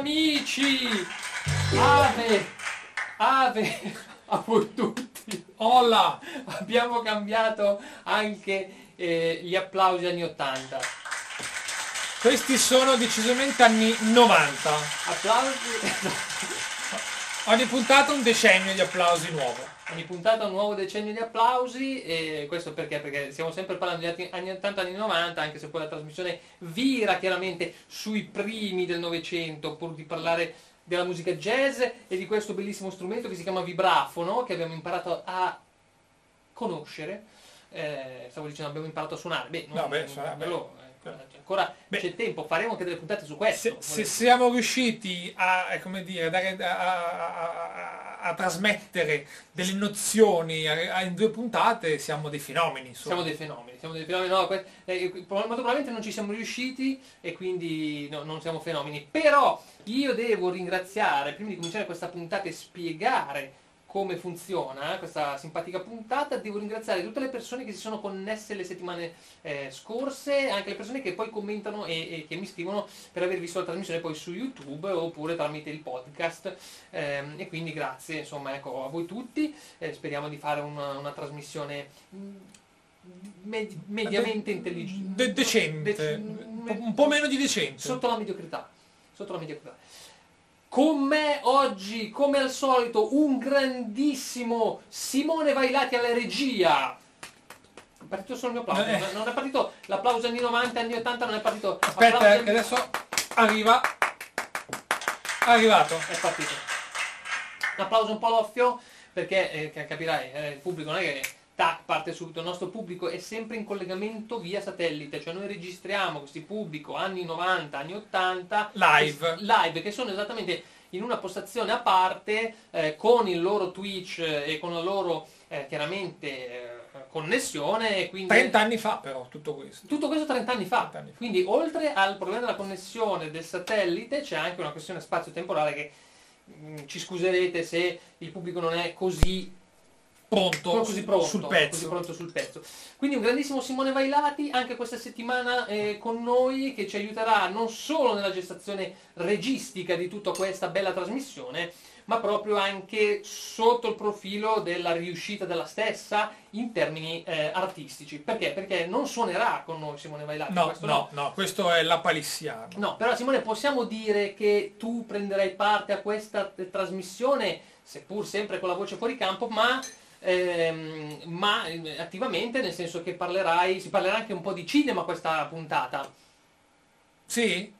amici! Ave! Ave a voi tutti! Hola! Abbiamo cambiato anche eh, gli applausi anni 80. Questi sono decisamente anni 90. Applausi... Ogni puntata un decennio di applausi nuovo. Ogni puntata un nuovo decennio di applausi e questo perché? Perché stiamo sempre parlando degli anni 80 anni 90, anche se poi la trasmissione vira chiaramente sui primi del Novecento, pur di parlare della musica jazz e di questo bellissimo strumento che si chiama vibrafono, che abbiamo imparato a conoscere. Eh, stavo dicendo abbiamo imparato a suonare. Beh, non, No, beh, quello, beh. eh, ancora Beh. c'è tempo, faremo anche delle puntate su questo. Se, se siamo riusciti a, eh, come dire, dare- a, a- a- trasmettere delle nozioni in due puntate, siamo dei fenomeni. insomma. Siamo dei fenomeni, siamo dei fenomeni, no, eh, molto probabilmente non ci siamo riusciti e quindi no, non siamo fenomeni. Però io devo ringraziare, prima di cominciare questa puntata e spiegare come funziona eh, questa simpatica puntata, devo ringraziare tutte le persone che si sono connesse le settimane eh, scorse, anche le persone che poi commentano e, e che mi scrivono per aver visto la trasmissione poi su YouTube oppure tramite il podcast. Ehm, e quindi grazie insomma ecco, a voi tutti, Eh, speriamo di fare una, una trasmissione mm, med- mediamente intelligente. De- decente, po'- un po' meno di decente. Sotto la mediocrità. Sotto la mediocrità. Con me oggi, come al solito, un grandissimo Simone Vailati alla regia. È partito solo il mio applauso, Eh. non è- partito l'applauso anni 90, anni 80, non è partito. Aspetta, applausi eh, che adesso arriva. Arrivato. È partito. Un applauso un po' loffio, perché eh, capirai, eh, il pubblico non è che tac, parte subito, il nostro pubblico è sempre in collegamento via satellite, cioè noi registriamo questi pubblico anni 90, anni 80 Live. che- live che sono esattamente in una postazione a parte eh, con il loro Twitch eh, e con la loro eh, chiaramente eh, connessione quindi 30 anni fa però tutto questo. tutto questo 30 anni fa. 30 anni fa. Quindi oltre al problema della connessione del satellite c'è anche una questione spazio-temporale che mm, ci scuserete se il pubblico non è così, Pronto, così pronto sul pezzo. pronto sul pezzo. Quindi un grandissimo Simone Vailati anche questa settimana eh, con noi che ci aiuterà non solo nella gestazione registica di tutta questa bella trasmissione, ma proprio anche sotto il profilo della riuscita della stessa in termini eh, artistici. Perché? Perché non suonerà con noi Simone Vailati. No, questo no, no, questo è la palissiana. No, però Simone possiamo dire che tu prenderai parte a questa eh, trasmissione, seppur sempre con la voce fuori campo, ma, ehm, ma eh, attivamente, nel senso che parlerai, si parlerà anche un po' di cinema questa puntata. Sì?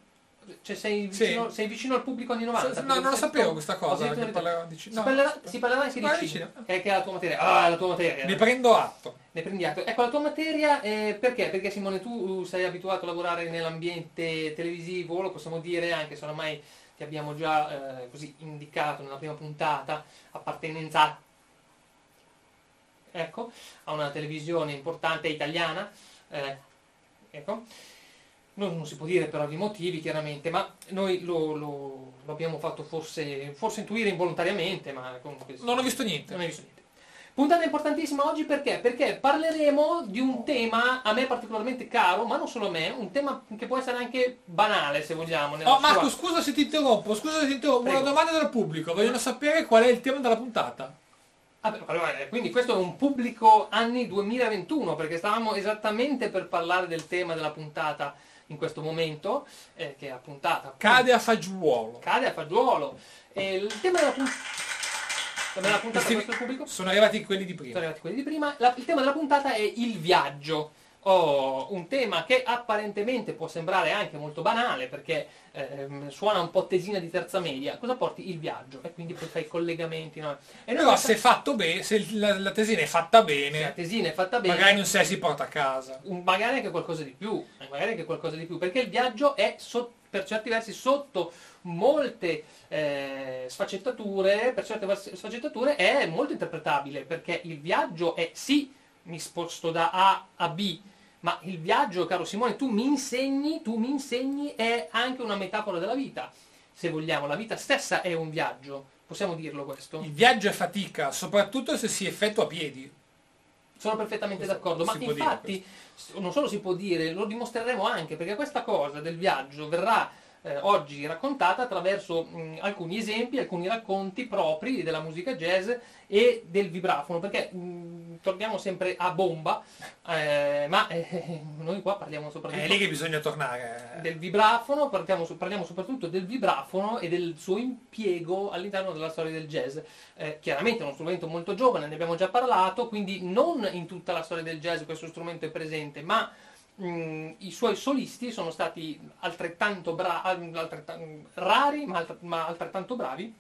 Cioè sei Sì. vicino, sei vicino al pubblico anni 90. no, non lo sapevo questa cosa. che parlerà di ci- Si, parlerà, si parlerà anche di Parla di cinema, cinema. che, è la tua materia. Ah, la tua materia. Ne prendo atto. Ne prendi atto. Ecco, la tua materia, eh, perché? Perché Simone, tu sei abituato a lavorare nell'ambiente televisivo, lo possiamo dire, anche se oramai ti abbiamo già eh, così indicato nella prima puntata, appartenenza ecco, a una televisione importante italiana. eh, ecco. Non, non si può dire per ovvi motivi, chiaramente, ma noi lo, lo- lo abbiamo fatto forse, forse intuire involontariamente, ma comunque... Non ho visto niente. Non hai visto niente. Puntata importantissima oggi perché? Perché parleremo di un tema a me particolarmente caro, ma non solo a me, un tema che può essere anche banale se vogliamo. Oh, Marco, sua- scusa se ti interrompo, scusa se ti interrompo. Prego. Una domanda dal pubblico. Vogliono sapere qual è il tema della puntata. Ah, allora, eh, quindi questo è un pubblico anni 2021, perché stavamo esattamente per parlare del tema della puntata in questo momento, eh, che è la puntata Cade a fagiuolo. cade a fagiolo. E il tema della, pun- della puntata? Sono arrivati quelli di sono prima. arrivati quelli di prima. La- il tema della puntata è il viaggio. Oh, un tema che apparentemente può sembrare anche molto banale perché ehm, suona un po' tesina di terza media. Cosa porti? Il viaggio e quindi poi fai i collegamenti. no? E noi Però se fatto bene, se la, la tesina è fatta se la bene, tesina è fatta bene, magari non se la si porta a casa. un- magari anche qualcosa di più, eh, magari anche qualcosa di più, perché il viaggio è so- per certi versi sotto molte eh, sfaccettature, per certe sfaccettature è molto interpretabile, perché il viaggio è sì, mi sposto da A a B, ma il viaggio, caro Simone, tu mi insegni, tu mi insegni è anche una metafora della vita, se vogliamo, la vita stessa è un viaggio, possiamo dirlo questo? Il viaggio è fatica, soprattutto se si effettua a piedi. Sono perfettamente Questo d'accordo, ma infatti non solo si può dire, lo dimostreremo anche, perché questa cosa del viaggio verrà eh, oggi raccontata attraverso mh, alcuni esempi, alcuni racconti propri della musica jazz e del vibrafono, perché mh, torniamo sempre a bomba, eh, ma eh, noi qua parliamo soprattutto... È lì che bisogna tornare. Del vibrafono, parliamo, parliamo, soprattutto del vibrafono e del suo impiego all'interno della storia del jazz. Eh, chiaramente è uno strumento molto giovane, ne abbiamo già parlato, quindi non in tutta la storia del jazz questo strumento è presente, ma mh, i suoi solisti sono stati altrettanto, bra- altrettanto rari, ma, alt- ma, altrettanto bravi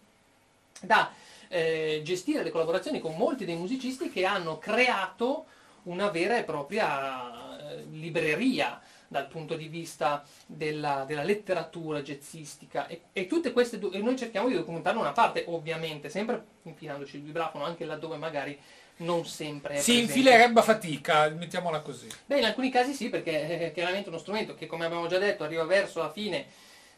da eh, gestire le collaborazioni con molti dei musicisti che hanno creato una vera e propria eh, libreria dal punto di vista della, della letteratura jazzistica. E, e, tutte queste e noi cerchiamo di documentarne una parte ovviamente sempre infilandoci il vibrafono anche laddove magari non sempre Si presente. infilerebbe a fatica, mettiamola così. Beh, in alcuni casi sì, perché è chiaramente uno strumento che, come abbiamo già detto, arriva verso la fine,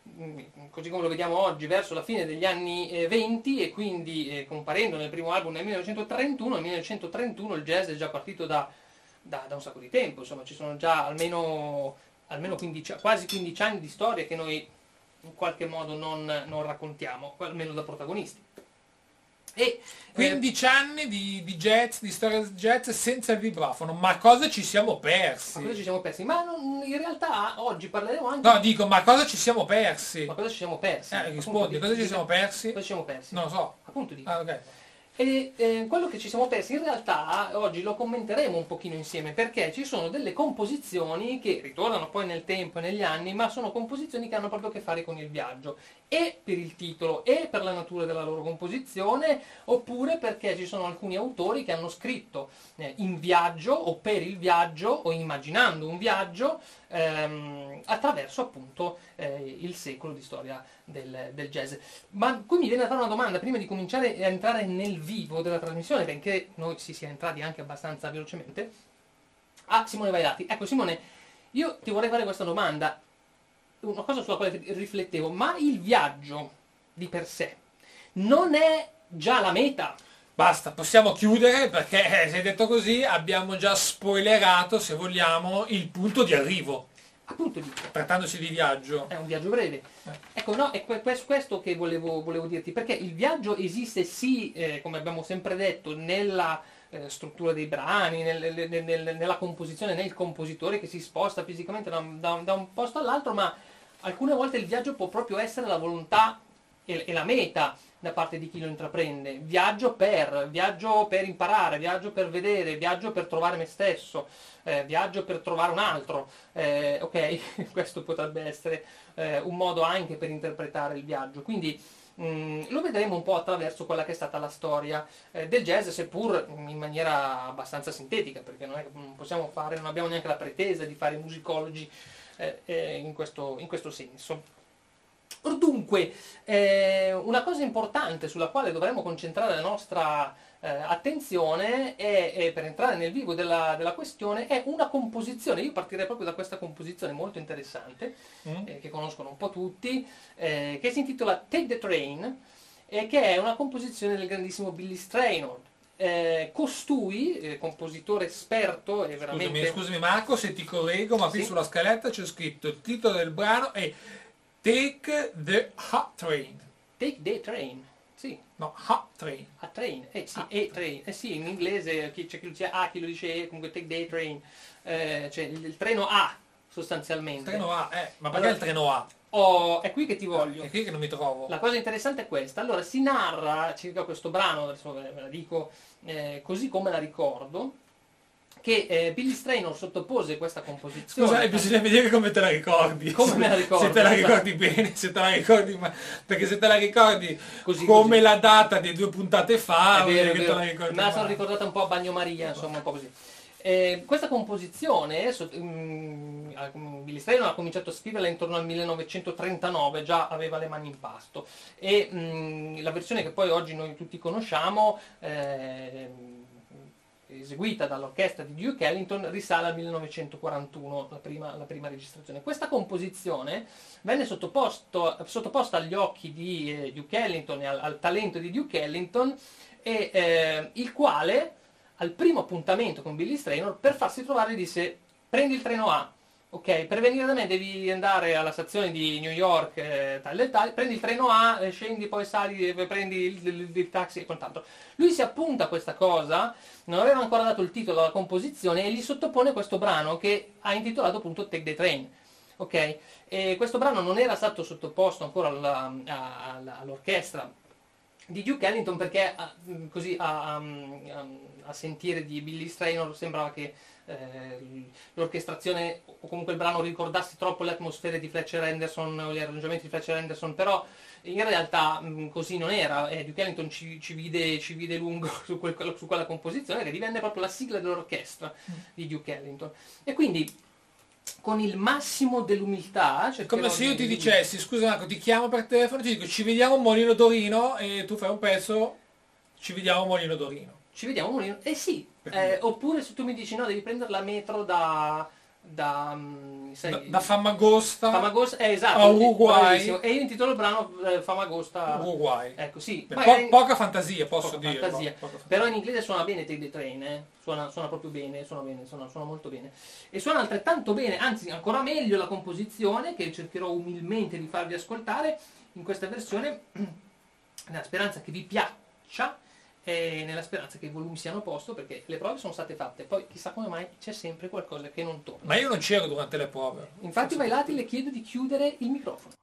mm, così come lo vediamo oggi, verso la fine degli anni eh, 20 e quindi eh, comparendo nel primo album nel 1931, nel 1931 il jazz è già partito da, da, da un sacco di tempo, insomma ci sono già almeno, almeno 15, quasi 15 anni di storia che noi in qualche modo non, non raccontiamo, almeno da protagonisti. E 15 eh, anni di, di, jazz, di storia del jazz senza il vibrafono, ma cosa ci siamo persi? Ma cosa ci siamo persi? Ma non, in realtà oggi parleremo anche... No, dico, ma cosa ci siamo persi? Ma cosa ci siamo persi? Eh, rispondi, cosa ci siamo persi? Cosa ci siamo persi? Non lo so. Appunto dico. Ah, ok. E eh, quello che ci siamo persi in realtà oggi lo commenteremo un pochino insieme perché ci sono delle composizioni che ritornano poi nel tempo e negli anni, ma sono composizioni che hanno proprio a che fare con il viaggio e per il titolo e per la natura della loro composizione oppure perché ci sono alcuni autori che hanno scritto eh, in viaggio o per il viaggio o immaginando un viaggio ehm, attraverso appunto eh, il secolo di storia del, del, jazz. Ma qui mi viene da fare una domanda prima di cominciare a entrare nel vivo della trasmissione, benché noi si sia entrati anche abbastanza velocemente, a Simone Vailati. Ecco Simone, io ti vorrei fare questa domanda una cosa sulla quale riflettevo, ma il viaggio di per sé non è già la meta? Basta, possiamo chiudere perché eh, se detto così abbiamo già spoilerato, se vogliamo, il punto di arrivo. Appunto dico. Trattandosi di viaggio. È un viaggio breve. Eh. Ecco, no, è questo che volevo, volevo, dirti, perché il viaggio esiste sì, eh, come abbiamo sempre detto, nella eh, struttura dei brani, nel, nel, nel, nella composizione, nel compositore che si sposta fisicamente da, da, da un posto all'altro, ma alcune volte il viaggio può proprio essere la volontà e, e la meta da parte di chi lo intraprende. Viaggio per, viaggio per imparare, viaggio per vedere, viaggio per trovare me stesso, eh, viaggio per trovare un altro. Eh, ok, questo potrebbe essere eh, un modo anche per interpretare il viaggio. Quindi mh, mm, lo vedremo un po' attraverso quella che è stata la storia eh, del jazz, seppur in maniera abbastanza sintetica, perché non, è, non possiamo fare, non abbiamo neanche la pretesa di fare musicologi eh, eh, in, questo, in questo senso. Dunque, eh, una cosa importante sulla quale dovremmo concentrare la nostra eh, attenzione è, è, per entrare nel vivo della, della, questione è una composizione. Io partirei proprio da questa composizione molto interessante, mm. eh, che conoscono un po' tutti, eh, che si intitola Take the Train, e che è una composizione del grandissimo Billy Straynor eh, costui, eh, compositore esperto e veramente... Scusami, scusami, Marco se ti correggo, ma qui sì? sulla scaletta c'è scritto il titolo del brano è Take the Hot Train. Take the Train, sì. No, Hot Train. A train, eh sì, e train. Eh sì, in inglese c'è chi lo dice A, chi lo dice E, comunque Take the Train. Eh, cioè il, il, treno A, sostanzialmente. Il treno A, eh, ma perché allora, il treno A? Oh, è qui che ti voglio. È qui che non mi trovo. La cosa interessante è questa. Allora, si narra circa questo brano, adesso ve la dico eh, così come la ricordo, che eh, Billy Straynor sottopose questa composizione. Scusa, bisogna vedere come te la ricordi. Come me la ricordo? Se te la ricordi bene, se te la ricordi, ma... perché se te la ricordi così, come così. la data di due puntate fa, è vero, è vero. me la sono ricordata un po' a bagnomaria, insomma, un po' così. Eh, questa composizione, so, um, Billy Straynor ha cominciato a scriverla intorno al 1939, già aveva le mani in pasto e um, la versione che poi oggi noi tutti conosciamo, eh, eseguita dall'orchestra di Duke Ellington, risale al 1941, la prima, la prima registrazione. Questa composizione venne sottoposta agli occhi di eh, Duke Ellington e al, al, talento di Duke Ellington, e, eh, il quale al primo appuntamento con Billy Straynor, per farsi trovare disse prendi il treno A, Ok, per venire da me devi andare alla stazione di New York, eh, tal e tal, prendi il treno A, eh, scendi, poi sali, eh, prendi il, il- il taxi e quant'altro. Lui si appunta a questa cosa, non aveva ancora dato il titolo alla composizione e gli sottopone questo brano che ha intitolato appunto Take the Train. Ok? E questo brano non era stato sottoposto ancora alla- alla- all'orchestra di Duke Ellington perché così a, a- a- a sentire di Billy Straynor sembrava che eh, l'orchestrazione o comunque il brano ricordasse troppo le atmosfere di Fletcher Henderson o gli arrangiamenti di Fletcher Henderson però in realtà mh, così non era. E Duke Ellington ci, ci vide, ci vide lungo su, quel- su quella composizione che divenne proprio la sigla dell'orchestra di Duke Ellington. E quindi con il massimo dell'umiltà Come se io di- ti dicessi, scusa Marco, ti chiamo per telefono, ti dico ci vediamo a Molino d'Orino e tu fai un pezzo, ci vediamo a Molino d'Orino. Ci vediamo a Molino? Eh sì, eh, oppure se tu mi dici no, devi prendere la metro da... da mm, sai, Da, da Famagosta, Famagosta, eh, esatto, a Uruguay. E io intitolo il brano eh, Famagosta. Uruguay. Ecco, sì. Po- poca fantasia, posso dire. fantasia. Però in inglese suona bene Take the Train, eh? suona, suona proprio bene, suona bene, suona, suona molto bene. E suona altrettanto bene, anzi ancora meglio la composizione, che cercherò umilmente di farvi ascoltare in questa versione, nella speranza che vi piaccia eh, nella speranza che i volumi siano a posto perché le prove sono state fatte, poi chissà come mai c'è sempre qualcosa che non torna. Ma io non c'ero durante le prove. Infatti Vailati le chiedo di chiudere il microfono.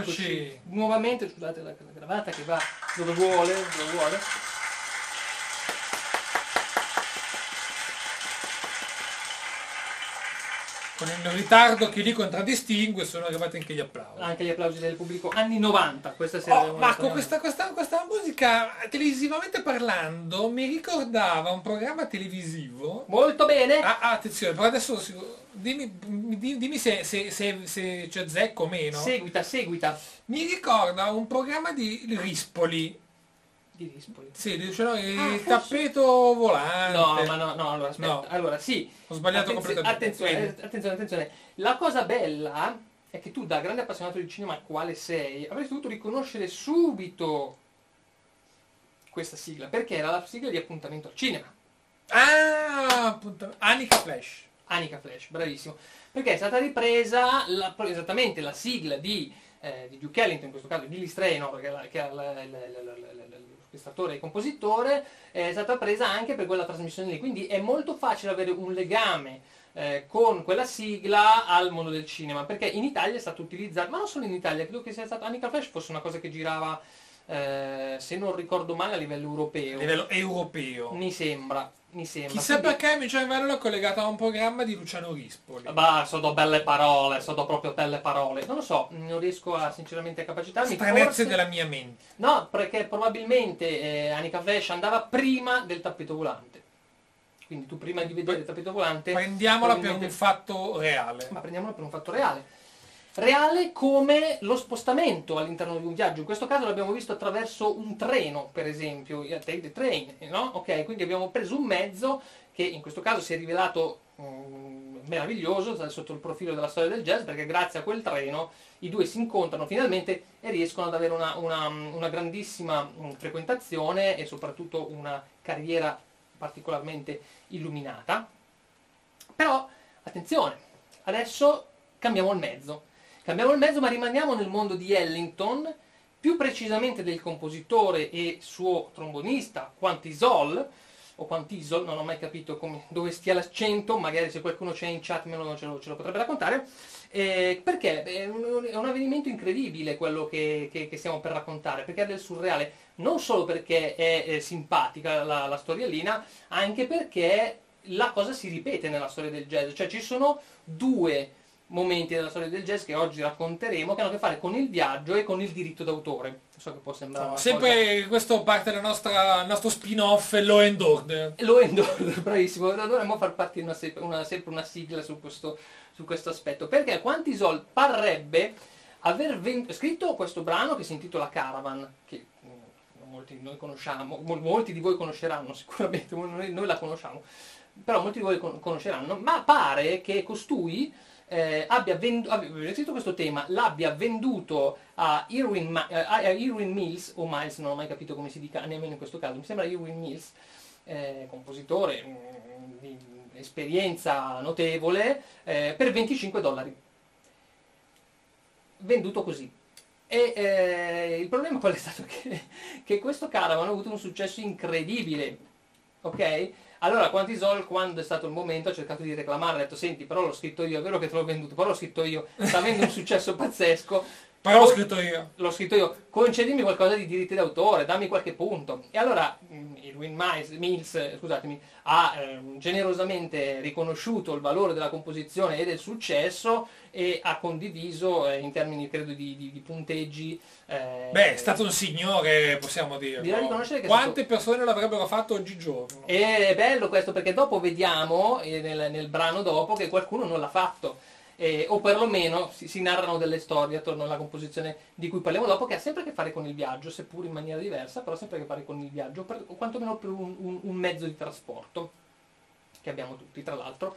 Eccoci, Eccoci. Nuovamente, scusate la, la gravata che va dove vuole, dove vuole. Con il ritardo che li contraddistingue sono arrivati anche gli applausi. Anche gli applausi del pubblico. Anni 90, questa sera. Oh, detto, questa, questa- questa musica televisivamente parlando mi ricordava un programma televisivo. Molto bene. Ah, ah, attenzione, però adesso dimmi, di- dimmi se, se, se, se c'è zecco o meno. Seguita, seguita. Mi ricorda un programma di Rispoli. Di Rispoli. Sì, dice no, il Ah, forse- tappeto volante. No, ma no, no, allora aspetta. No. Allora, sì. Ho sbagliato Attenzio- completamente. Attenzione, Quindi- attenzione, attenzione. La cosa bella è che tu, da grande appassionato di cinema quale sei, avresti dovuto riconoscere subito questa sigla, perché era la sigla di appuntamento al cinema. Ah, appunto, Anica Flash. Anica Flash, bravissimo. Perché è stata ripresa la- esattamente la sigla di, eh, di Duke Ellington, in questo caso di la- che era l'orchestratore e compositore, è stata presa anche per quella trasmissione lì. Quindi è molto facile avere un legame eh, con quella sigla al mondo del cinema, perché in Italia è stato utilizzato, ma non solo in Italia, credo che sia stato Anica Flash fosse una cosa che girava, eh, se non ricordo male, a livello europeo. A livello europeo. Mi sembra, mi sembra. Chissà Quindi- perché il mio cervello è collegato a un programma di Luciano Rispoli. Bah, sono belle parole, sono proprio belle parole. Non lo so, non riesco a sinceramente a capacitarmi. Stranezze Forse- della mia mente. No, perché probabilmente eh, Anika Flash andava prima del tappeto volante. Quindi tu prima di vedere il tappeto volante... Prendiamola per un probabilmente- fatto reale. Ma prendiamolo per un fatto reale. Reale come lo spostamento all'interno di un viaggio. In questo caso l'abbiamo visto attraverso un treno, per esempio, take the train, no? Ok, quindi abbiamo preso un mezzo che in questo caso si è rivelato mm, meraviglioso sotto il profilo della storia del jazz, perché grazie a quel treno i due si incontrano finalmente e riescono ad avere una, una- una grandissima mm, frequentazione e soprattutto una carriera particolarmente illuminata. Però, attenzione, adesso cambiamo il mezzo. Cambiamo il mezzo ma rimaniamo nel mondo di Ellington, più precisamente del compositore e suo trombonista Quantisol, o Quantisol, non ho mai capito come- dove stia l'accento, magari se qualcuno c'è in chat me lo, ce, lo, ce lo potrebbe raccontare, eh, perché? È un, è un avvenimento incredibile quello che, che- che stiamo per raccontare, perché è del surreale, non solo perché è, eh, simpatica la, la storiellina, anche perché la cosa si ripete nella storia del jazz, cioè ci sono due momenti della storia del jazz che oggi racconteremo che hanno a che fare con il viaggio e con il diritto d'autore. So che può sembrare una cosa- Sempre questo parte del nostro spin-off Law and Order. Lo endorso, bravissimo, dovremmo far partire una, una- sempre una sigla su questo, su questo aspetto, perché Quantisol parrebbe aver ven- scritto questo brano che si intitola Caravan, che mm, molti di noi conosciamo, mol- molti di voi conosceranno sicuramente, noi, noi la conosciamo, però molti di voi con- conosceranno, ma pare che costui eh, abbia venduto, abbia questo tema, l'abbia venduto a Irwin, Ma- eh, a Irwin Mills, o Miles, non ho mai capito come si dica nemmeno in questo caso, mi sembra Irwin Mills, eh, compositore mm, di esperienza notevole, eh, per 25 dollari. Venduto così. E eh, il problema qual è stato? Che, che questo caravan ha avuto un successo incredibile, ok? Allora Quantisol quando è stato il momento ha cercato di reclamare, ha detto senti però l'ho scritto io, è vero che te l'ho venduto, però l'ho scritto io, sta avendo un successo pazzesco, Però l'ho scritto io. l'ho scritto io, concedimi qualcosa di diritti d'autore, dammi qualche punto. E allora mm, il Win Mills scusatemi, ha eh, generosamente riconosciuto il valore della composizione e del successo e ha condiviso eh, in termini credo di, di- di punteggi. eh, Beh, è stato un signore, possiamo dire. Direi di conoscere che Quante persone l'avrebbero fatto oggigiorno? E è bello questo perché dopo vediamo eh, nel, nel brano dopo che qualcuno non l'ha fatto. Eh, o perlomeno si, si narrano delle storie attorno alla composizione di cui parliamo dopo, che ha sempre a che fare con il viaggio, seppur in maniera diversa, però sempre a che fare con il viaggio, per- o quantomeno per un, un- un mezzo di trasporto, che abbiamo tutti tra l'altro.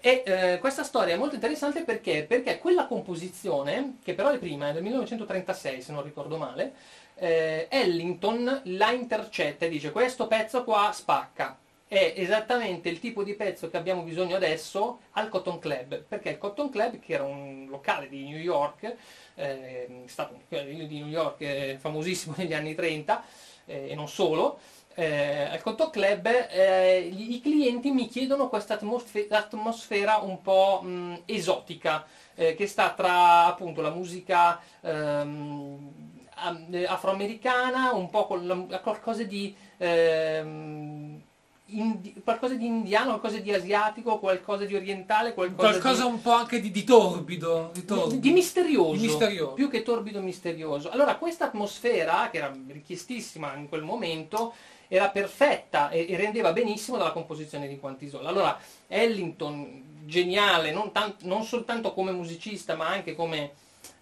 E eh, questa storia è molto interessante perché? Perché quella composizione, che però è prima, è del 1936 se non ricordo male, eh, Ellington la intercetta e dice questo pezzo qua spacca. È esattamente il tipo di pezzo che abbiamo bisogno adesso al Cotton Club, perché il Cotton Club, che era un locale di New York, eh, stato di New York eh, famosissimo negli anni 30 eh, e non solo, eh, al Cotton Club eh, gli- i clienti mi chiedono questa atmosfe- atmosfera un po' mh, esotica, eh, che sta tra appunto la musica ehm, am- eh, afroamericana, un po' con la- qualcosa di ehm, indi- qualcosa di indiano, qualcosa di asiatico, qualcosa di orientale, qualcosa, Qualcosa di... un po' anche di, di torbido. Di, torbido. Di, misterioso, Di misterioso. più che torbido misterioso. Allora, questa atmosfera, che era richiestissima in quel momento, era perfetta e, e rendeva benissimo dalla composizione di Quantisola. Allora, Ellington, geniale, non, tan- non soltanto come musicista, ma anche come,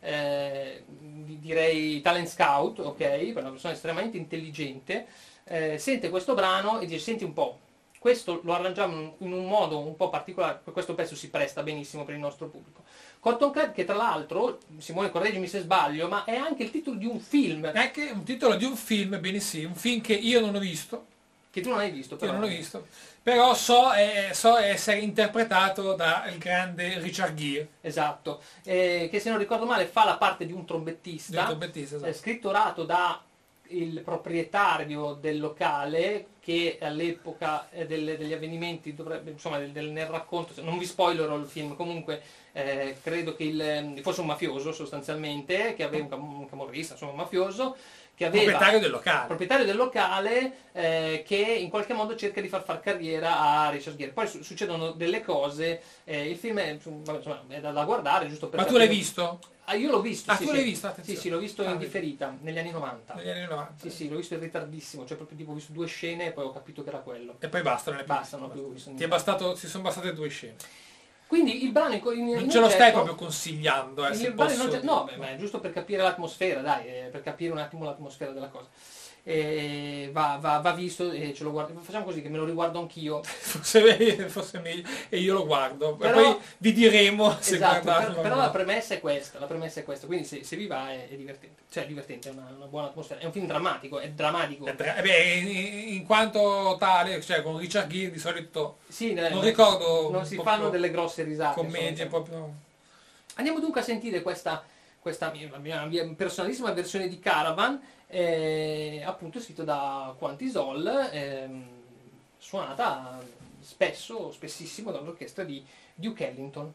eh, di- direi, talent scout, ok? Per una persona estremamente intelligente, eh, sente questo brano e dice, senti un po', questo lo arrangiamo in- un modo un po' particolare, questo pezzo si presta benissimo per il nostro pubblico. Cotton Club, che tra l'altro, Simone correggimi se sbaglio, ma è anche il titolo di un film È anche un titolo di un film, sì, un film che io non ho visto, che tu non hai visto. Però. non ho visto, però so, eh, so essere interpretato dal grande Richard Gere, Esatto, Eh, che se non ricordo male fa la parte di un trombettista, trombettista, esatto. eh, scrittorato da il proprietario del locale che all'epoca eh, del- degli avvenimenti dovrebbe, insomma del- del- nel racconto, non vi spoilerò il film, comunque eh, credo che il, fosse un mafioso sostanzialmente, che aveva un, un camorrista, insomma un mafioso, che aveva proprietario del locale. proprietario del locale eh, che in qualche modo cerca di far far carriera a Richard Gere. Poi su- succedono delle cose, eh, il film è, insomma, è da, da guardare, giusto per Ma tu l'hai visto? Ah, io l'ho visto, Ah, sì, tu sì. l'hai visto? Sì, Attenzione. sì, l'ho visto Ah, in differita, negli anni 90. Negli anni 90. Sì, sì, l'ho visto in ritardissimo, cioè proprio tipo ho visto due scene e poi ho capito che era quello. E poi basta, non è più. Basta, ho più visto Ti è bastato, ci sono bastate due scene. Quindi il brano in, in, Non ce lo stai oggetto- proprio consigliando, eh, se il brano posso no, beh, beh, giusto per capire l'atmosfera, dai, eh, per capire un attimo l'atmosfera della cosa. E va, va- va visto e ce lo guardo. Facciamo così che me lo riguardo anch'io. Forse, forse meglio, e io lo guardo. Però- e poi vi diremo se Esatto, guardarlo per- però la premessa è questa, la premessa è questa, quindi se, se vi va è, è divertente, cioè è divertente, è una, una buona atmosfera, è un film drammatico, è drammatico. Eh, beh, beh, in, in quanto tale, cioè con Richard Gere di solito Sì, eh, non ricordo non si fanno delle grosse risate. commedie proprio. Andiamo dunque a sentire questa, questa mia, mia- mia personalissima versione di Caravan, eh, appunto scritto da Quantisol, ehm, suonata spesso, spessissimo dall'orchestra di Duke Ellington.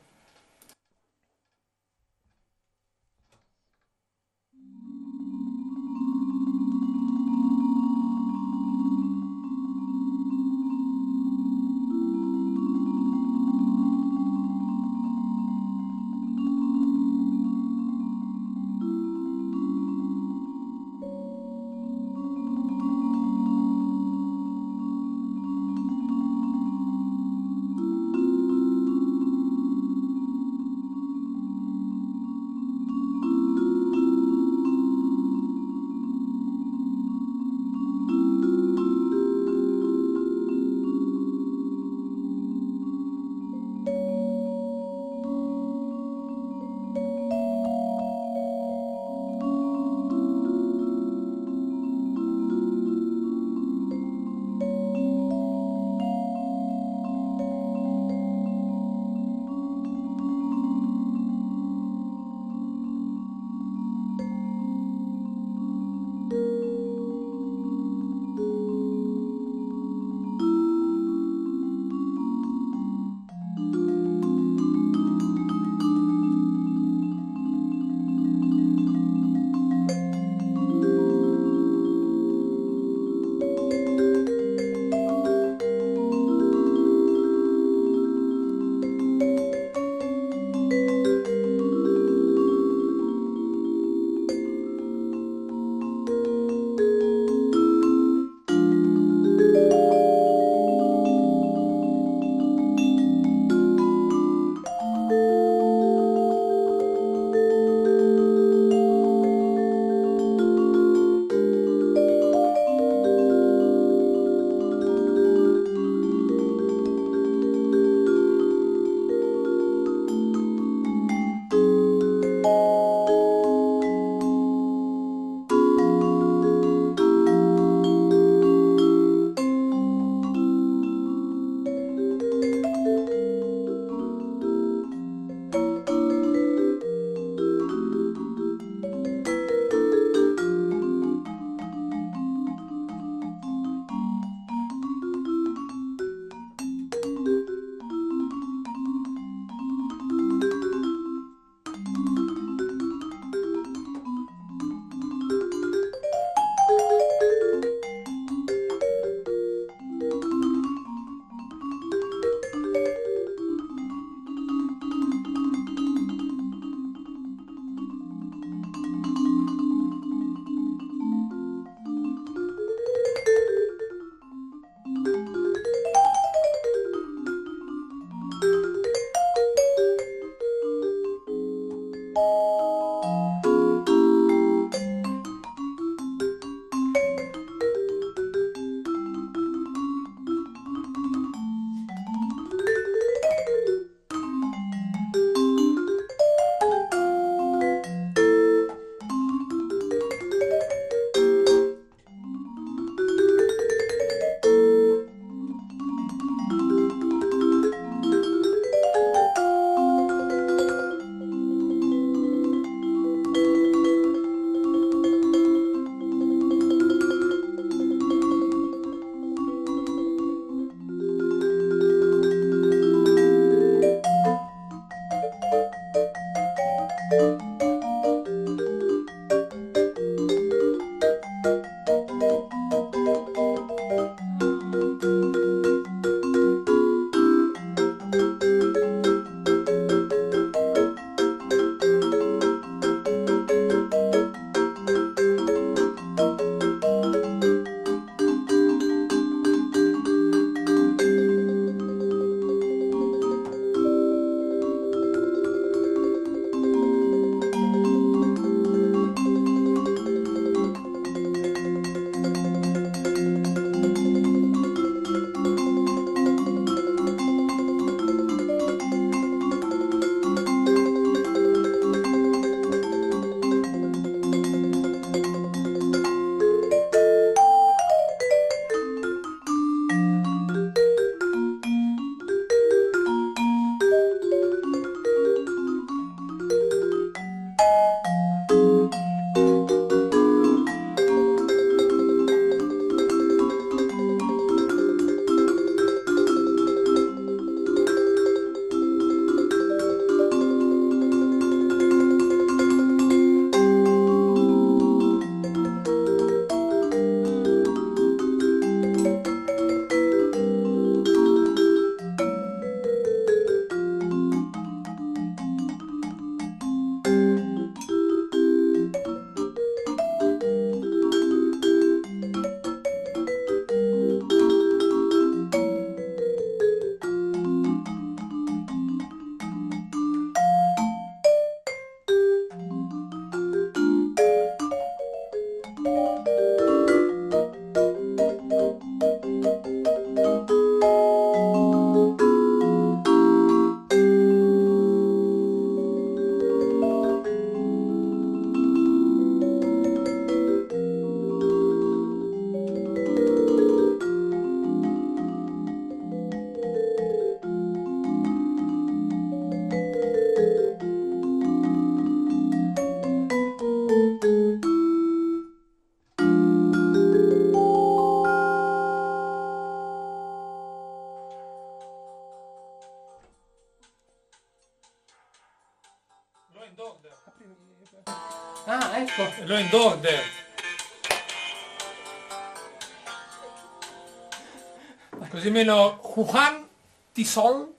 Juan Tisol,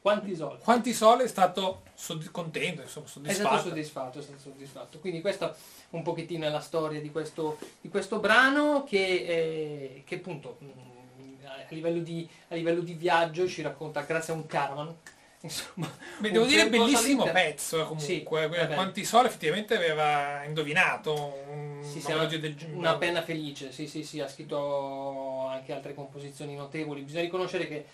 Quanti soldi? Juan Tisol è stato sodd- contento, insomma, È stato soddisfatto. soddisfatto, è stato soddisfatto. Quindi questa un pochettino è la storia di questo, di questo brano che, eh, che appunto mh, a livello, di, a livello di viaggio ci racconta grazie a un caravan. Insomma, Beh, devo dire bellissimo all'interno- pezzo eh, comunque. Sì. Juan Tisol effettivamente aveva indovinato un Sì, sì, orologio del Una penna felice, sì, sì, sì, ha scritto anche altre composizioni notevoli. Bisogna riconoscere che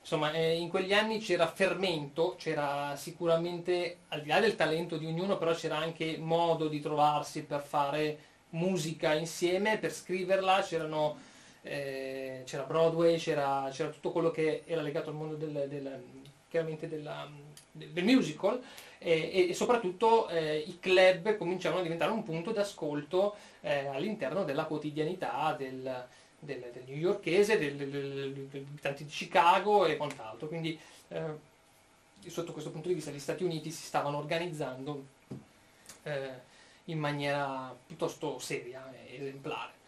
insomma, eh, in quegli anni c'era fermento, c'era sicuramente, al di là del talento di ognuno, però c'era anche modo di trovarsi per fare musica insieme, per scriverla, c'erano, eh, c'era Broadway, c'era, tutto quello che era legato al mondo del, del- chiaramente della- del musical e, e soprattutto eh, i club cominciavano a diventare un punto d'ascolto eh, all'interno della quotidianità del, del, del newyorkese, del- degli abitanti di Chicago e quant'altro. Quindi eh, sotto questo punto di vista gli Stati Uniti si stavano organizzando eh, in maniera piuttosto seria e esemplare.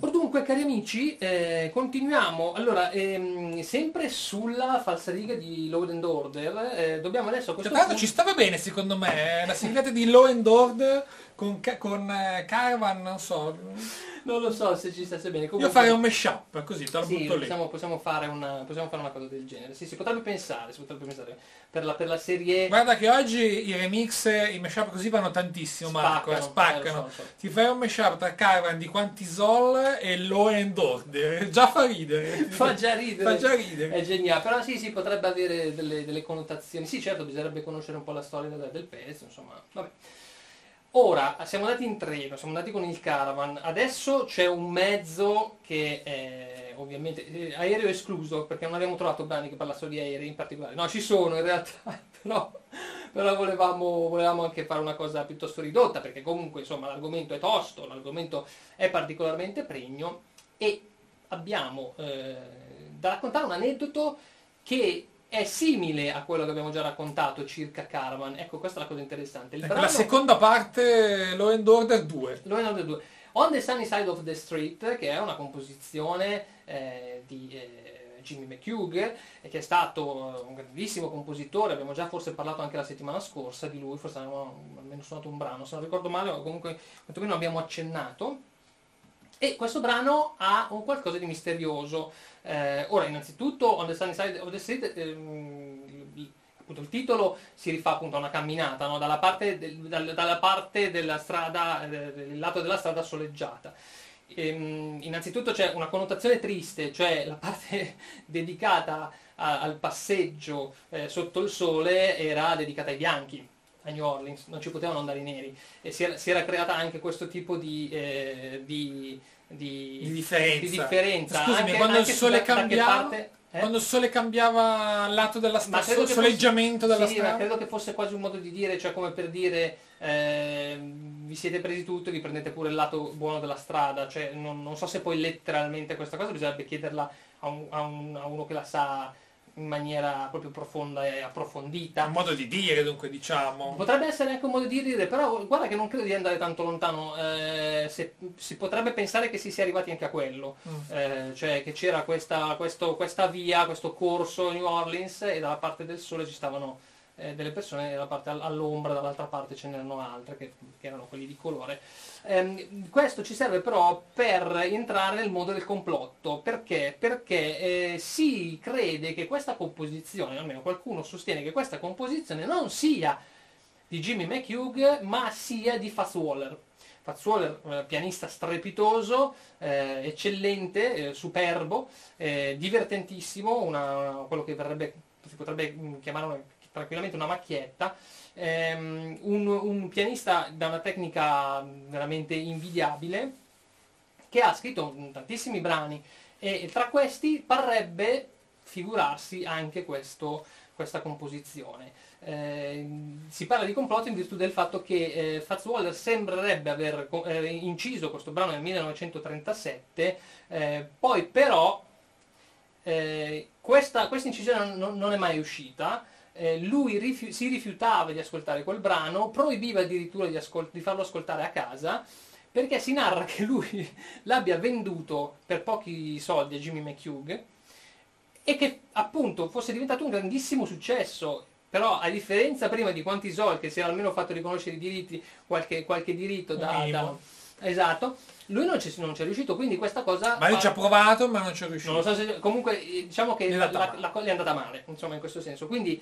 Or dunque, cari amici, eh, continuiamo. Allora, ehm, sempre sulla falsariga di Law and Order, eh, dobbiamo adesso a Cioè, questo l'altro punto... ci stava bene secondo me, eh, la sigletta di Law and Order con, con eh, Caravan, non so. Non lo so se ci stesse bene. Io Comunque, farei un mashup, così te lo Sì, butto lì. possiamo, possiamo fare una, possiamo fare una cosa del genere. Sì, si potrebbe pensare, si potrebbe pensare per la, per la serie... Guarda che oggi i remix, i mashup così vanno tantissimo Marco, eh, Spaccano, spaccano. eh, lo so, lo so. Ti fai un mashup tra Caravan di Quantisol e Law and Order, già fa ridere. Fa già ridere. Fa già ridere. È geniale, però sì, sì, potrebbe avere delle, delle connotazioni. Sì, certo, bisognerebbe conoscere un po' la storia del, del pezzo, insomma, vabbè. Ora, siamo andati in treno, siamo andati con il caravan, adesso c'è un mezzo che è ovviamente eh, aereo escluso, perché non abbiamo trovato brani che parlassero di aerei in particolare. No, ci sono in realtà, però, però volevamo, volevamo anche fare una cosa piuttosto ridotta, perché comunque insomma l'argomento è tosto, l'argomento è particolarmente pregno e abbiamo eh, da raccontare un aneddoto che è simile a quello che abbiamo già raccontato circa Caravan. Ecco, questa è la cosa interessante. Ecco, brano- La seconda parte, Law and Order 2. Law and Order 2. On the Sunny Side of the Street, che è una composizione eh, di eh, Jimmy McHugh, e che è stato eh, un grandissimo compositore, abbiamo già forse parlato anche la settimana scorsa di lui, forse avevamo almeno suonato un brano, se non ricordo male, comunque quantomeno abbiamo accennato. E questo brano ha un qualcosa di misterioso. Eh, ora, innanzitutto, On the Sunny Side of the Street, ehm, appunto, il titolo si rifà appunto a una camminata, no? dalla, parte del- dal- dalla parte della strada, eh, del lato della strada soleggiata. Ehm, innanzitutto c'è una connotazione triste, cioè la parte dedicata a- al passeggio eh, sotto il sole era dedicata ai bianchi a New Orleans, non ci potevano andare i neri e si era, si era creata anche questo tipo di, eh, di, di- Di differenza. di differenza. Scusami, anche- quando il anche su sole da- cambiava- parte- eh? Quando il sole cambiava lato della strada, che soleggiamento fosse- della sì, strada. credo che fosse quasi un modo di dire, cioè come per dire eh, vi siete presi tutto e vi prendete pure il lato buono della strada. Cioè, non, non so se poi letteralmente questa cosa bisognerebbe chiederla a, un- a un- a uno che la sa in maniera proprio profonda e approfondita. Un modo di dire, dunque, diciamo. Potrebbe essere anche un modo di dire, però guarda che non credo di andare tanto lontano, eh, se- si potrebbe pensare che si sia arrivati anche a quello, Mm. Eh, cioè che c'era questa, questo- questa via, questo corso New Orleans e dalla parte del sole ci stavano eh, delle persone, dalla parte all- all'ombra, dall'altra parte ce n'erano altre che, che erano quelli di colore. Ehm, questo ci serve però per entrare nel mondo del complotto, perché? Perché eh, si crede che questa composizione, almeno qualcuno sostiene che questa composizione non sia di Jimmy McHugh, ma sia di Fats Waller. Fats Waller, eh, pianista strepitoso, eh, eccellente, eh, superbo, eh, divertentissimo, una- quello che verrebbe, si potrebbe mm, chiamare una- tranquillamente una macchietta, ehm, un, un pianista da una tecnica veramente invidiabile, che ha scritto tantissimi brani e tra questi parrebbe figurarsi anche questo- questa composizione. Eh, si parla di complotto in virtù del fatto che eh, Fats Waller sembrerebbe aver eh, inciso questo brano nel 1937, eh, poi però eh, questa, questa incisione non, non è mai uscita. Eh, lui rifiu- si rifiutava di ascoltare quel brano, proibiva addirittura di, ascol- di farlo ascoltare a casa, perché si narra che lui l'abbia venduto per pochi soldi a Jimmy McHugh e che appunto fosse diventato un grandissimo successo. Però a differenza prima di quanti soldi che si era almeno fatto riconoscere i diritti, qualche, qualche diritto da, da- Esatto, lui non ci non ci è riuscito, quindi questa cosa... Ma lui fa- ci ha provato, ma non ci è non riuscito. lo so se comunque eh, diciamo che la, la- è andata male, insomma in questo senso. Quindi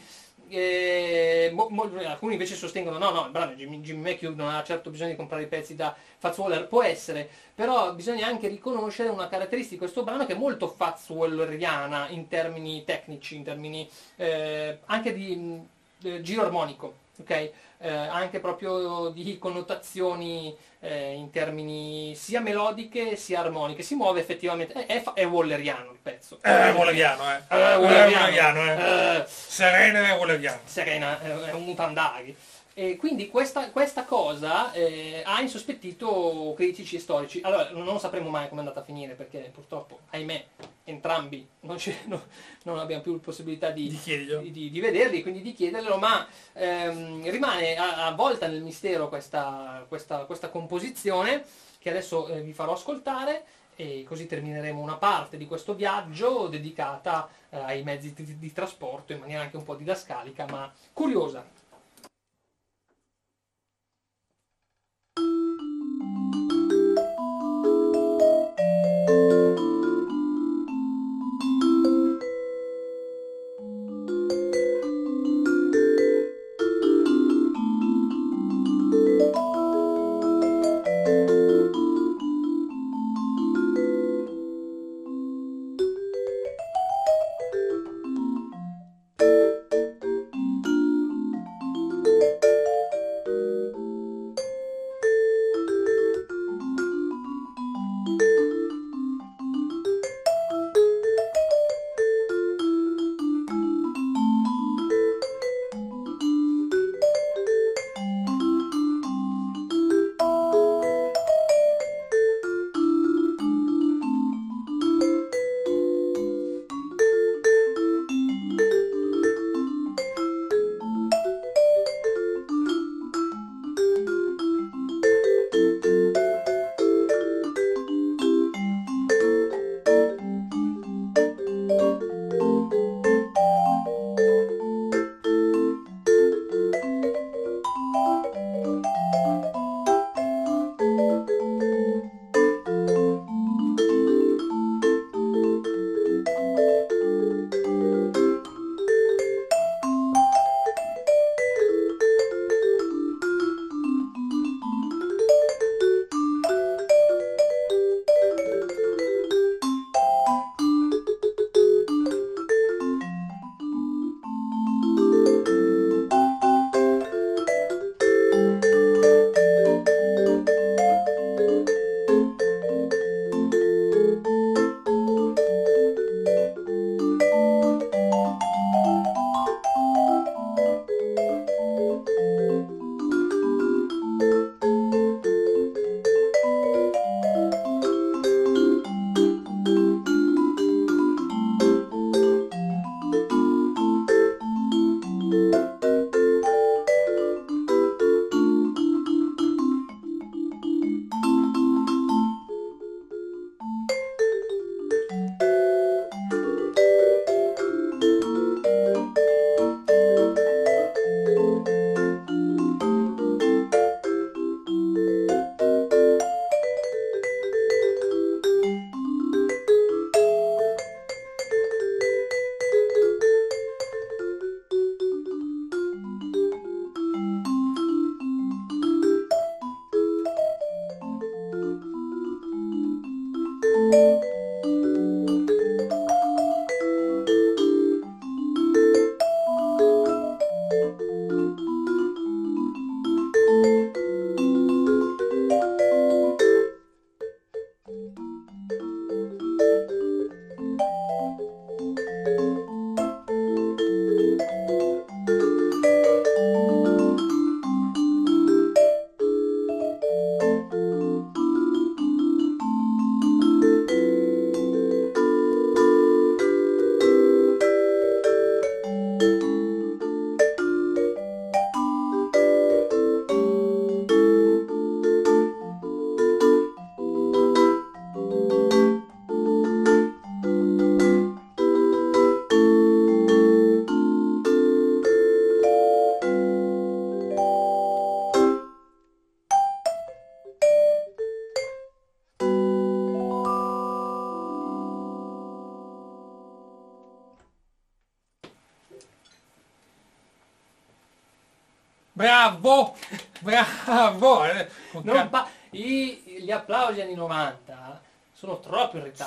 eh, mo- mo- alcuni invece sostengono no, no, il brano Jimmy, Jimmy McHugh non ha certo bisogno di comprare i pezzi da Fats Waller, può essere, però bisogna anche riconoscere una caratteristica di questo brano che è molto Fats Walleriana in termini tecnici, in termini eh, anche di eh, giro armonico, ok? Eh, anche proprio di connotazioni eh, in termini sia melodiche sia armoniche. Si muove effettivamente, è, è, è walleriano il pezzo. Eh, è Walleriano, eh. Eh, Eh, walleriano. Walleriano, eh. Eh, Serena è Walleriano. Serena è è un mutandaghi. E quindi questa, questa cosa eh, ha insospettito critici e storici. Allora, non sapremo mai come è andata a finire perché purtroppo, ahimè, entrambi non, ci- no- non abbiamo più possibilità di, Di di, di- vederli, quindi di chiederglielo, ma ehm, rimane avvolta nel mistero questa, questa- questa composizione che adesso eh, vi farò ascoltare e così termineremo una parte di questo viaggio dedicata eh, ai mezzi di trasporto in maniera anche un po' didascalica ma curiosa.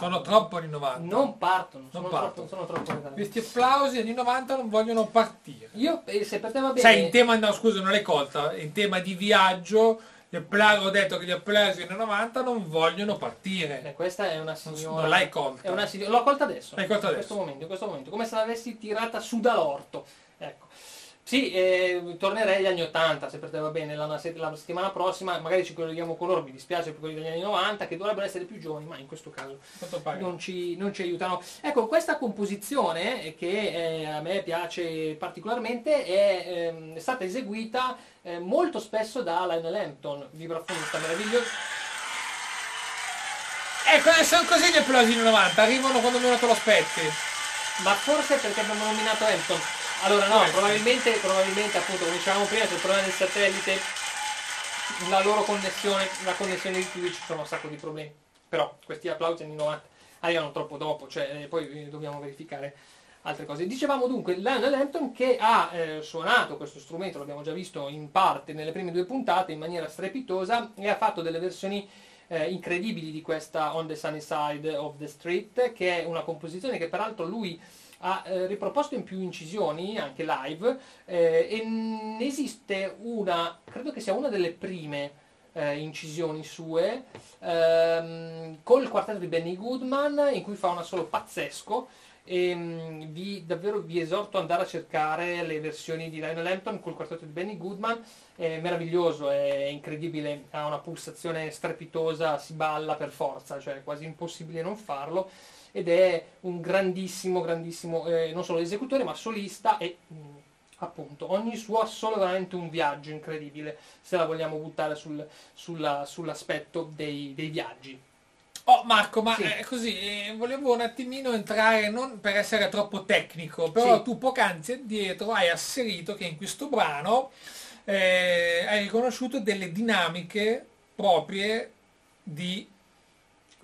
sono troppo anni 90. Non partono, sono, partono. Troppo, sono troppo in ritardo. Questi applausi anni 90 non vogliono partire. Io, eh, se per te va bene... Sai, in tema, no scusa, non l'hai colta, in tema di viaggio, gli appla- ho detto che gli applausi anni 90 non vogliono partire. Beh, questa è una signora... Non l'hai colta. È una signora... L'ho colta adesso. L'hai colta in adesso. questo momento, in questo momento. Come se l'avessi tirata su dall'orto. Sì, eh, tornerei agli anni 80, se per te va bene, la, la settimana prossima, magari ci colleghiamo con loro, mi dispiace per quelli degli anni 90, che dovrebbero essere più giovani, ma in questo caso non ci, non ci aiutano. Ecco, questa composizione eh, che eh, a me piace particolarmente è ehm, stata eseguita eh, molto spesso da Lionel Hampton, vibrafonista meraviglioso. Ecco, sono così gli applausi anni 90, arrivano quando meno te lo aspetti. Ma forse perché abbiamo nominato Hampton. Allora no, probabilmente, probabilmente appunto, come dicevamo prima, c'è il problema del satellite, la loro connessione, la connessione di Twitch, sono un sacco di problemi. Però questi applausi anni 90 arrivano troppo dopo, cioè eh, poi eh, dobbiamo verificare altre cose. Dicevamo dunque Lionel Hampton che ha eh, suonato questo strumento, l'abbiamo già visto in parte nelle prime due puntate in maniera strepitosa e ha fatto delle versioni eh, incredibili di questa On the Sunny Side of the Street, che è una composizione che peraltro lui ha eh, riproposto in più incisioni, anche live, eh, e ne esiste una, credo che sia una delle prime eh, incisioni sue, ehm, col quartetto di Benny Goodman, in cui fa un assolo pazzesco, e mh, vi, davvero vi esorto ad andare a cercare le versioni di Lionel Hampton col quartetto di Benny Goodman, è meraviglioso, è incredibile, ha una pulsazione strepitosa, si balla per forza, cioè è quasi impossibile non farlo ed è un grandissimo, grandissimo, eh, non solo esecutore ma solista e mh, appunto ogni suo assolo è veramente un viaggio incredibile se la vogliamo buttare sul- sulla- sull'aspetto dei, dei viaggi. Oh Marco, ma Sì. eh, così, eh, volevo un attimino entrare, non per essere troppo tecnico, però Sì. tu poc'anzi addietro hai asserito che in questo brano eh, hai riconosciuto delle dinamiche proprie di,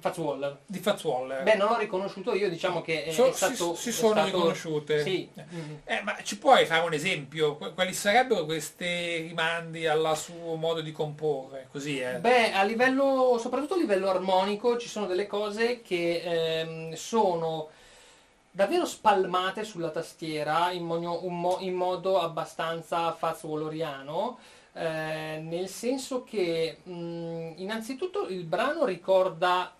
Fazwaller. di Fazwaller. Beh, non l'ho riconosciuto io, diciamo che è, So- è stato... si, si sono stato- riconosciute. Sì. mm. Eh, ma ci puoi fare un esempio? Qu- Quali sarebbero questi rimandi al suo modo di comporre? Così, eh. Beh, a livello, soprattutto a livello armonico, ci sono delle cose che ehm, sono davvero spalmate sulla tastiera in, un mo- in modo abbastanza fazzuoloriano, eh, nel senso che mh, innanzitutto il brano ricorda,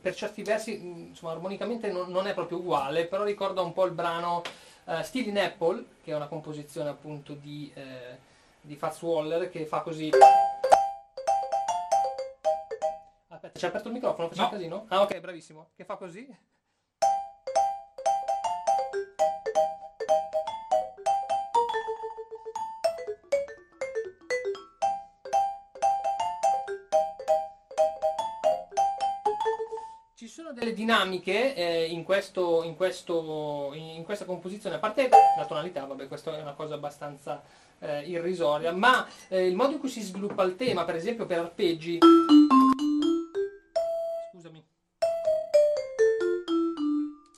per certi versi, mh, insomma, armonicamente non, non è proprio uguale, però ricorda un po' il brano eh, Still in Apple, che è una composizione appunto di, eh, di Fats Waller, che fa così. Aspetta, ci ha aperto il microfono, facciamo No. casino? Ah ok, bravissimo. Che fa così? Delle dinamiche eh, in, questo, in, questo, in questa composizione, a parte la tonalità, vabbè, questa è una cosa abbastanza eh, irrisoria, ma eh, il modo in cui si sviluppa il tema, per esempio per arpeggi, scusami,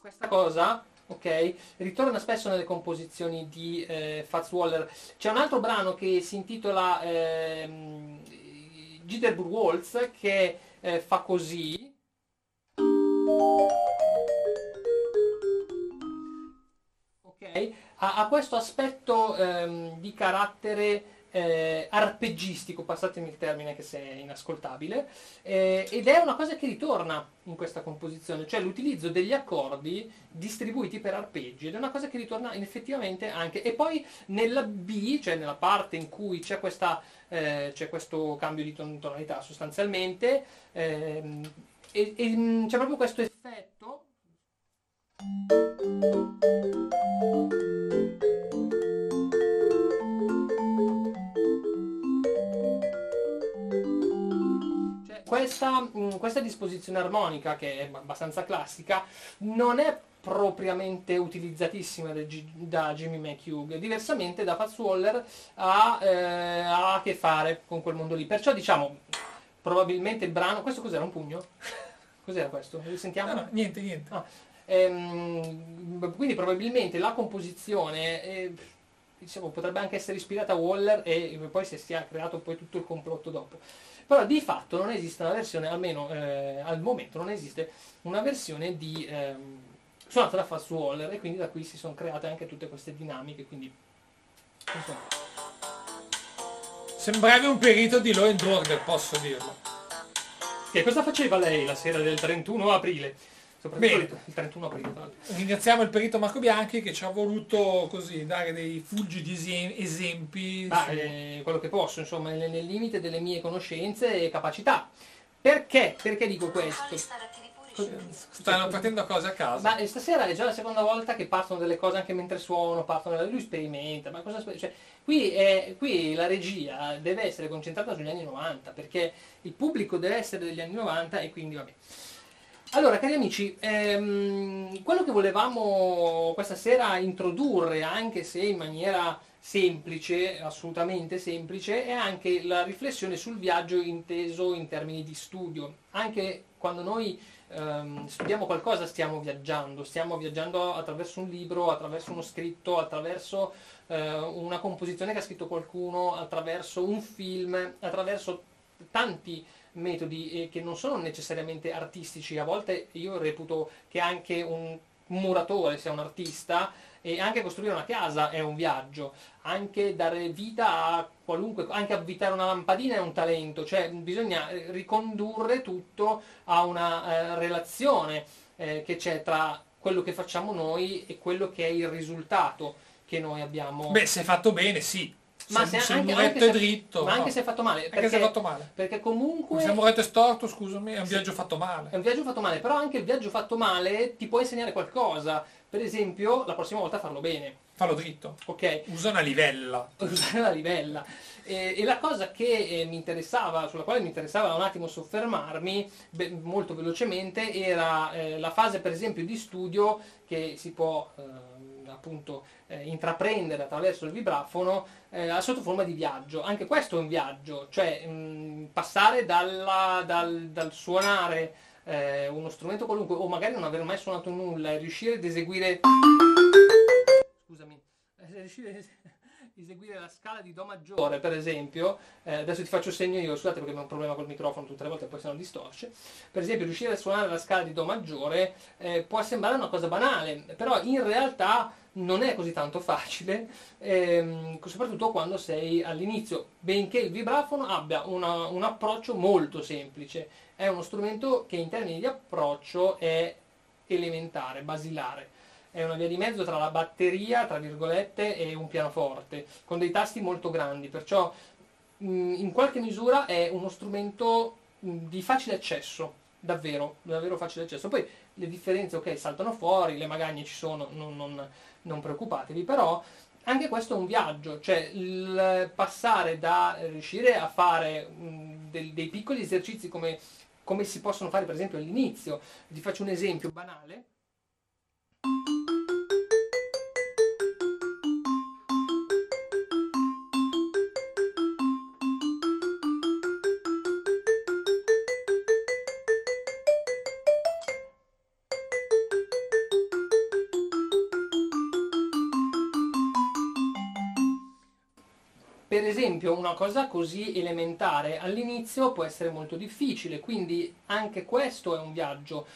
questa cosa, ok, ritorna spesso nelle composizioni di eh, Fats Waller. C'è un altro brano che si intitola ehm, Jitterbug Waltz che eh, fa così. Ha, ha questo aspetto ehm, di carattere eh, arpeggistico, passatemi il termine che se è inascoltabile, eh, ed è una cosa che ritorna in questa composizione, cioè l'utilizzo degli accordi distribuiti per arpeggi, ed è una cosa che ritorna effettivamente anche, e poi nella B, cioè nella parte in cui c'è, questa, eh, c'è questo cambio di ton- tonalità sostanzialmente, ehm, e, e, c'è proprio questo. Cioè, questa, mh, questa disposizione armonica, che è abbastanza classica, non è propriamente utilizzatissima da, Jimmy McHugh, diversamente da Fats Waller ha, eh, ha a che fare con quel mondo lì. Perciò diciamo, probabilmente il brano... Questo cos'era? Un pugno? Cos'era questo? Sentiamo? No, no, niente, niente. Ah, ehm, quindi probabilmente la composizione eh, diciamo, potrebbe anche essere ispirata a Waller e poi si sia creato poi tutto il complotto dopo. Però di fatto non esiste una versione, almeno eh, al momento non esiste una versione di ehm, suonata da Fast Waller e quindi da qui si sono create anche tutte queste dinamiche, quindi insomma. Sembravi un perito di law and order, posso dirlo. Che cosa faceva lei la sera del 31 aprile? Soprattutto Bene. il 31 aprile. Ringraziamo il perito Marco Bianchi che ci ha voluto così dare dei fulgidi esempi. Ma su- eh, quello che posso, insomma, nel, nel limite delle mie conoscenze e capacità. Perché? Perché dico questo? Stanno partendo cose a caso. Ma eh, stasera è già la seconda volta che partono delle cose anche mentre suono, partono lui sperimenta, ma cosa cioè, qui, è- qui la regia deve essere concentrata sugli anni 90, perché il pubblico deve essere degli anni 90 e quindi vabbè. Allora, cari amici, ehm, quello che volevamo questa sera introdurre, anche se in maniera semplice, assolutamente semplice, è anche la riflessione sul viaggio inteso in termini di studio. Anche quando noi ehm, studiamo qualcosa stiamo viaggiando, stiamo viaggiando attraverso un libro, attraverso uno scritto, attraverso eh, una composizione che ha scritto qualcuno, attraverso un film, attraverso tanti metodi eh, che non sono necessariamente artistici, a volte io reputo che anche un muratore sia un artista e anche costruire una casa è un viaggio, anche dare vita a qualunque, anche avvitare una lampadina è un talento, cioè bisogna eh, ricondurre tutto a una eh, relazione eh, che c'è tra quello che facciamo noi e quello che è il risultato che noi abbiamo. Beh, se fatto bene, sì. Ma se, se anche- muretto anche è se- dritto. ma anche no. se è fatto male, Anche se perché- è fatto male. perché comunque Se il muretto è storto, scusami, è un Sì. viaggio fatto È male. un viaggio fatto male, però anche il viaggio fatto male ti può insegnare qualcosa. Per esempio, la prossima volta farlo bene, Fallo dritto. ok? Usa una livella. Usare la livella. E, e la cosa che eh, mi interessava, sulla quale mi interessava un attimo soffermarmi beh, molto velocemente, era eh, la fase per esempio di studio che si può eh, appunto eh, intraprendere attraverso il vibrafono eh, sotto forma di viaggio. Anche questo è un viaggio, cioè mh, passare dalla- dal, dal suonare eh, uno strumento qualunque o magari non aver mai suonato nulla e riuscire ad eseguire scusami eh, riuscire ad eseguire la scala di do maggiore per esempio eh, adesso ti faccio segno io scusate perché ho un problema col microfono tutte le volte poi se no distorce. Per esempio riuscire a suonare la scala di do maggiore eh, può sembrare una cosa banale però in realtà non è così tanto facile ehm, soprattutto quando sei all'inizio. Benché il vibrafono abbia una- un approccio molto semplice. È uno strumento che in termini di approccio è elementare, basilare. È una via di mezzo tra la batteria, tra virgolette, e un pianoforte, con dei tasti molto grandi, perciò in qualche misura è uno strumento di facile accesso, davvero, davvero facile accesso. Poi le differenze, ok, saltano fuori, le magagne ci sono, non, non- non preoccupatevi, però anche questo è un viaggio, cioè il passare da riuscire a fare del- dei piccoli esercizi come, come si possono fare per esempio all'inizio, vi faccio un esempio banale. Una cosa così elementare all'inizio può essere molto difficile, quindi anche questo è un viaggio.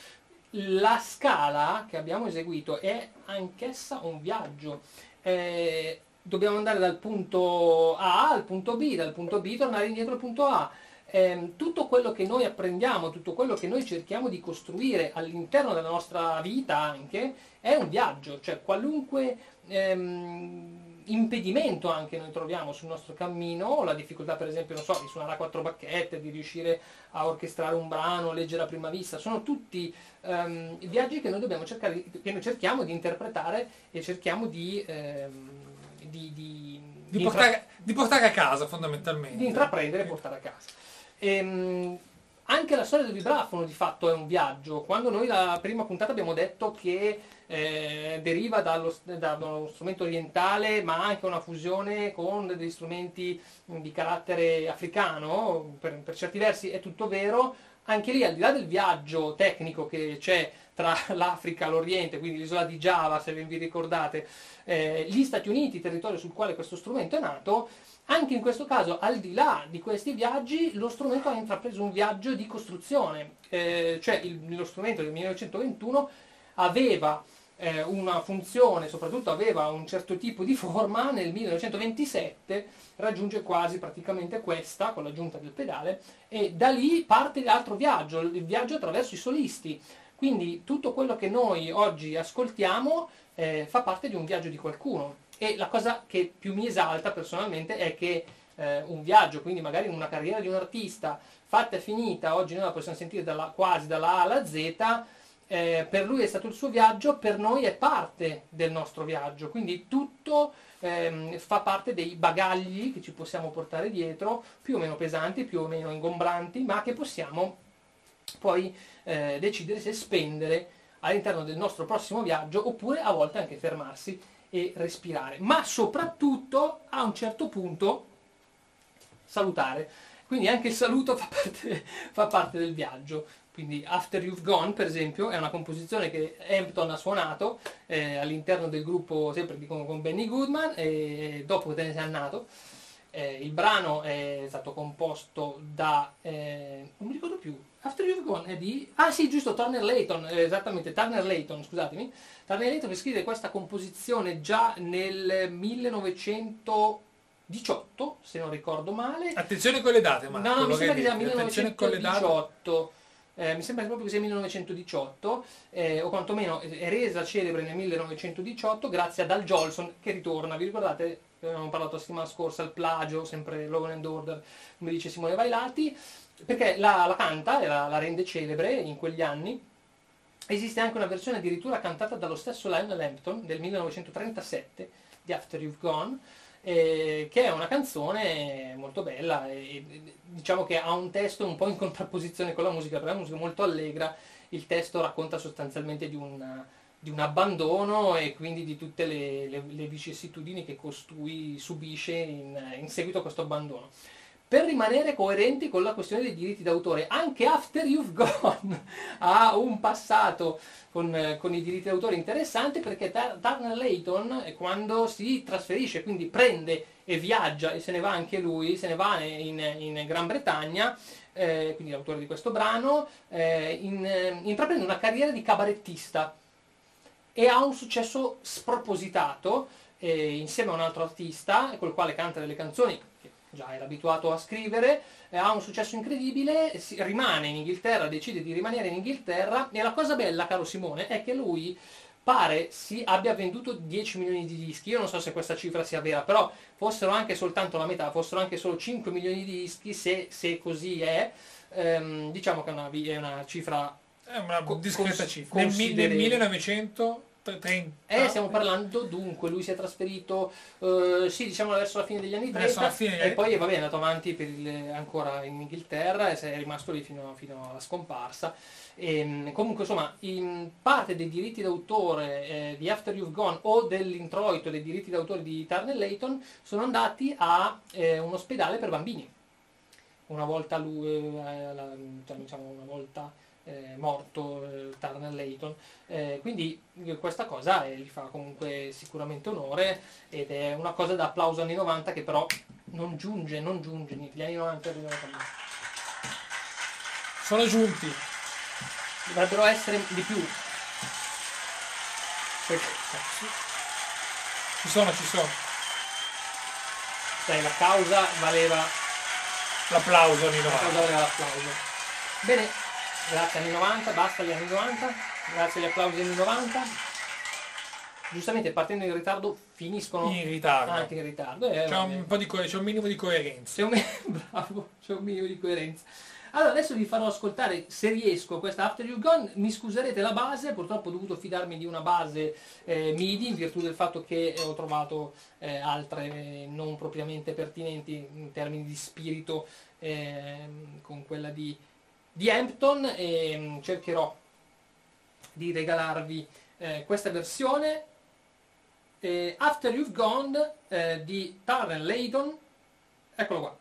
La scala che abbiamo eseguito è anch'essa un viaggio. Eh, dobbiamo andare dal punto A al punto B, dal punto B tornare indietro al punto A. Ehm, tutto quello che noi apprendiamo, tutto quello che noi cerchiamo di costruire all'interno della nostra vita anche, è un viaggio, cioè qualunque ehm, impedimento anche noi troviamo sul nostro cammino, la difficoltà per esempio, non so, di suonare a quattro bacchette, di riuscire a orchestrare un brano, leggere a prima vista, sono tutti ehm, viaggi che noi dobbiamo cercare, che noi cerchiamo di interpretare e cerchiamo di, ehm, di, di- Di portare, di portare a casa fondamentalmente. di intraprendere e portare a casa. Ehm, anche la storia del vibrafono di fatto è un viaggio. Quando noi la prima puntata abbiamo detto che eh, deriva dallo, da uno strumento orientale, ma anche una fusione con degli strumenti di carattere africano, per, per certi versi è tutto vero, anche lì al di là del viaggio tecnico che c'è tra l'Africa e l'Oriente, quindi l'isola di Java, se vi ricordate, eh, gli Stati Uniti, territorio sul quale questo strumento è nato, anche in questo caso, al di là di questi viaggi, lo strumento ha intrapreso un viaggio di costruzione, eh, cioè il, lo strumento del 1921 aveva eh, una funzione, soprattutto aveva un certo tipo di forma, nel 1927 raggiunge quasi praticamente questa con l'aggiunta del pedale e da lì parte l'altro viaggio, il viaggio attraverso i solisti. Quindi tutto quello che noi oggi ascoltiamo eh, fa parte di un viaggio di qualcuno. E la cosa che più mi esalta personalmente è che eh, un viaggio, quindi magari una carriera di un artista fatta e finita, oggi noi la possiamo sentire dalla, quasi dalla A alla Z, eh, per lui è stato il suo viaggio, per noi è parte del nostro viaggio, quindi tutto ehm, fa parte dei bagagli che ci possiamo portare dietro, più o meno pesanti, più o meno ingombranti, ma che possiamo poi eh, decidere se spendere all'interno del nostro prossimo viaggio oppure a volte anche fermarsi e respirare, ma soprattutto a un certo punto salutare. Quindi anche il saluto fa parte, fa parte del viaggio. Quindi After You've Gone, per esempio, è una composizione che Hampton ha suonato eh, all'interno del gruppo sempre con, con Benny Goodman e dopo che te ne sei andato. Eh, il brano è stato composto da... Eh, non mi ricordo più. After You've Gone è di... Ah sì, giusto, Turner Layton, eh, esattamente, Turner Layton, scusatemi. Turner Layton che scrive questa composizione già nel 1918, se non ricordo male. Attenzione con le date, Marco. No, no, mi sembra che sia dici, attenzione con le date. 1918. Eh, mi sembra proprio che sia 1918, eh, o quantomeno è resa celebre nel 1918 grazie ad Al Jolson che ritorna. Vi ricordate? Abbiamo parlato la settimana scorsa, il plagio, sempre Law and Order, come dice Simone Vailati, perché la, la canta e la, la rende celebre in quegli anni. Esiste anche una versione addirittura cantata dallo stesso Lionel Hampton del 1937 di After You've Gone, eh, che è una canzone molto bella e, e, diciamo che ha un testo un po' in contrapposizione con la musica, perché la musica è molto allegra, il testo racconta sostanzialmente di un, di un abbandono e quindi di tutte le, le, le vicissitudini che costui subisce in, in seguito a questo abbandono per rimanere coerenti con la questione dei diritti d'autore. Anche After You've Gone ha un passato con, con i diritti d'autore interessante perché Turner Layton eh, quando si trasferisce, quindi prende e viaggia e se ne va anche lui, se ne va in, in Gran Bretagna, eh, quindi l'autore di questo brano, eh, in, eh, intraprende una carriera di cabarettista e ha un successo spropositato eh, insieme a un altro artista col quale canta delle canzoni già era abituato a scrivere, eh, ha un successo incredibile, si, rimane in Inghilterra, decide di rimanere in Inghilterra e la cosa bella, caro Simone, è che lui pare si abbia venduto 10 milioni di dischi, io non so se questa cifra sia vera, però fossero anche soltanto la metà, fossero anche solo 5 milioni di dischi, se, se così è, ehm, diciamo che è una, è una cifra... È una discreta cifra. Nel, nel 1900 30. Eh, stiamo parlando dunque, lui si è trasferito, eh, sì, diciamo verso la fine degli anni 30 fine, e poi vabbè, è andato avanti il, ancora in Inghilterra e è rimasto lì fino, fino alla scomparsa. E, ehm, comunque insomma, in parte dei diritti d'autore eh, di After You've Gone o dell'introito dei diritti d'autore di Turner Layton sono andati a eh, un ospedale per bambini. Una volta lui, eh, la, cioè, diciamo una volta eh, morto eh, Turner Layton. Eh, quindi eh, questa cosa gli fa comunque sicuramente onore ed è una cosa da applauso anni 90 che però non giunge, non giunge, gli anni 90 arrivano Sono giunti. Dovrebbero essere di più. Ci sono, ci sono. Dai, la causa valeva l'applauso anni 90. La causa valeva l'applauso. Bene, grazie anni 90, basta gli anni 90, grazie agli applausi anni 90. Giustamente partendo in ritardo finiscono in ritardo. anche in ritardo. Eh, c'è, un po di co- c'è un minimo di coerenza. C'è un, bravo, c'è un minimo di coerenza. Allora adesso vi farò ascoltare, se riesco, questa After You Gone, mi scuserete la base, purtroppo ho dovuto fidarmi di una base eh, MIDI in virtù del fatto che ho trovato eh, altre non propriamente pertinenti in termini di spirito eh, con quella di di Hampton e mm, cercherò di regalarvi eh, questa versione. Eh, After You've Gone eh, di Tarren Layton eccolo qua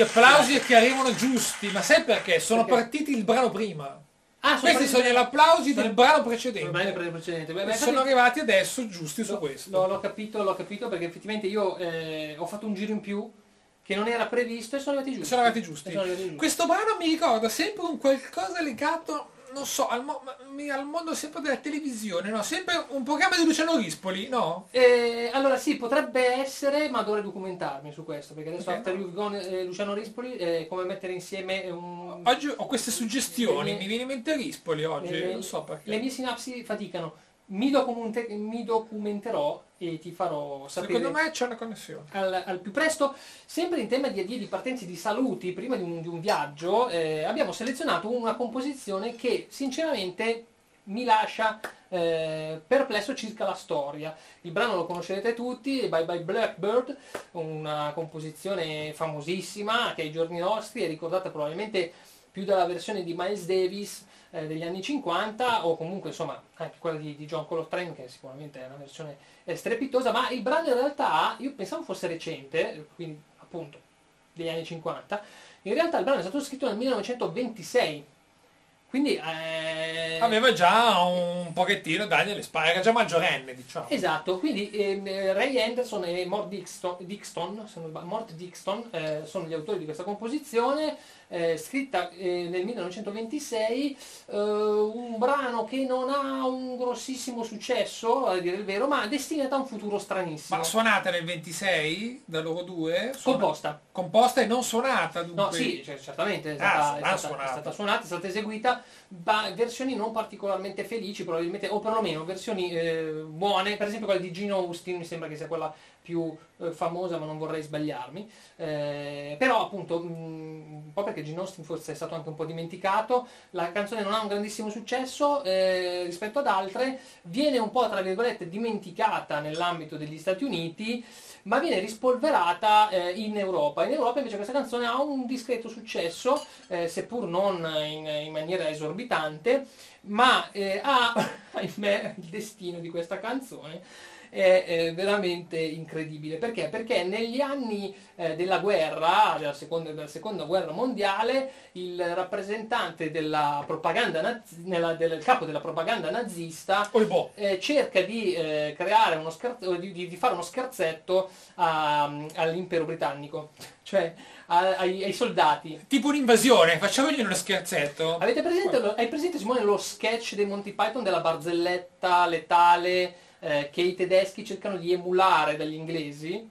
Questi applausi che arrivano giusti, ma sai perché? Sono Perché? partiti il brano prima. Ah, Questi sono gli applausi del brano precedente. Pre- precedente. Beh, sono infatti- arrivati adesso giusti su questo. L'ho, l'ho capito, l'ho capito perché effettivamente io eh, ho fatto un giro in più che non era previsto e sono arrivati giusti. Sono arrivati giusti. Sono arrivati giusti. Questo brano mi ricorda sempre un qualcosa legato, non so, al, mo- al mondo sempre della televisione, no? Sempre un programma di Luciano Rispoli, no? Eh, allora sì, potrebbe essere, ma dovrei documentarmi su questo, perché adesso Ok. After You've Gone, eh, Luciano Rispoli è come mettere insieme un... Oggi ho queste suggestioni, Le- mi viene in mente Rispoli oggi, le- non so perché. Le mie sinapsi faticano. Mi, documente- mi documenterò e ti farò sapere Secondo me c'è una connessione. al, al più presto. Sempre in tema di addio di partenze di saluti, prima di un, di un viaggio, eh, abbiamo selezionato una composizione che sinceramente mi lascia eh, perplesso circa la storia. Il brano lo conoscerete tutti, Bye Bye Blackbird, una composizione famosissima che ai giorni nostri è ricordata probabilmente più dalla versione di Miles Davis eh, degli anni 50 o comunque insomma anche quella di, di John Coltrane che sicuramente è una versione eh, strepitosa, ma il brano in realtà io pensavo fosse recente, quindi appunto degli anni 50, in realtà il brano è stato scritto nel 1926, quindi eh, Aveva già un pochettino d'anni alle spalle, era già maggiorenne, diciamo. Esatto, quindi eh, Ray Anderson e Mort Dixon, sbaglio, Mort Dixon eh, sono gli autori di questa composizione, eh, scritta eh, nel 1926, eh, un brano che non ha un grossissimo successo, a dire il vero, ma destinata a un futuro stranissimo. Ma suonata nel 26 da loro due? Suona- Composta. Composta e non suonata, dunque. No, sì, cioè, certamente è Ah, stata, è ma stata- suonata. è stata suonata, è stata eseguita, ma versioni non particolarmente felici probabilmente, o perlomeno versioni eh, buone, per esempio quella di Gino Austin mi sembra che sia quella più eh, famosa, ma non vorrei sbagliarmi. Eh, però appunto, mh, un po' perché Gino Austin forse è stato anche un po' dimenticato, la canzone non ha un grandissimo successo eh, rispetto ad altre, viene un po' tra virgolette dimenticata nell'ambito degli Stati Uniti, ma viene rispolverata eh, in Europa. In Europa invece questa canzone ha un discreto successo, eh, seppur non in, in maniera esorbitante, ma eh, ha, ahimè, il destino di questa canzone è eh, veramente incredibile. Perché? Perché negli anni eh, della guerra, della seconda, della seconda guerra mondiale, il rappresentante della propaganda nazi- nella- del capo della propaganda nazista Oh, boh. eh, cerca di eh, creare uno scherzo, di, di- di fare uno scherzetto a- all'impero britannico, cioè ai, ai soldati. Tipo un'invasione, facciamogli uno scherzetto. Avete presente, lo- hai presente Simone lo sketch dei Monty Python della barzelletta letale eh, che i tedeschi cercano di emulare dagli inglesi?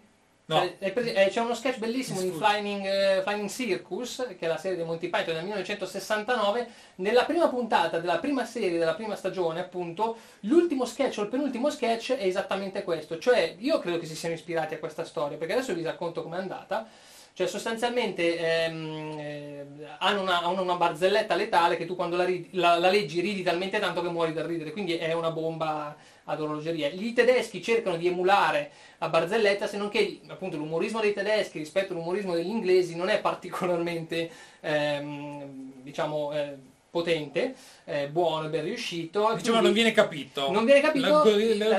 No. Hai prese- eh, c'è uno sketch bellissimo di. Flying, eh, Flying Circus, che è la serie dei Monty Python del 1969. Nella prima puntata della prima serie, della prima stagione, appunto, l'ultimo sketch o il penultimo sketch è esattamente questo. Cioè, io credo che si siano ispirati a questa storia, perché adesso vi racconto com'è andata. Cioè, sostanzialmente ehm, eh, hanno, una, hanno una barzelletta letale che tu quando la, ridi- la- la leggi ridi talmente tanto che muori dal ridere, quindi è una bomba ad orologeria. I tedeschi cercano di emulare la barzelletta, se non che appunto l'umorismo dei tedeschi rispetto all'umorismo degli inglesi non è particolarmente ehm, diciamo eh, potente, eh, buono ben riuscito. Diciamo quindi- non viene capito. Non viene capito-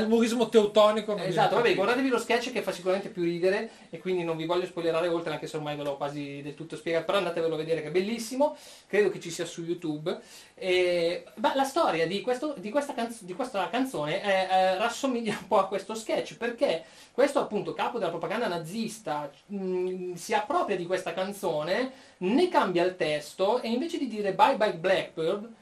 L'umorismo teutonico Esatto, vabbè, guardatevi lo sketch che fa sicuramente più ridere e quindi non vi voglio spoilerare oltre anche se ormai ve l'ho quasi del tutto spiegato, però andatevelo a vedere che è bellissimo, credo che ci sia su YouTube. E, beh, la storia di, questo- di questa, canz- di questa canzone è- è- rassomiglia un po' a questo sketch perché questo appunto capo della propaganda nazista mh, si appropria di questa canzone, ne cambia il testo e invece di dire bye bye Blackbird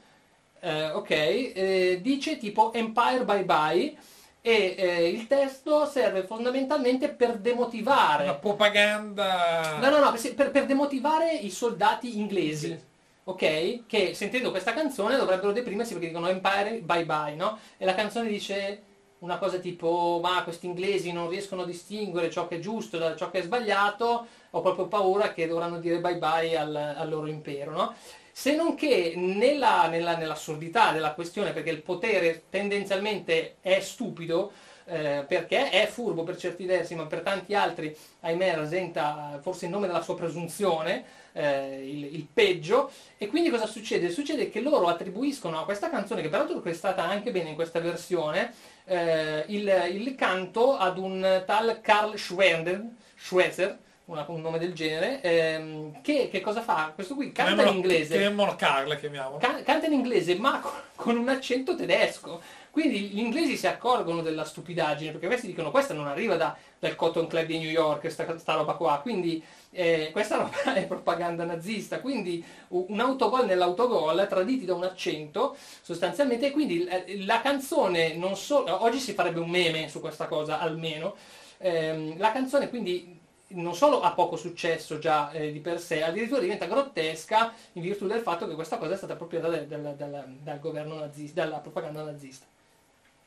eh, ok, eh, dice tipo Empire bye bye e eh, il testo serve fondamentalmente per Una demotivare, propaganda... no no no, per, per demotivare i soldati inglesi, ok? Che sentendo questa canzone dovrebbero deprimersi perché dicono Empire bye bye, no? E la canzone dice una cosa tipo ma questi inglesi non riescono a distinguere ciò che è giusto da ciò che è sbagliato, ho proprio paura che dovranno dire bye bye al, al loro impero, no? Se non che nella, nella- nell'assurdità della questione, perché il potere tendenzialmente è stupido, eh, perché è furbo per certi versi, ma per tanti altri, ahimè, rasenta forse in nome della sua presunzione eh, il, il peggio. E quindi cosa succede? Succede che loro attribuiscono a questa canzone, che peraltro è stata anche bene in questa versione, eh, il, il canto ad un tal Karl Schwender, Schwezer, una- un nome del genere, ehm, che, che cosa fa? Questo qui canta in Chiamiamolo- inglese. Chiamiamolo Carla, chiamiamolo. Can- canta in inglese ma con, con un accento tedesco. Quindi gli inglesi si accorgono della stupidaggine perché questi dicono questa non arriva da- dal Cotton Club di New York, sta, sta roba qua, quindi eh, questa roba è propaganda nazista. Quindi un autogol nell'autogol traditi da un accento sostanzialmente e quindi eh, la canzone non solo, oggi si farebbe un meme su questa cosa almeno, Ehm, la canzone quindi non solo ha poco successo già eh, di per sé, addirittura diventa grottesca in virtù del fatto che questa cosa è stata appropriata del- del- del- dal governo nazista, dalla propaganda nazista.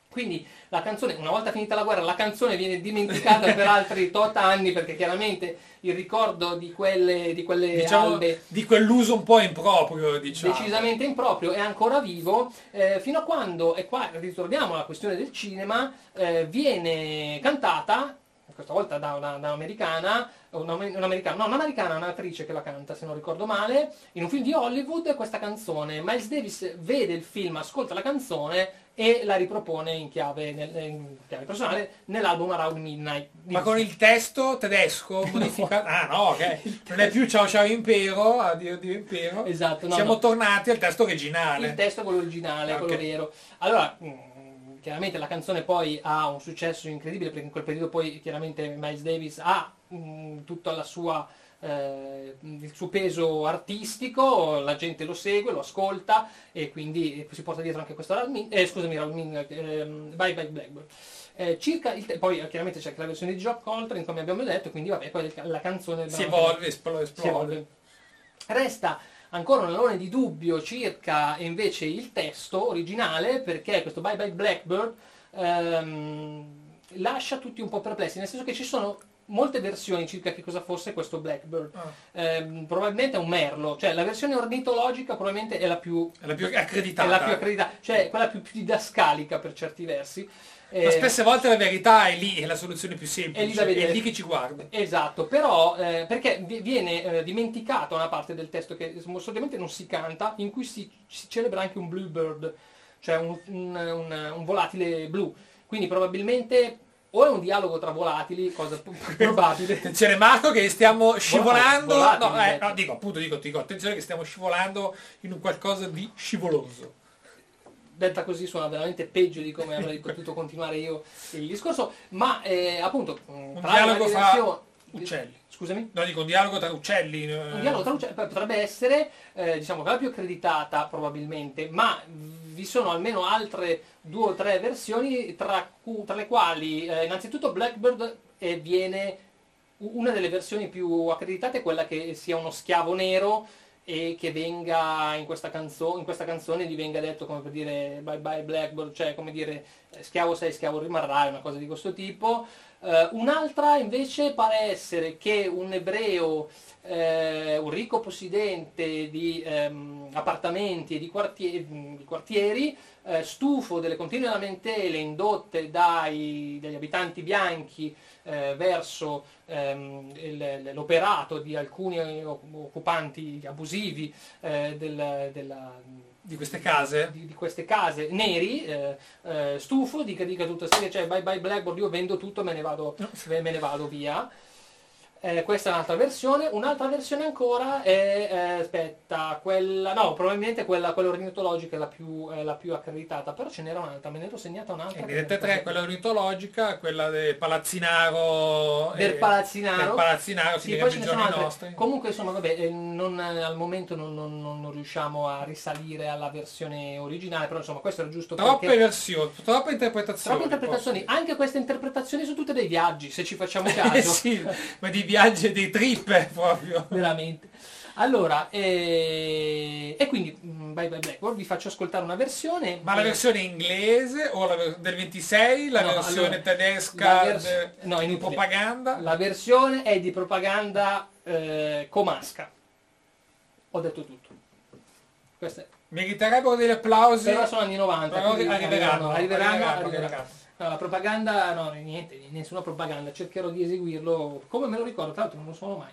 Quindi la canzone, una volta finita la guerra, la canzone viene dimenticata per altri tot anni perché chiaramente il ricordo di quelle, di quelle Diciamo, albe di quell'uso un po' improprio, diciamo. decisamente improprio, è ancora vivo, eh, fino a quando, e qua ritorniamo alla questione del cinema, eh, viene cantata, questa volta da, una, da un'americana, una- un'americana, no, un'americana, un'attrice che la canta, se non ricordo male, in un film di Hollywood questa canzone, Miles Davis vede il film, ascolta la canzone e la ripropone in chiave, nel- in chiave personale nell'album Around Midnight. Ma con il testo tedesco modificato. Ah no, ok. Non è più ciao ciao impero, addio addio impero. Esatto, no, Siamo no. tornati al testo Il originale. testo è quello originale, Ah, quello vero. Allora, mm, chiaramente la canzone poi ha un successo incredibile perché in quel periodo poi chiaramente Miles Davis ha mm, tutta la sua eh, il suo peso artistico, la gente lo segue, lo ascolta e quindi si porta dietro anche questo Raul Min- eh, scusami, Raul Min- ehm, Bye Bye Blackbird. Eh, circa il te- poi eh, chiaramente c'è anche la versione di Jock Coltrane come abbiamo detto, quindi vabbè, poi la canzone Si evolve, esplode, si esplode. evolve. Resta ancora un alone di dubbio circa invece il testo originale perché questo Bye Bye Blackbird ehm, lascia tutti un po' perplessi, nel senso che ci sono molte versioni circa che cosa fosse questo Blackbird. Ah, Ehm, probabilmente è un merlo, cioè la versione ornitologica probabilmente è la più, è la più è accreditata. la più accreditata, cioè quella più, più didascalica per certi versi. Ma Eh, spesse volte la verità è lì, è la soluzione più semplice. È lì da vedere. È lì che ci guarda. Esatto, però eh, perché vi- viene eh, dimenticata una parte del testo che solitamente non si canta, in cui si, si celebra anche un bluebird, cioè un, un- un- un volatile blu. Quindi probabilmente o è un dialogo tra volatili, cosa probabile, Attenzione Marco che stiamo scivolando. volatili, no, eh, detto. no, dico appunto, dico, dico, attenzione che stiamo scivolando in un qualcosa di scivoloso. Detta così suona veramente peggio di come avrei potuto continuare io il discorso, ma eh, appunto mh, Un dialogo fra uccelli. Scusami? No, dico un dialogo tra uccelli. eh, Un dialogo tra uccelli potrebbe essere, eh, diciamo, quella più accreditata probabilmente, ma vi sono almeno altre due o tre versioni tra, tra le quali eh, innanzitutto Blackbird eh, viene una delle versioni più accreditate è quella che sia uno schiavo nero e che venga in questa, canzo- in questa canzone gli venga detto come per dire bye bye Blackbird, cioè come dire eh, schiavo sei, schiavo rimarrai, una cosa di questo tipo. Eh, un'altra invece pare essere che un ebreo, eh, un ricco possidente di ehm, appartamenti e di, quartie- di quartieri, eh, stufo delle continue lamentele indotte dai- dagli abitanti bianchi eh, verso ehm, l'operato di alcuni occupanti abusivi eh, del- della, di queste case. di, di queste case neri, eh, eh, stufo, dica dica tutta serie, cioè bye bye Blackboard, io vendo tutto, me ne vado, me ne vado via. Eh, questa è un'altra versione, un'altra versione ancora è, eh, aspetta, quella, no, probabilmente quella, quella ornitologica è la più, è la più accreditata, però ce n'era un'altra, me ne ero segnata un'altra. E che diventa mi- tre, quella ornitologica, quella del palazzinaro. del eh, Palazzinaro. Del palazzinaro, Sì, poi ce ne giorni nostri. Comunque insomma vabbè, eh, non, eh, al momento non, non- non- riusciamo a risalire alla versione originale, però insomma questo era giusto Troppe perché... versioni, troppe interpretazioni. Troppe interpretazioni, anche queste interpretazioni sono tutte dei viaggi, se ci facciamo Eh caso. sì, ma di viaggi e dei trip proprio. Veramente. Allora, eh, e quindi mm, Bye Bye Blackboard vi faccio ascoltare una versione. Ma la versione inglese o la del 26, la No, versione allora, tedesca la vers- de- no, di propaganda? La versione è di propaganda eh, comasca. Ho detto tutto. Questa è. Meriterebbero degli applausi. Però sono anni 90. Però arriveranno, arriveranno, arriveranno, arriveranno. arriveranno. No, la propaganda, no, niente, nessuna propaganda, cercherò di eseguirlo come me lo ricordo, tra l'altro non lo suono mai.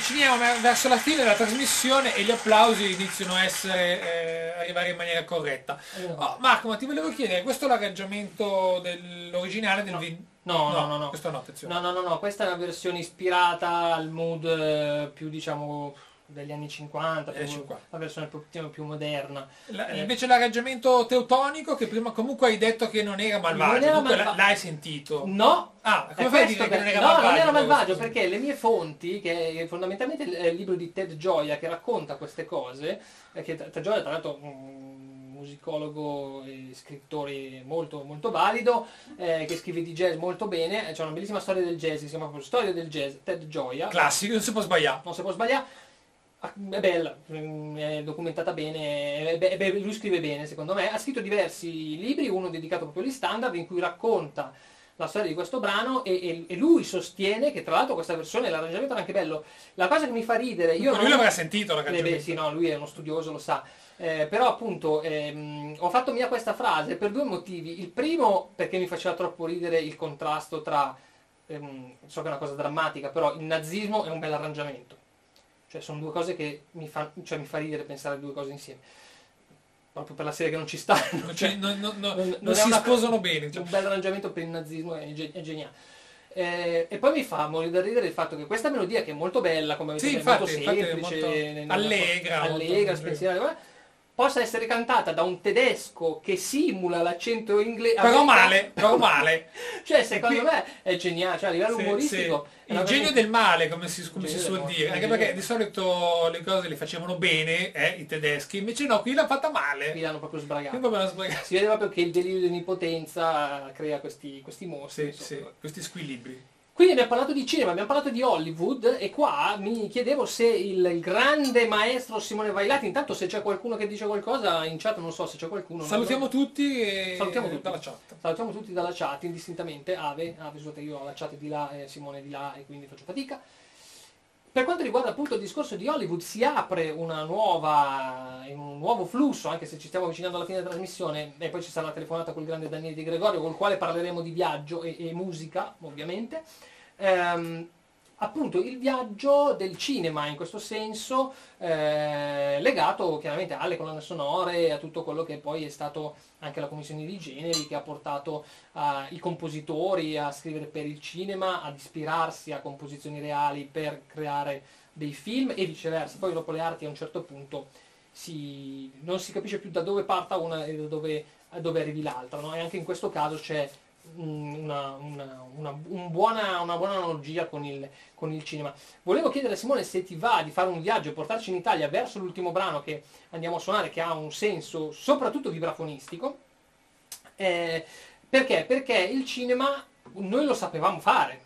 Avviciniamo verso la fine della trasmissione e gli applausi iniziano a essere, eh, arrivare in maniera corretta. Oh, Marco, ma ti volevo chiedere, questo è l'arrangiamento dell'originale del No. vin- No, no, no, no. Questo no, attenzione. No, no, no, no, questa è una versione ispirata al mood eh, più diciamo degli anni 50, Anni più- 50. la versione più, più- più moderna. La- Eh. invece l'arrangiamento teutonico, che prima comunque hai detto che non era malvagio, Non era dunque malva- la- l'hai sentito. No, come fai a dire che non era no, malvagio? non era malvagio perché le mie fonti, che è fondamentalmente il, il libro di Ted Gioia che racconta queste cose, eh, che Ted Gioia tra l'altro un musicologo e scrittore molto, molto valido, eh, che scrive di jazz molto bene, c'è una bellissima storia del jazz, si chiama proprio Storia del jazz, Ted Gioia, Classico, non si può sbagliare. non si può sbagliare. Ah, È bella, mm, è documentata bene, è be- è be- lui scrive bene secondo me, ha scritto diversi libri, uno dedicato proprio agli standard in cui racconta la storia di questo brano e, e- e lui sostiene che tra l'altro questa versione, l'arrangiamento era anche bello. La cosa che mi fa ridere, io lui non- l'avrà sentito eh l'arrangiamento. beh, sì, no, lui è uno studioso, lo sa. Eh, però appunto ehm, ho fatto mia questa frase per due motivi. Il primo perché mi faceva troppo ridere il contrasto tra, ehm, so che è una cosa drammatica, però il nazismo è un bel arrangiamento. Cioè sono due cose che mi fa, cioè, mi fa ridere pensare a due cose insieme. Proprio per la serie che non ci stanno. Non, cioè, ci- non- non- non- non- è si una- sposano bene. cioè. un bel arrangiamento per il nazismo è, è geniale. Eh, e poi mi fa morire da ridere il fatto che questa melodia che è molto bella, come avete Sì, detto, infatti, molto infatti è semplice, molto allegra, allegra, molto- spensierata, possa essere cantata da un tedesco che simula l'accento inglese. Però male, però male. Cioè, secondo Qui- me è geniale, cioè a livello Sì, umoristico. sì. Il genio che- del male, come si, come si suol dire, anche perché di solito le cose le facevano bene, eh, i tedeschi, invece no, qui l'ha fatta male. Qui l'hanno proprio sbragato. proprio l'ha sbrigata. Si vede proprio che il delirio di onnipotenza crea questi, questi mostri. Sì, questi squilibri. Quindi abbiamo parlato di cinema, abbiamo parlato di Hollywood e qua mi chiedevo se il, grande maestro Simone Vailati, intanto se c'è qualcuno che dice qualcosa in chat, non so se c'è qualcuno. Salutiamo tutti e Salutiamo tutti. dalla chat. Salutiamo tutti dalla chat, indistintamente. Ave, Ave, scusate, io ho la chat di là e Simone di là e quindi faccio fatica. Per quanto riguarda appunto il discorso di Hollywood, si apre nuova, un nuovo flusso, anche se ci stiamo avvicinando alla fine della trasmissione, e poi ci sarà la telefonata col grande Daniele Di Gregorio, col quale parleremo di viaggio e, e musica, ovviamente. Ehm, appunto il viaggio del cinema in questo senso eh, legato chiaramente alle colonne sonore e a tutto quello che poi è stato anche la commissione di generi che ha portato eh, i compositori a scrivere per il cinema, ad ispirarsi a composizioni reali per creare dei film e viceversa. Poi dopo le arti a un certo punto si- non si capisce più da dove parta una e da dove, dove arrivi l'altra. no? E anche in questo caso c'è una, una- una- un buona, una buona analogia con il, con il cinema. Volevo chiedere a Simone se ti va di fare un viaggio e portarci in Italia verso l'ultimo brano che andiamo a suonare, che ha un senso soprattutto vibrafonistico. Eh, perché? Perché il cinema noi lo sapevamo fare.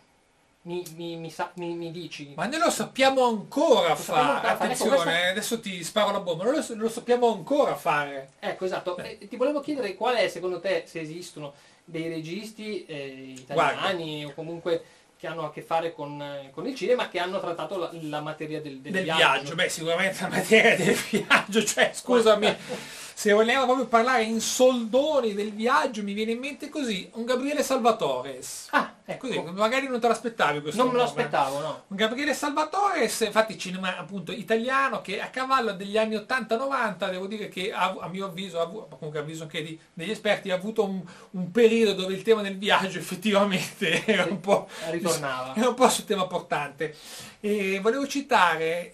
Mi, mi- mi sa- mi- dici? Ma noi lo sappiamo ancora Lo sappiamo fare, ancora fare. Ecco, attenzione, questa- eh, adesso ti sparo la bomba, noi lo, lo sappiamo ancora fare. Ecco, esatto. E ti volevo chiedere qual è secondo te, se esistono dei registi eh, italiani o comunque che hanno a che fare con, eh, con il cinema, che hanno trattato la, la materia del, del del viaggio. viaggio. Beh, sicuramente la materia del viaggio, cioè, scusami, se vogliamo proprio parlare in soldoni del viaggio, mi viene in mente così, un Gabriele Salvatores. Ah, ecco. Così, magari non te l'aspettavi questo non me lo nome. aspettavo, no. Un Gabriele Salvatores, infatti cinema appunto italiano che a cavallo degli anni 80-90 devo dire che ha- a mio avviso, avu- comunque a avviso anche di- degli esperti, ha avuto un, un periodo dove il tema del viaggio effettivamente era un po' Ritornava. è un po' sul tema portante. E volevo citare,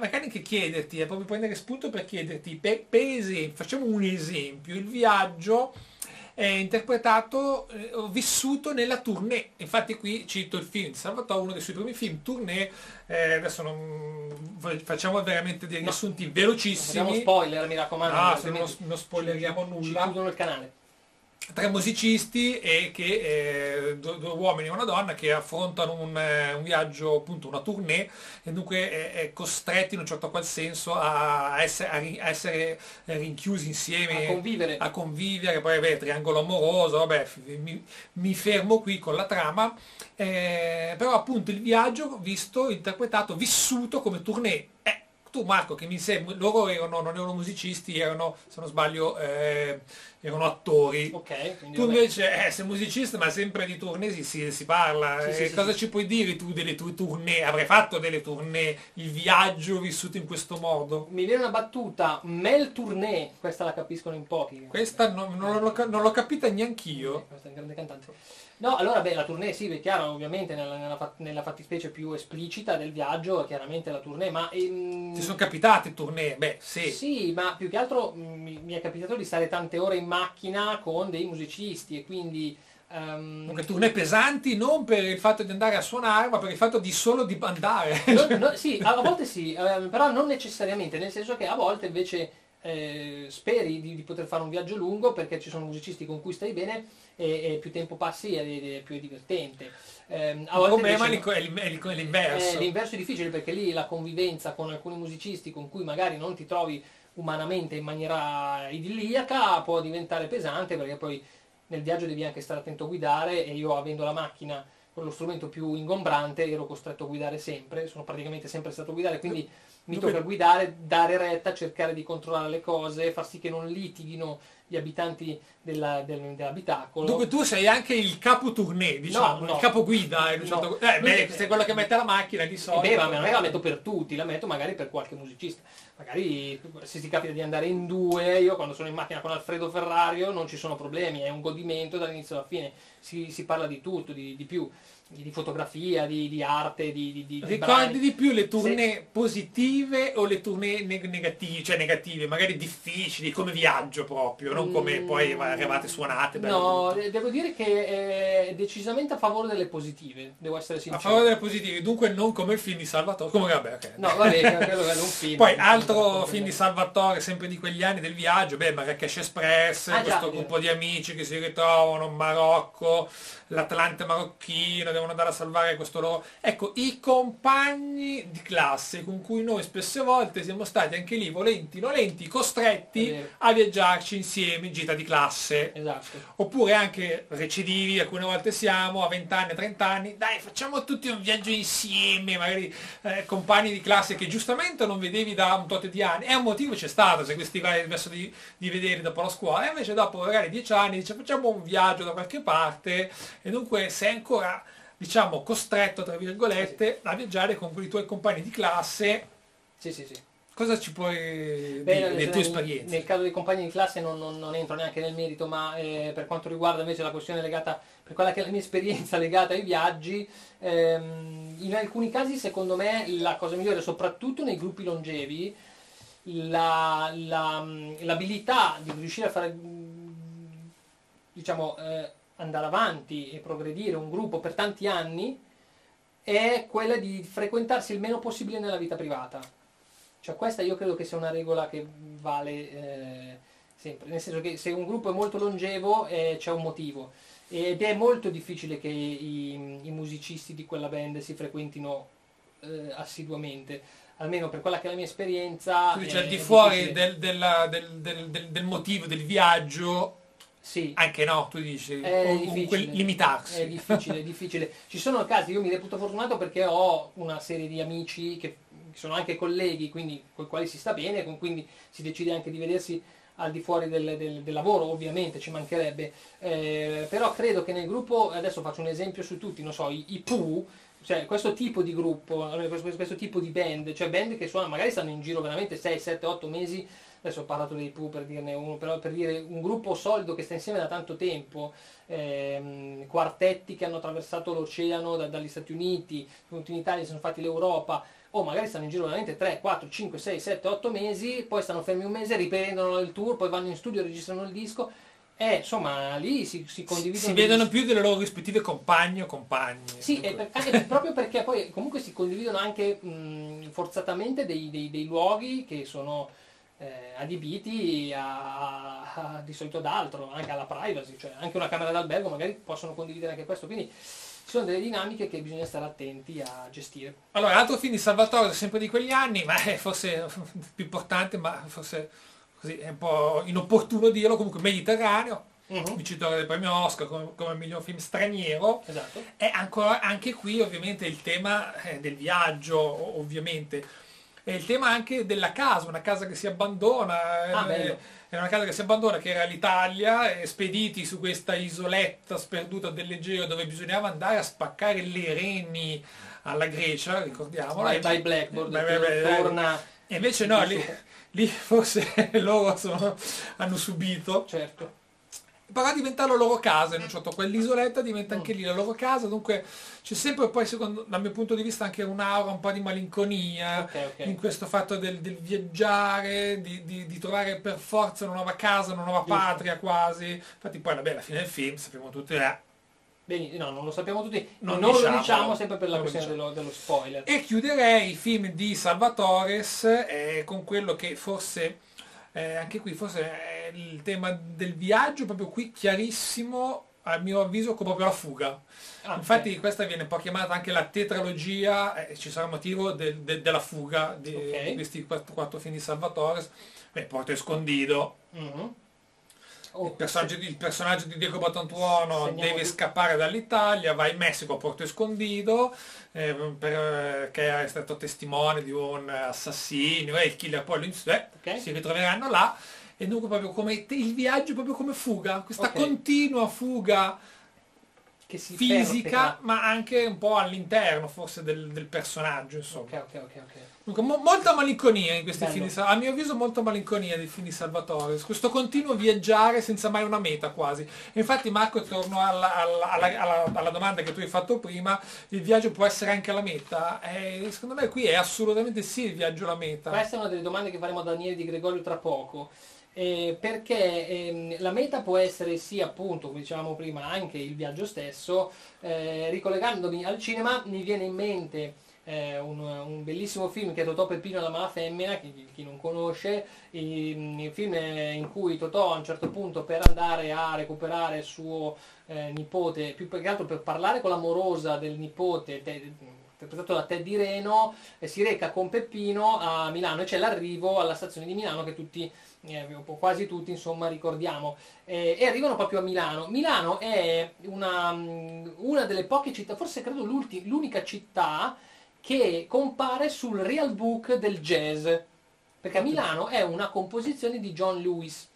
magari anche chiederti, è proprio prendere spunto per chiederti, per, per esempio, facciamo un esempio, il viaggio è interpretato, eh, vissuto nella tournée, infatti qui cito il film Salvatore, uno dei suoi primi film, tournée, eh, adesso non facciamo veramente dei No. riassunti Non facciamo velocissimi, spoiler, mi raccomando. Ah, altrimenti se non- non spoileriamo ci- nulla. Ci chiudono il canale. Tre musicisti e che eh, due, due uomini e una donna che affrontano un, eh, un viaggio, appunto una tournée e dunque è, è costretti in un certo qual senso a essere, a essere rinchiusi insieme A convivere. a convivere, poi vabbè, triangolo amoroso, vabbè, mi, mi fermo qui con la trama, eh, però appunto il viaggio visto, interpretato, vissuto come tournée. Eh, tu Marco che mi sembra, loro erano, non erano musicisti, erano, se non sbaglio, eh, erano attori. Ok, Tu invece eh, sei musicista ma sempre di tournée si, si- si parla. Sì, sì, Eh, sì, cosa sì. ci puoi dire tu delle tue tournée? Avrai fatto delle tournée, il viaggio vissuto in questo modo? Mi viene una battuta, Mel Tournée, questa la capiscono in pochi. Questa non, non l'ho, non l'ho capita neanch'io. Questa è un grande cantante. No, allora beh, la tournée sì, è chiaro, ovviamente nella, nella nella fattispecie più esplicita del viaggio, chiaramente la tournée, ma... ehm, Ti sono capitate tournée? Beh, sì. Sì, ma più che altro mh, mi, mi è capitato di stare tante ore in macchina con dei musicisti e quindi... ehm, Comunque tournée pesanti non per il fatto di andare a suonare, ma per il fatto di solo di andare. No, no, sì, a, volte sì, eh, però non necessariamente, nel senso che a volte invece eh, speri di, di poter fare un viaggio lungo perché ci sono musicisti con cui stai bene e, e più tempo passi e, e più è divertente. Ehm, a volte problema invece no. è l'im- è l'inverso. Eh, l'inverso è difficile perché lì la convivenza con alcuni musicisti con cui magari non ti trovi umanamente in maniera idilliaca può diventare pesante perché poi nel viaggio devi anche stare attento a guidare e io avendo la macchina con lo strumento più ingombrante ero costretto a guidare sempre, sono praticamente sempre stato a guidare, quindi mi Dunque- tocca guidare, dare retta, cercare di controllare le cose, far sì che non litighino gli abitanti della- del- dell'abitacolo. Dunque tu sei anche il capo tournée, diciamo, No, no. il capo guida. un No. certo- Eh, beh, sei quello che mette la macchina di solito. beh, ma non è che la metto per tutti, la metto magari per qualche musicista. Magari se ti capita di andare in due, io quando sono in macchina con Alfredo Ferrario non ci sono problemi, è un godimento dall'inizio alla fine. Si, si parla di tutto, di, di più, di, di fotografia, di, di arte, di, di, di Ricordi di più le tournée positive o le tournée neg- negative, cioè negative, magari difficili, come viaggio proprio, non come Mm, poi arrivate suonate. No, tutto. eh, devo dire che è decisamente a favore delle positive, devo essere A sincero. favore delle positive, dunque non come il film di Salvatore. Come vabbè, ok. No, vabbè, quello è un film. Poi altro film di Salvatore, sempre di quegli anni del viaggio, beh, Marrakesh Express, Ah, già, questo vero. gruppo di amici che si ritrovano in Marocco, l'Atlante marocchino, devono andare a salvare questo loro... Ecco, i compagni di classe con cui noi spesse volte siamo stati anche lì, volenti, nolenti, costretti vero. a viaggiarci insieme in gita di classe. Esatto. Oppure anche recidivi, alcune volte siamo a 20 anni, 30 anni, dai facciamo tutti un viaggio insieme, magari eh, compagni di classe che giustamente non vedevi da un tot di anni, e un motivo c'è stato se questi hai smesso di, di vederli dopo la scuola, e invece dopo magari 10 anni dice facciamo un viaggio da qualche parte, e dunque sei ancora diciamo costretto tra virgolette a viaggiare con quei tuoi compagni di classe, Sì, sì, sì. cosa ci puoi Beh, dire delle tue esperienze? Nel caso dei compagni di classe non, non- non entro neanche nel merito, ma eh, per quanto riguarda invece la questione legata, per quella che è la mia esperienza legata ai viaggi, ehm, in alcuni casi secondo me la cosa migliore, soprattutto nei gruppi longevi, la- la- l'abilità di riuscire a fare, mm, diciamo, eh, andare avanti e progredire un gruppo per tanti anni è quella di frequentarsi il meno possibile nella vita privata. Cioè questa io credo che sia una regola che vale eh, sempre, nel senso che se un gruppo è molto longevo eh, c'è un motivo. Ed è molto difficile che i, i musicisti di quella band si frequentino eh, assiduamente, almeno per quella che è la mia esperienza. Tu dici, al di è fuori del, della- del- del- del- del motivo del viaggio, Sì, anche no, tu dici, È comunque limitarsi. È difficile, è difficile. Ci sono casi, io mi reputo fortunato perché ho una serie di amici che sono anche colleghi, quindi con i quali si sta bene, con quindi si decide anche di vedersi al di fuori del, del- del lavoro, ovviamente ci mancherebbe. Eh, però credo che nel gruppo, adesso faccio un esempio su tutti, non so, i, i Pooh, cioè questo tipo di gruppo, questo, questo tipo di band, cioè band che suonano, magari stanno in giro veramente 6, 7, 8 mesi, adesso ho parlato dei Pooh per dirne uno, però per dire un gruppo solido che sta insieme da tanto tempo, ehm, quartetti che hanno attraversato l'oceano da- dagli Stati Uniti, venuti in Italia, sono fatti l'Europa, o magari stanno in giro veramente 3, 4, 5, 6, 7, 8 mesi, poi stanno fermi un mese, riprendono il tour, poi vanno in studio, registrano il disco, e insomma lì si, si condividono... si vedono più delle loro rispettive compagne o compagni. sì, per- anche proprio perché poi comunque si condividono anche mh, forzatamente dei, dei- dei luoghi che sono eh, adibiti a, a- di solito ad altro, anche alla privacy, cioè anche una camera d'albergo magari possono condividere anche questo, quindi ci sono delle dinamiche che bisogna stare attenti a gestire. Allora, altro film di Salvatore, sempre di quegli anni, ma è forse più importante, ma forse così è un po' inopportuno dirlo, comunque Mediterraneo, vincitore del premio Oscar come, come miglior film straniero, Esatto. E ancora, anche qui ovviamente il tema eh, del viaggio, ovviamente. è il tema anche della casa, una casa che si abbandona. Ah, eh, è una casa che si abbandona, che era l'Italia, e spediti su questa isoletta sperduta dell'Egeo dove bisognava andare a spaccare le reni alla Grecia, ricordiamolo. Vai, vai Blackboard, torna... E invece no, lì, lì forse loro sono- hanno subito Certo. però diventa la loro casa in un certo quell'isoletta diventa anche lì la loro casa dunque c'è sempre poi secondo dal mio punto di vista anche un'aura un po' di malinconia Ok, ok. in questo fatto del, del viaggiare di, di- di trovare per forza una nuova casa una nuova Giusto. patria quasi infatti poi vabbè alla fine del film sappiamo tutti eh. Bene, no, non lo sappiamo tutti, Non non, lo diciamolo. diciamo sempre per la lo questione diciamo. dello, dello spoiler. e chiuderei il film di Salvatores eh, con quello che forse eh, anche qui forse è il tema del viaggio proprio qui chiarissimo a mio avviso come proprio la fuga Ah, Infatti ok. questa viene un po' chiamata anche la tetralogia, e ci sarà motivo del- del- della fuga di, Ok. di questi quattro, quattro film di Salvatore. Beh, Porto Escondido, Mhm. il, Oh, personaggio di, il personaggio di Diego Batantuono Segniamo deve di- scappare dall'Italia, va in Messico a Porto Escondido, eh, per- che è stato testimone di un assassino, e il killer poi lo ins- eh, Ok. si ritroveranno là. E dunque proprio come il viaggio proprio come fuga, questa Ok. continua fuga che si fisica, perpetra. ma anche un po' all'interno forse del, del personaggio, insomma. Ok, ok, ok, ok. Dunque, mo- molta malinconia in questi Bello. film di Sa- a mio avviso molta malinconia dei film di Salvatore, questo continuo viaggiare senza mai una meta quasi. E infatti Marco, torno alla, alla- alla- alla- domanda che tu hai fatto prima, il viaggio può essere anche la meta? E secondo me qui è assolutamente sì il viaggio la meta. Questa è una delle domande che faremo a Daniele Di Gregorio tra poco. Eh, perché ehm, la meta può essere sì appunto, come dicevamo prima, anche il viaggio stesso. Eh, ricollegandomi al cinema mi viene in mente eh, un, un bellissimo film che è Totò Peppino e la mala femmina, chi, chi non conosce, il, il film in cui Totò a un certo punto per andare a recuperare suo eh, nipote, più che altro per parlare con l'amorosa del nipote, Ted- interpretato da Teddy Reno, eh, si reca con Peppino a Milano e c'è l'arrivo alla stazione di Milano che tutti, eh, quasi tutti insomma ricordiamo, Eh, e arrivano proprio a Milano. Milano è una, mm, una delle poche città, forse credo l'unica città che compare sul real book del jazz, perché a Milano è una composizione di John Lewis,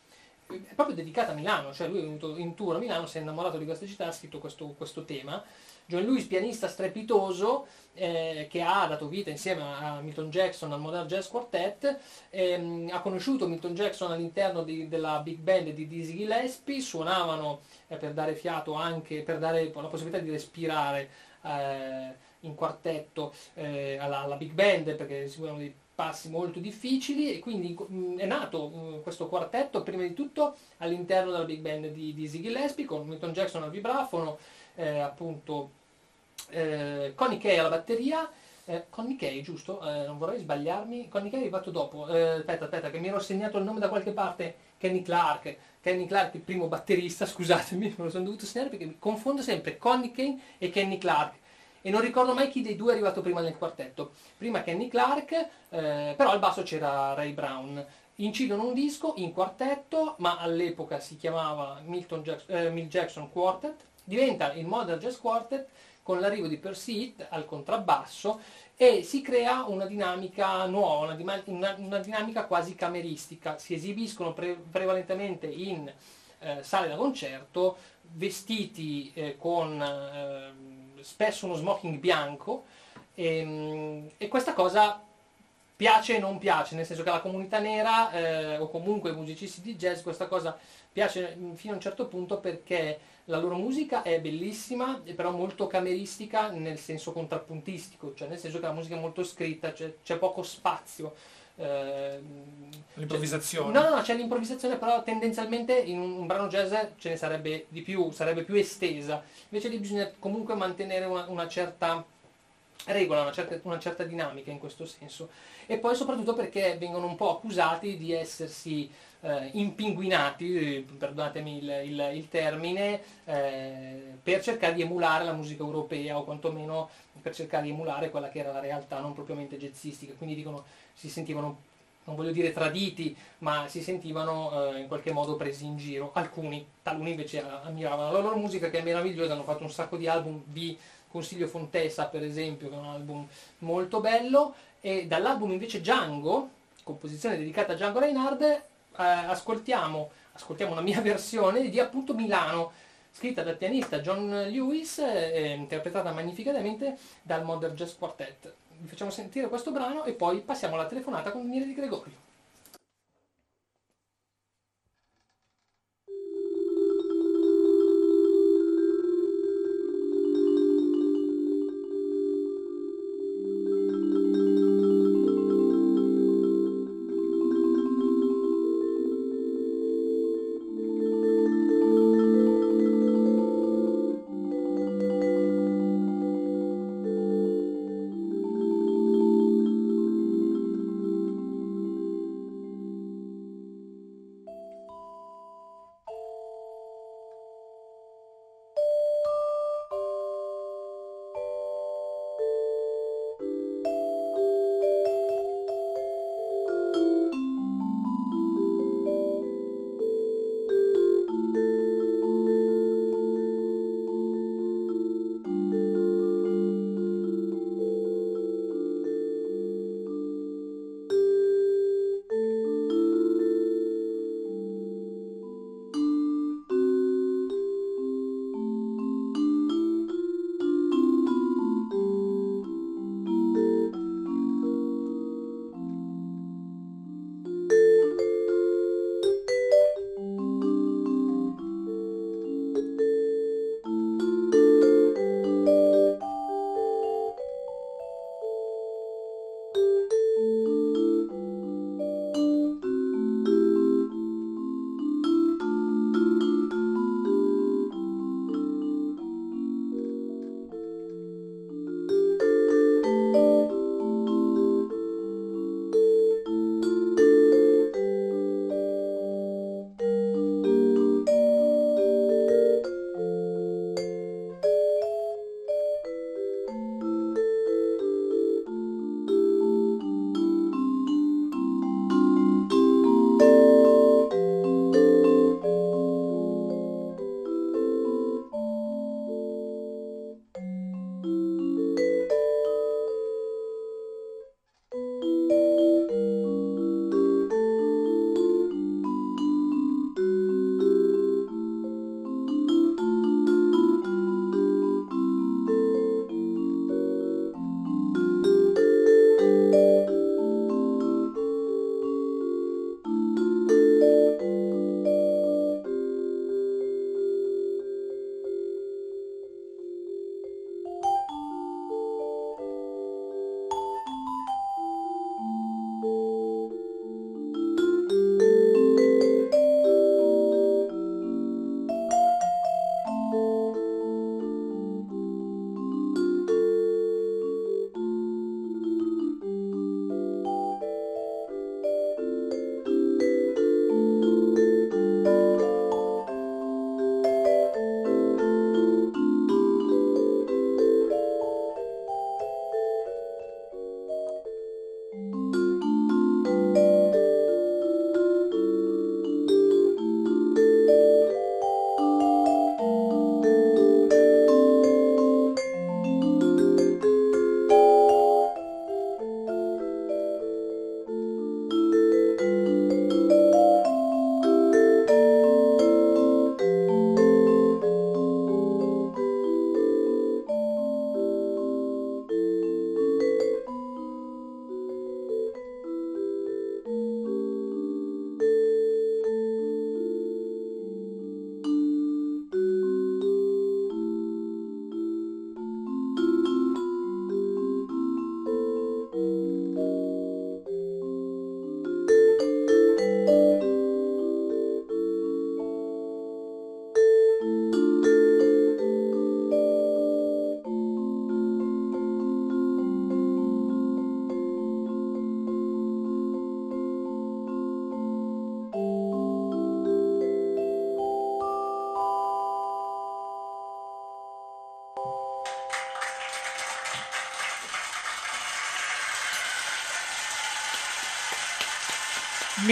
è proprio dedicata a Milano, cioè lui è venuto in tour a Milano, si è innamorato di questa città, ha scritto questo, questo tema. John Lewis, pianista strepitoso, eh, che ha dato vita insieme a Milton Jackson al Modern Jazz Quartet, ehm, ha conosciuto Milton Jackson all'interno di- della big band di Dizzy Gillespie, suonavano eh, per dare fiato anche, per dare la possibilità di respirare eh, in quartetto eh, alla, alla big band perché seguivano dei passi molto difficili e quindi mh, è nato mh, questo quartetto prima di tutto all'interno della big band di, di Ziggy Gillespie con Milton Jackson al vibrafono, eh, appunto eh, Connie Kay alla batteria, eh, Connie Kay giusto? Eh, non vorrei sbagliarmi, Connie Kay è arrivato dopo, Eh, aspetta aspetta che mi ero segnato il nome da qualche parte, Kenny Clark, Kenny Clark il primo batterista, scusatemi, me lo sono dovuto segnare perché mi confondo sempre. Connie Kay e Kenny Clark e non ricordo mai chi dei due è arrivato prima nel quartetto. Prima Kenny Clark, eh, però al basso c'era Ray Brown. Incidono un disco in quartetto, ma all'epoca si chiamava Milton Jack- eh, Mill Jackson Quartet, diventa il Modern Jazz Quartet con l'arrivo di Percy Heath al contrabbasso e si crea una dinamica nuova, una, una- una dinamica quasi cameristica. Si esibiscono pre- prevalentemente in eh, sale da concerto, vestiti eh, con eh, spesso uno smoking bianco e, e questa cosa piace e non piace, nel senso che alla comunità nera eh, o comunque ai musicisti di jazz questa cosa piace mm, fino a un certo punto perché la loro musica è bellissima, però molto cameristica nel senso contrappuntistico, cioè nel senso che la musica è molto scritta, c'è, c'è poco spazio. Eh, L'improvvisazione. No, no, no, c'è l'improvvisazione, però tendenzialmente in un, brano jazz ce ne sarebbe di più, sarebbe più estesa. Invece lì bisogna comunque mantenere una, una certa regola, una certa, una certa dinamica in questo senso. E poi soprattutto perché vengono un po' accusati di essersi eh, impinguinati, perdonatemi il, il- il termine, eh, per cercare di emulare la musica europea o quantomeno per cercare di emulare quella che era la realtà non propriamente jazzistica. Quindi dicono si sentivano, non voglio dire traditi, ma si sentivano eh, in qualche modo presi in giro. Alcuni, taluni invece ammiravano la loro musica che è meravigliosa, hanno fatto un sacco di album, vi consiglio Fontessa per esempio, che è un album molto bello, e dall'album invece Django, composizione dedicata a Django Reinhard, eh, ascoltiamo, ascoltiamo una mia versione di appunto Milano, scritta dal pianista John Lewis e interpretata magnificamente dal Modern Jazz Quartet vi facciamo sentire questo brano e poi passiamo alla telefonata con Daniele Di Gregorio.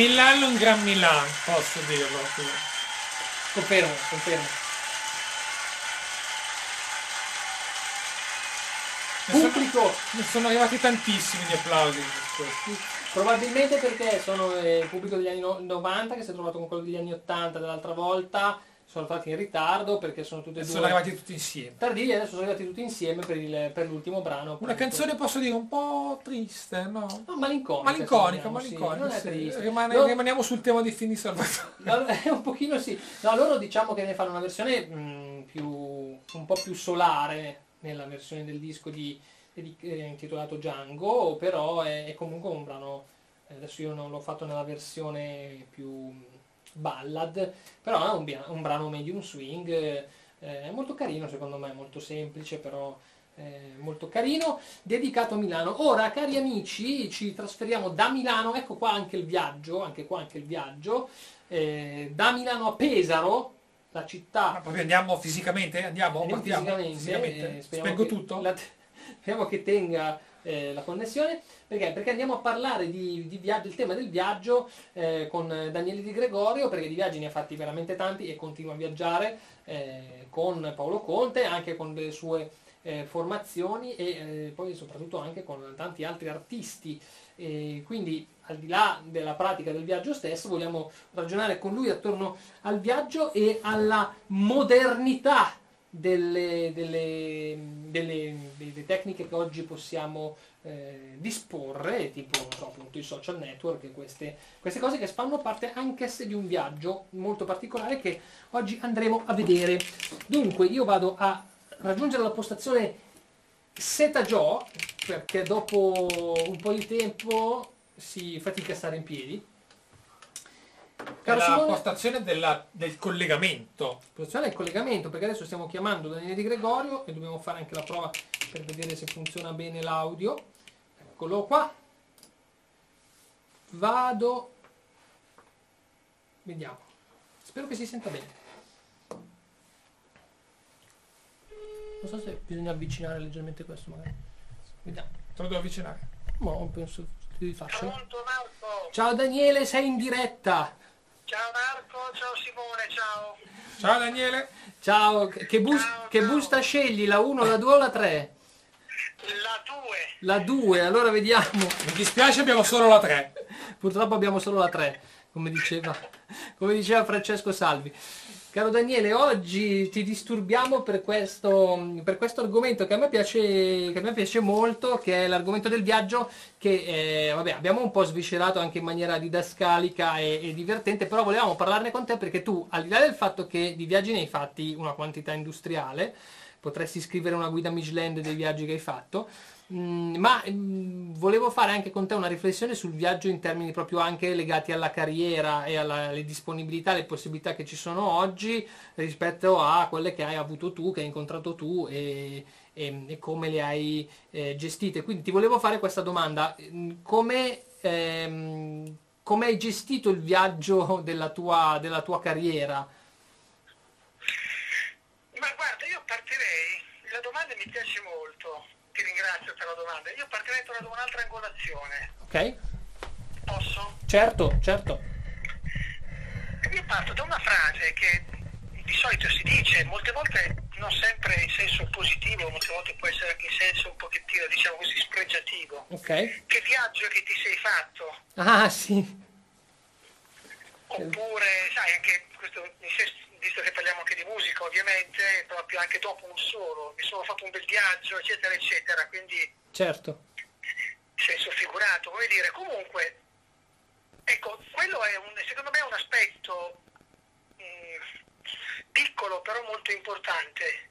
Milan un gran Milan, posso dirlo. Confermo, confermo. Pubblico! Sono, sono arrivati tantissimi gli applausi. Probabilmente perché sono eh, il pubblico degli anni 90 che si è trovato con quello degli anni 80 dell'altra volta sono stati in ritardo perché sono tutti e due sono arrivati tutti insieme tardivi adesso sono arrivati tutti insieme per, il, per l'ultimo brano appunto. una canzone posso dire un po' triste, no? No, malinconica. Malinconica, vogliamo, sì, malinconica. non è triste. Rimane- No, Rimaniamo sul tema di Fini Salvatore. no, è un pochino sì. No, loro diciamo che ne fanno una versione mh, più, un po' più solare nella versione del disco di, di- eh, intitolato Django, però è, è comunque un brano, eh, adesso io non l'ho fatto nella versione più ballad, però è un, un brano medium swing, eh, è molto carino secondo me, molto semplice, però eh, molto carino, dedicato a Milano. Ora, cari amici, ci trasferiamo da Milano, ecco qua anche il viaggio, anche qua anche il viaggio, eh, da Milano a Pesaro, la città Ma proprio andiamo fisicamente? Andiamo? Andiamo Partiamo? fisicamente, Fisicamente? eh, speriamo Spengo che tutto? la- speriamo che tenga eh, la connessione. Perché? Perché andiamo a parlare di, di viaggio, il tema del viaggio eh, con Daniele Di Gregorio, perché di viaggi ne ha fatti veramente tanti e continua a viaggiare eh, con Paolo Conte, anche con le sue eh, formazioni e eh, poi soprattutto anche con tanti altri artisti. E quindi al di là della pratica del viaggio stesso vogliamo ragionare con lui attorno al viaggio e alla modernità delle, delle- delle- delle tecniche che oggi possiamo eh, disporre, tipo so, appunto i social network e queste, queste cose che fanno parte anch'esse di un viaggio molto particolare che oggi andremo a vedere. Dunque io vado a raggiungere la postazione Seta Gio, perché dopo un po' di tempo si fatica a stare in piedi. Caro la Simone, postazione della- del collegamento. Funziona il collegamento perché adesso stiamo chiamando Daniele Di Gregorio e dobbiamo fare anche la prova per vedere se funziona bene l'audio. Eccolo qua. Vado. Vediamo. Spero che si senta bene. Non so se bisogna avvicinare leggermente questo magari. Vediamo. Te lo devo avvicinare. Ma penso di farcela. Pronto Marco? Ciao Daniele, sei in diretta. Ciao Marco, ciao Simone, ciao. Ciao Daniele. Ciao, che, bus- Ciao, che ciao. busta scegli? La 1, la 2 o la 3? La 2. La 2, allora vediamo. Mi dispiace, abbiamo solo la 3. Purtroppo abbiamo solo la 3, come diceva, come diceva Francesco Salvi. Caro Daniele, oggi ti disturbiamo per questo, per questo argomento che a, me piace, che a me piace molto, che è l'argomento del viaggio, che eh, vabbè, abbiamo un po' sviscerato anche in maniera didascalica e, e divertente, però volevamo parlarne con te perché tu, al di là del fatto che di viaggi ne hai fatti una quantità industriale, potresti scrivere una guida Michelin dei viaggi che hai fatto, Mm, ma mm, volevo fare anche con te una riflessione sul viaggio in termini proprio anche legati alla carriera e alla- alle disponibilità, alle possibilità che ci sono oggi rispetto a quelle che hai avuto tu, che hai incontrato tu e, e- e come le hai eh, gestite. Quindi ti volevo fare questa domanda, Mm, come, ehm, come hai gestito il viaggio della tua, della tua carriera? Ma guarda, io partirei, la domanda mi piace molto, ringrazio per la domanda. Io partirei da un'altra angolazione. Ok? Posso? Certo, certo. Io parto da una frase che di solito si dice, molte volte non sempre in senso positivo, molte volte può essere anche in senso un pochettino, diciamo così, spregiativo. Ok. Che viaggio che ti sei fatto? Ah sì, Oppure, sai, anche questo, in senso- visto che parliamo anche di musica, ovviamente, proprio anche dopo un solo, mi sono fatto un bel viaggio, eccetera, eccetera, quindi certo. senso figurato, come dire, comunque, ecco, quello è un, secondo me un aspetto mh, piccolo però molto importante.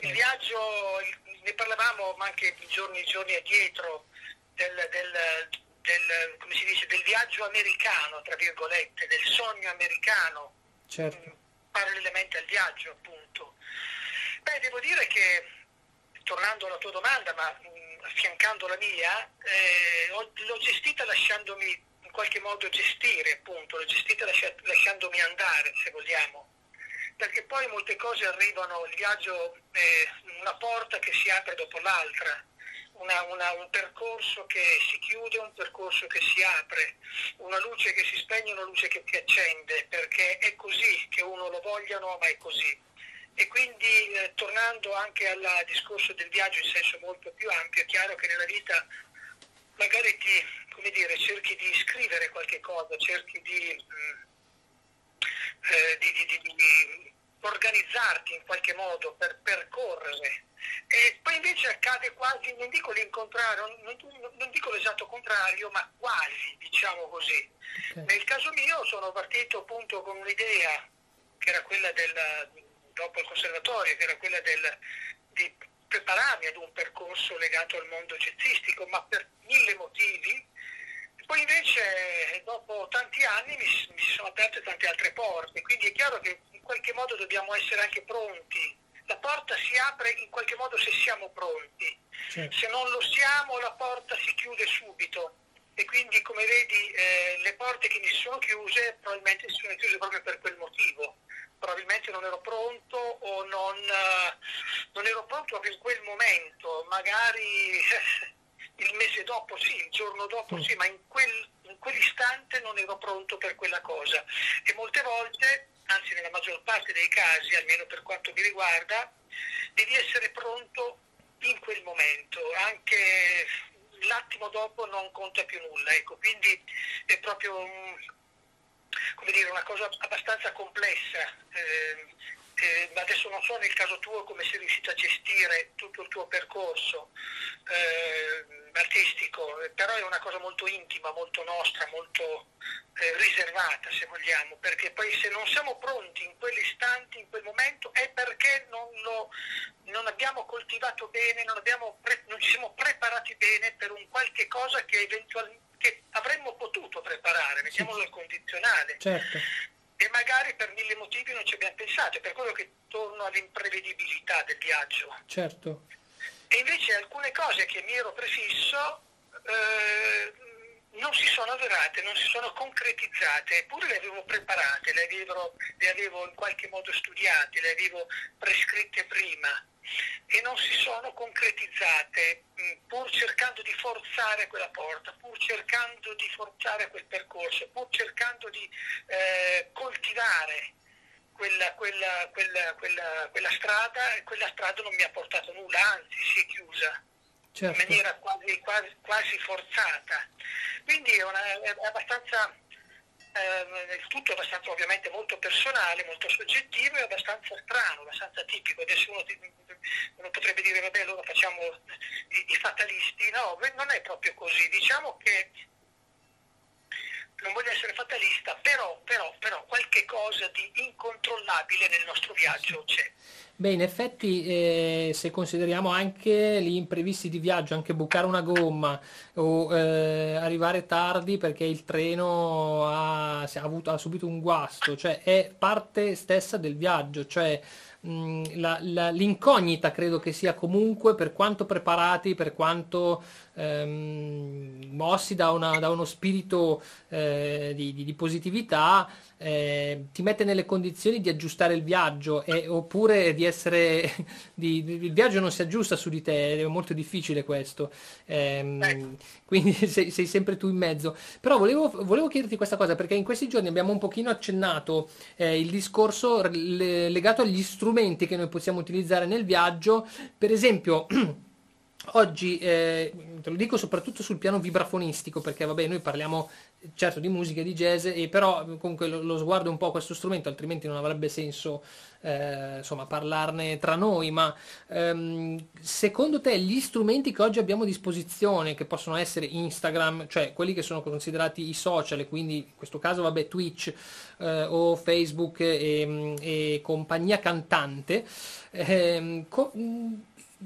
Il viaggio, ne parlavamo ma anche giorni, i giorni addietro, del, del- del- come si dice, del viaggio americano, tra virgolette, del sogno americano, Certo. Parallelamente al viaggio appunto. Beh, devo dire che, tornando alla tua domanda, ma mh, affiancando la mia, eh, ho- l'ho gestita lasciandomi in qualche modo gestire, appunto, l'ho gestita lascia- lasciandomi andare, se vogliamo. Perché poi molte cose arrivano, il viaggio è una porta che si apre dopo l'altra, una- una- un percorso che si chiude, un percorso che si apre, una luce che si spegne, una luce che si accende, perché è così, che uno lo voglia no, ma è così. e quindi eh, tornando anche al discorso del viaggio in senso molto più ampio, è chiaro che nella vita magari ti, come dire, cerchi di scrivere qualche cosa, cerchi di, mm, eh, di, di, di organizzarti in qualche modo per percorrere e poi invece accade quasi, non dico l'incontrario, non, non dico l'esatto contrario, ma quasi, diciamo così. Okay. Nel caso mio sono partito appunto con un'idea che era quella del, dopo il conservatorio, che era quella del, di prepararmi ad un percorso legato al mondo jazzistico, ma per mille motivi. Poi invece dopo tanti anni mi, mi sono aperte tante altre porte, quindi è chiaro che in qualche modo dobbiamo essere anche pronti la porta si apre in qualche modo se siamo pronti, certo. se non lo siamo la porta si chiude subito. E quindi come vedi eh, le porte che mi sono chiuse probabilmente si sono chiuse proprio per quel motivo, probabilmente non ero pronto o non, uh, non ero pronto proprio in quel momento, magari il mese dopo sì, il giorno dopo sì, ma in, quel, in quell'istante non ero pronto per quella cosa. E molte volte anzi nella maggior parte dei casi, almeno per quanto mi riguarda, devi essere pronto in quel momento, anche l'attimo dopo non conta più nulla, ecco, quindi è proprio un, dire, una cosa abbastanza complessa. Eh, eh, adesso non so nel caso tuo come sei riuscito a gestire tutto il tuo percorso. Eh, artistico, però è una cosa molto intima, molto nostra, molto eh, riservata se vogliamo, perché poi se non siamo pronti in quell'istante, in quel momento, è perché non, lo, non abbiamo coltivato bene, non, pre, non, ci siamo preparati bene per un qualche cosa che eventualmente che avremmo potuto preparare, mettiamolo al condizionale. Certo e magari per mille motivi non ci abbiamo pensato, è per quello che torno all'imprevedibilità del viaggio. Certo. Invece alcune cose che mi ero prefisso eh, non si sono avverate, non si sono concretizzate, eppure le avevo preparate, le avevo, le avevo in qualche modo studiate, le avevo prescritte prima. E non si sono concretizzate pur cercando di forzare quella porta, pur cercando di forzare quel percorso, pur cercando di eh, coltivare quella, quella, quella, quella, strada e quella strada non mi ha portato nulla, anzi si è chiusa certo. in maniera quasi, quasi, quasi forzata. Quindi è, una, è abbastanza eh, il tutto è abbastanza ovviamente molto personale, molto soggettivo e abbastanza strano, abbastanza tipico. Adesso uno, uno potrebbe dire vabbè allora facciamo i, i, fatalisti, no, non è proprio così, diciamo che non voglio essere fatalista, però, però, però qualche cosa di incontrollabile nel nostro viaggio c'è. Beh, in effetti, eh, se consideriamo anche gli imprevisti di viaggio, anche bucare una gomma o eh, arrivare tardi perché il treno ha, ha, avuto, ha subito un guasto, cioè è parte stessa del viaggio, cioè la, la, l'incognita credo che sia comunque per quanto preparati, per quanto ehm, mossi da, una, da, uno spirito eh, di, di, positività, eh, ti mette nelle condizioni di aggiustare il viaggio eh, oppure di essere di, il viaggio non si aggiusta su di te è molto difficile questo. Ehm, ecco. quindi sei, sei, sempre tu in mezzo. Però volevo, volevo, chiederti questa cosa perché in questi giorni abbiamo un pochino accennato eh, il discorso legato agli strumenti che noi possiamo utilizzare nel viaggio. Per esempio Oggi eh, te lo dico soprattutto sul piano vibrafonistico, perché vabbè, noi parliamo certo di musica di jazz, e però comunque lo, lo sguardo un po' questo strumento, altrimenti non avrebbe senso eh, insomma, parlarne tra noi. Ma ehm, secondo te gli strumenti che oggi abbiamo a disposizione, che possono essere Instagram, cioè quelli che sono considerati i social, quindi in questo caso vabbè Twitch eh, o Facebook e, e, compagnia cantante, ehm, co-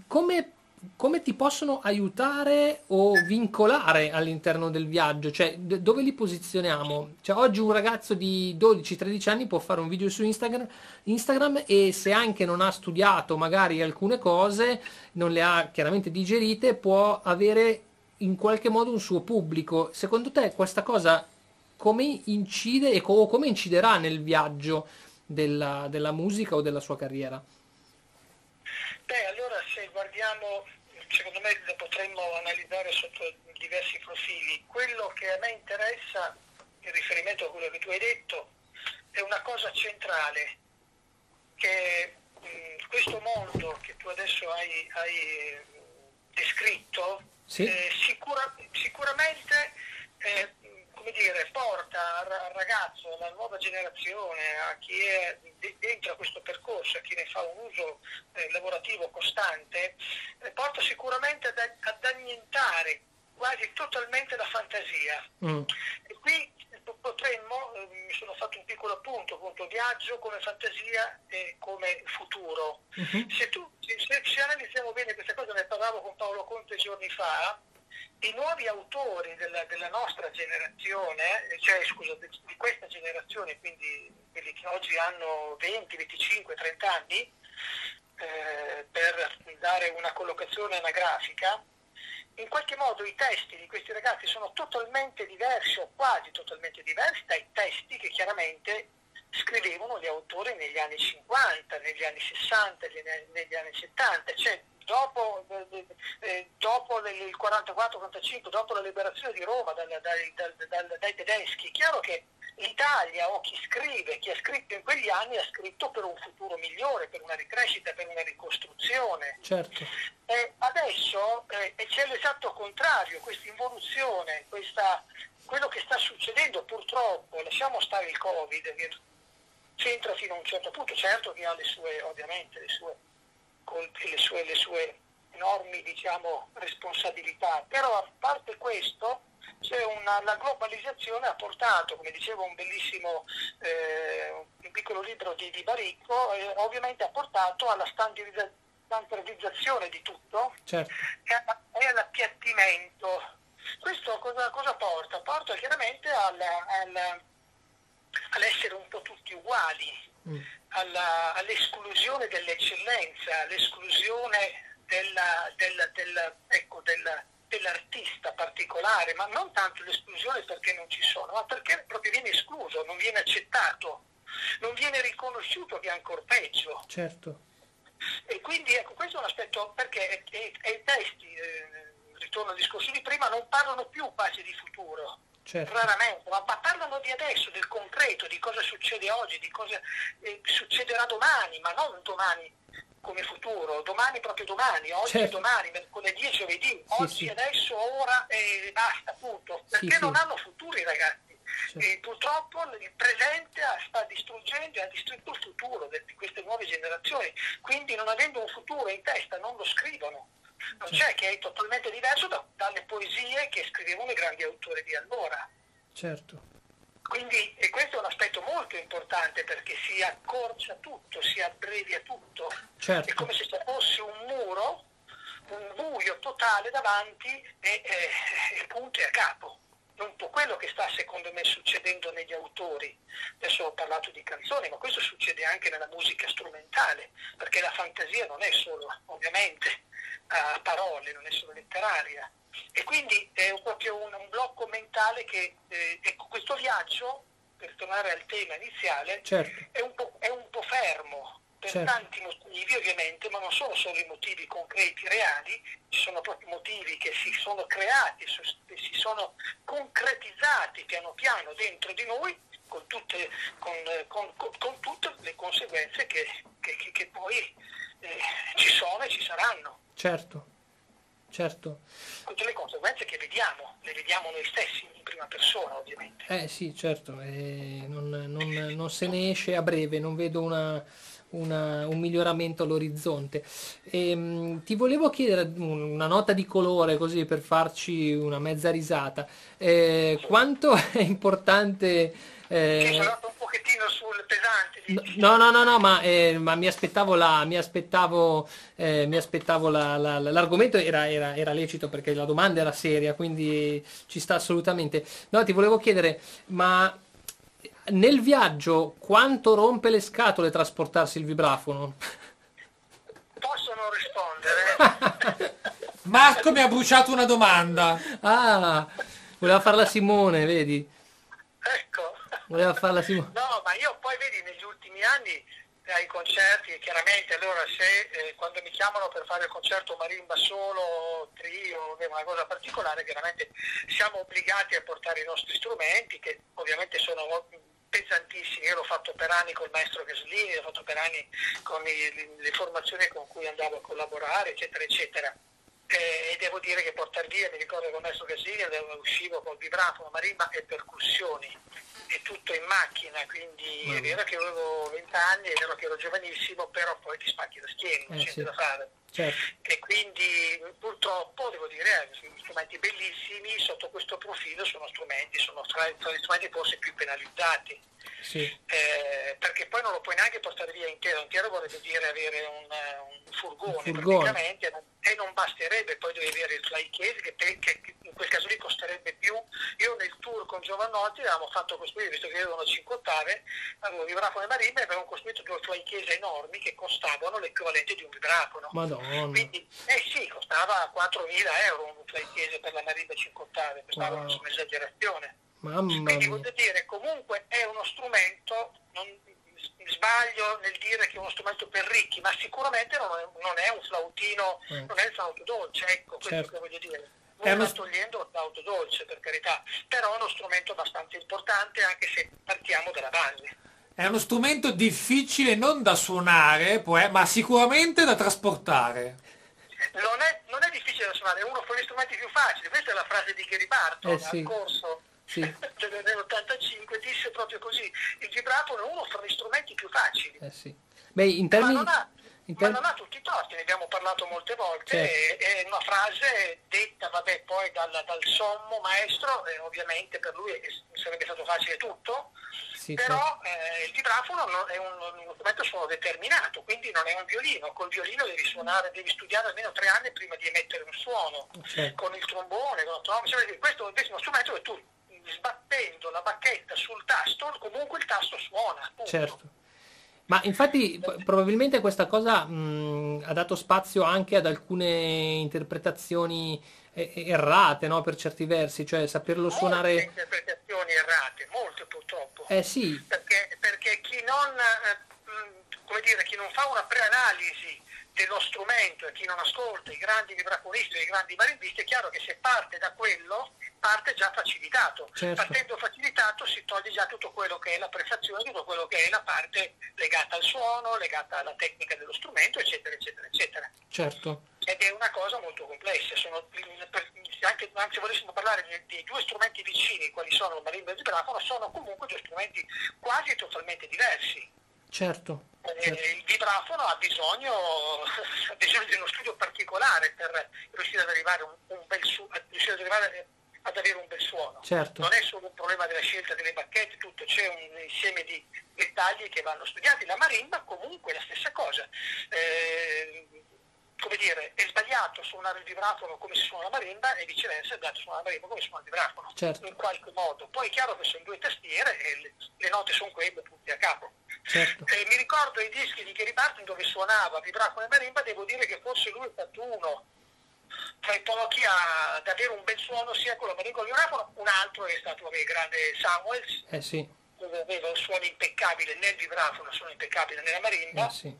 come come ti possono aiutare o vincolare all'interno del viaggio? Cioè, d- dove li posizioniamo? Cioè, oggi un ragazzo di 12-13 anni può fare un video su Instagram, Instagram, e se anche non ha studiato magari alcune cose, non le ha chiaramente digerite, può avere in qualche modo un suo pubblico. Secondo te questa cosa come incide e co- come inciderà nel viaggio della, della musica o della sua carriera? Beh, allora se guardiamo, secondo me lo potremmo analizzare sotto diversi profili. Quello che a me interessa, in riferimento a quello che tu hai detto, è una cosa centrale, che mh, questo mondo che tu adesso hai, hai descritto Sì. eh, sicura- sicuramente eh, come dire, porta al ragazzo, alla nuova generazione, a chi è de- dentro a questo percorso, a chi ne fa un uso eh, lavorativo costante, eh, porta sicuramente ad, ad annientare quasi totalmente la fantasia. Mm. E qui po- potremmo, eh, mi sono fatto un piccolo appunto, appunto viaggio come fantasia e come futuro. Mhm. Se, tu, se- se analizziamo bene questa cosa, ne parlavo con Paolo Conte giorni fa, i nuovi autori della, della nostra generazione, eh, cioè scusa, di questa generazione, quindi quelli che oggi hanno 20, 25, 30 anni, eh, per dare una collocazione anagrafica, in qualche modo i testi di questi ragazzi sono totalmente diversi o quasi totalmente diversi dai testi che chiaramente scrivevano gli autori negli anni 50, negli anni 60, negli anni- negli anni 70, cioè dopo, eh, dopo il 44-45, dopo la liberazione di Roma dal- dai, dal- dal- dai tedeschi, è chiaro che l'Italia o chi scrive, chi ha scritto in quegli anni ha scritto per un futuro migliore, per una ricrescita, per una ricostruzione. Certo. Eh, adesso eh, c'è l'esatto contrario, questa involuzione, questa- quello che sta succedendo purtroppo, lasciamo stare il Covid, che c'entra fino a un certo punto, certo che ha le sue, ovviamente, le sue colpe, le sue, le sue enormi diciamo, responsabilità, però a parte questo c'è una, la globalizzazione ha portato, come diceva un bellissimo eh, un piccolo libro di, di Baricco, eh, ovviamente ha portato alla standardizza- standardizzazione di tutto Certo. e alla- all'appiattimento. Questo cosa, cosa porta? Porta chiaramente alla- alla- all'essere un po' tutti uguali. Alla- all'esclusione dell'eccellenza, all'esclusione della- della- della- ecco, della- dell'artista particolare, ma non tanto l'esclusione perché non ci sono, ma perché proprio viene escluso, non viene accettato, non viene riconosciuto che è ancora peggio. Certo. E quindi ecco, questo è un aspetto perché i testi, eh, ritorno al discorso di prima, non parlano più quasi di futuro, Certo. raramente, ma, ma parlano di adesso, del concreto, di cosa succede oggi, di cosa eh, succederà domani, ma non domani come futuro, domani proprio domani, oggi Certo. e domani, mercoledì e giovedì, oggi, sì. adesso, ora e basta, punto. Perché sì. non hanno futuri ragazzi. Certo. E purtroppo il presente sta distruggendo e ha distrutto il futuro di queste nuove generazioni. Quindi non avendo un futuro in testa non lo scrivono. Non Certo. c'è che è totalmente diverso da- dalle poesie che scrivevano i grandi autori di allora. Certo. Quindi e questo è un aspetto molto importante perché si accorcia tutto, si abbrevia tutto. Certo. È come se ci fosse un muro, un buio totale davanti e, e, e punto e a capo. È un po' quello che sta secondo me succedendo negli autori. Adesso ho parlato di canzoni, ma questo succede anche nella musica strumentale, perché la fantasia non è solo, ovviamente, a parole, non è solo letteraria. E quindi è proprio un, un blocco mentale che, eh, ecco, questo viaggio, per tornare al tema iniziale, Certo. è un po', è un po' fermo per Certo. tanti motivi ovviamente, ma non sono solo i motivi concreti, reali, ci sono proprio motivi che si sono creati, che si sono concretizzati piano piano dentro di noi con tutte, con, con- con- tutte le conseguenze che, che- che- che poi eh, ci sono e ci saranno. Certo. Certo. Tutte le conseguenze che vediamo, le vediamo noi stessi in prima persona ovviamente. Eh sì, certo, eh, non, non- non se ne esce a breve, non vedo una- una- un miglioramento all'orizzonte. Ehm, ti volevo chiedere un- una nota di colore così per farci una mezza risata. Eh, quanto è importante... eh, Sì, sono un pochettino sul pesante. No, no, no, no, ma, eh, ma mi aspettavo la, mi aspettavo, eh, mi aspettavo la- la- l'argomento era, era- era lecito perché la domanda era seria, quindi ci sta assolutamente. No, ti volevo chiedere, ma nel viaggio quanto rompe le scatole trasportarsi il vibrafono? Posso non rispondere? Marco mi ha bruciato una domanda. Ah, voleva farla Simone, vedi? ecco. Voleva farla Simone. No, ma io poi vedi negli ultimi anni eh, ai concerti, chiaramente allora se eh, quando mi chiamano per fare il concerto marimba solo, trio, una cosa particolare, chiaramente siamo obbligati a portare i nostri strumenti che ovviamente sono pesantissimi, io l'ho fatto per anni col maestro Gaslini, l'ho fatto per anni con i, le formazioni con cui andavo a collaborare, eccetera, eccetera. Eh, e devo dire che portare via, mi ricordo che con maestro Gaslini uscivo col vibrafono, marimba e percussioni e tutto in macchina, quindi mm. è vero che avevo 20 anni, è vero che ero giovanissimo, però poi ti spacchi la schiena, non eh, c'è sì. da fare. Certo. E quindi purtroppo devo dire, eh, sono strumenti bellissimi, sotto questo profilo sono strumenti, sono tra, tra gli strumenti forse più penalizzati. Sì. Eh, perché poi non lo puoi neanche portare via intero, intero vorrebbe dire avere un, un furgone, un furgone. praticamente e non basterebbe, poi devi avere il fly case che, che, in quel caso lì costerebbe più. Io nel tour con Giovannotti avevamo fatto costruire, visto che avevano 5 ottave, avevo un vibrafono e marimba e avevamo costruito due fly case enormi che costavano l'equivalente di un vibrafono. Madonna. Quindi, eh sì, costava 4.000 euro un fly case per la marimba 5 ottave, questa wow. un'esagerazione. Mamma Quindi voglio dire, comunque è uno strumento, non, sbaglio nel dire che è uno strumento per ricchi, ma sicuramente non è, non è un flautino, eh. non è il flauto dolce, ecco questo certo. che voglio dire. Non uno... sto togliendo il flauto dolce per carità, però è uno strumento abbastanza importante anche se partiamo dalla base. È uno strumento difficile non da suonare, ma sicuramente da trasportare. Non è, non è difficile da suonare, è uno fra gli strumenti più facili. Questa è la frase di Gary Barton eh sì. al corso sì. nell'85 disse proprio così, il vibrafono è uno fra gli strumenti più facili. Eh sì. Beh, in termini... Ma non ha, ma non ha tutti i torti, ne abbiamo parlato molte volte, certo. è, è, una frase detta vabbè, poi dal, dal sommo maestro, eh, ovviamente per lui sarebbe stato facile tutto, sì, però certo. eh, il vibrafono è un, uno strumento suono determinato, quindi non è un violino, col violino devi suonare, devi studiare almeno tre anni prima di emettere un suono, certo. con il trombone, con il trombone, cioè, questo invece è uno strumento che tu sbattendo la bacchetta sul tasto, comunque il tasto suona. Punto. Certo. Ma infatti probabilmente questa cosa mh, ha dato spazio anche ad alcune interpretazioni errate, no? Per certi versi, cioè saperlo molte suonare... interpretazioni errate, molte purtroppo. Eh sì. Perché, perché chi non, eh, come dire, chi non fa una preanalisi dello strumento e chi non ascolta i grandi vibrafonisti e i grandi marimbisti, è chiaro che se parte da quello parte già facilitato. Certo. Partendo facilitato si toglie già tutto quello che è la prestazione, tutto quello che è la parte legata al suono, legata alla tecnica dello strumento, eccetera, eccetera, eccetera. Certo. Ed è una cosa molto complessa. Sono, anche, anche se volessimo parlare di, di, due strumenti vicini, quali sono il marimba e il vibrafono, sono comunque due strumenti quasi totalmente diversi. Certo. Eh, certo. Il vibrafono ha bisogno, ha bisogno, di uno studio particolare per riuscire ad arrivare un, un bel su, riuscire ad arrivare ad avere un bel suono. Certo. Non è solo un problema della scelta delle bacchette, tutto, c'è un insieme di dettagli che vanno studiati. La marimba comunque è la stessa cosa. Eh, come dire, è sbagliato suonare il vibrafono come si suona la marimba e viceversa è sbagliato suonare la marimba come si suona il vibrafono, certo. in qualche modo. Poi è chiaro che sono due tastiere e le, le note sono quelle tutte a capo. Certo. Eh, mi ricordo i dischi di Gary Barton dove suonava vibrafono e marimba, devo dire che forse lui è stato uno tra i pochi ad avere un bel suono sia con la marimba che il vibrafono, un altro è stato il grande Samuels, eh sì. dove aveva un suono impeccabile nel vibrafono, un suono impeccabile nella marimba. Eh sì.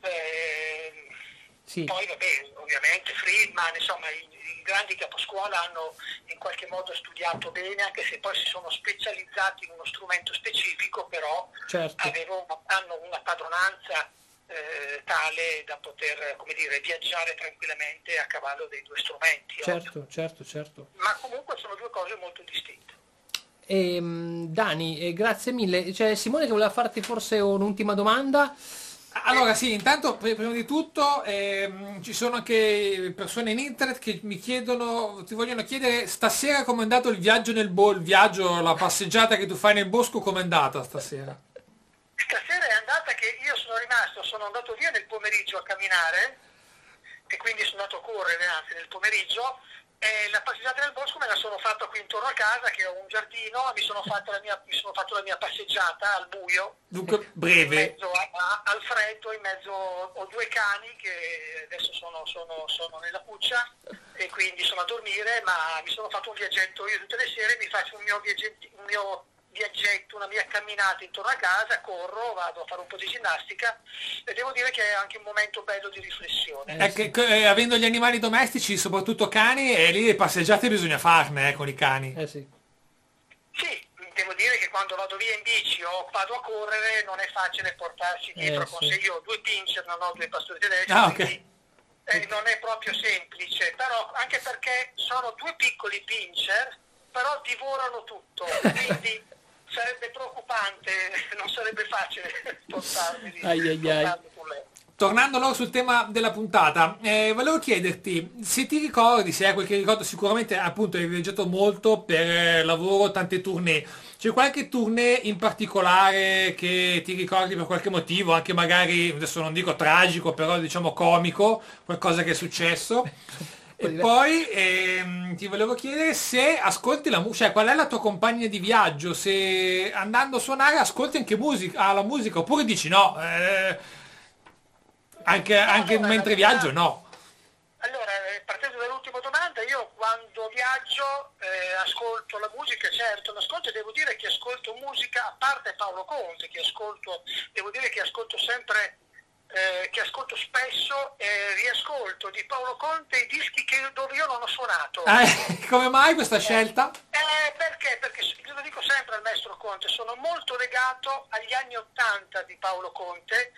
Eh, sì. Poi vabbè, ovviamente Friedman, insomma i, i, grandi caposcuola hanno in qualche modo studiato bene, anche se poi si sono specializzati in uno strumento specifico, però certo. avevano, hanno una padronanza eh, tale da poter come dire, viaggiare tranquillamente a cavallo dei due strumenti. Certo, ovvio. certo, certo. Ma comunque sono due cose molto distinte. E, ehm, Dani, eh, grazie mille. C'è Simone che voleva farti forse un'ultima domanda. Allora sì, intanto prima di tutto ehm, ci sono anche persone in internet che mi chiedono, ti vogliono chiedere stasera come è andato il viaggio nel bosco, il viaggio, la passeggiata che tu fai nel bosco, come è andata stasera? Stasera è andata che io sono rimasto, sono andato via nel pomeriggio a camminare e quindi sono andato a correre anzi nel pomeriggio e la passeggiata nel bosco me la sono fatta qui intorno a casa, che ho un giardino, mi sono, mia, mi sono fatto la mia passeggiata al buio. Dunque, breve. In mezzo a, a, al freddo, in mezzo ho due cani che adesso sono, sono, sono, nella cuccia e quindi sono a dormire, ma mi sono fatto un viaggetto, io tutte le sere mi faccio un mio, un mio viaggetto, una mia camminata intorno a casa, corro, vado a fare un po' di ginnastica e devo dire che è anche un momento bello di riflessione. Eh, che, eh, avendo gli animali domestici, soprattutto cani, e lì le passeggiate bisogna farne eh, con i cani. Eh sì. Sì, devo dire che quando vado via in bici o vado a correre non è facile portarsi dietro Eh, con sì. Io ho due pincher, non ho due pastori tedeschi, Ah, ok. quindi eh, non è proprio semplice, però anche perché sono due piccoli pincher, però divorano tutto, quindi sarebbe preoccupante, non sarebbe facile portarmi Ai, ai, portarmi con me. Tornando allora sul tema della puntata, eh, volevo chiederti se ti ricordi, se hai qualche ricordo, sicuramente appunto hai viaggiato molto per lavoro, tante tournée. C'è qualche tournée in particolare che ti ricordi per qualche motivo, anche magari, adesso non dico tragico, però diciamo comico, qualcosa che è successo? E poi ehm, ti volevo chiedere se ascolti la musica, cioè qual è la tua compagna di viaggio, se andando a suonare ascolti anche musica, ah, la musica, oppure dici no, eh, anche, anche allora, mentre viaggio no. Allora, eh, partendo dall'ultima domanda, io quando viaggio eh, ascolto la musica, certo, l'ascolto e devo dire che ascolto musica, a parte Paolo Conte, che ascolto, devo dire che ascolto sempre, eh, che ascolto spesso e riascolto di Paolo Conte i dischi che- dove io non ho suonato. Eh, come mai questa scelta? Eh, perché? Perché s- io lo dico sempre al maestro Conte, sono molto legato agli anni Ottanta di Paolo Conte,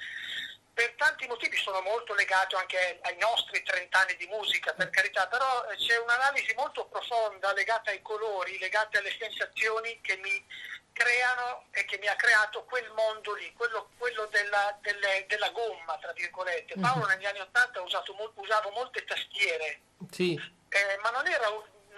per tanti motivi sono molto legato anche ai nostri 30 anni di musica, per carità, però eh, c'è un'analisi molto profonda legata ai colori, legata alle sensazioni che mi creano e che mi ha creato quel mondo lì, quello, quello della, delle- della gomma, tra virgolette. Paolo negli anni Ottanta ha usato mol- usava molte tastiere, Sì, eh, ma non era,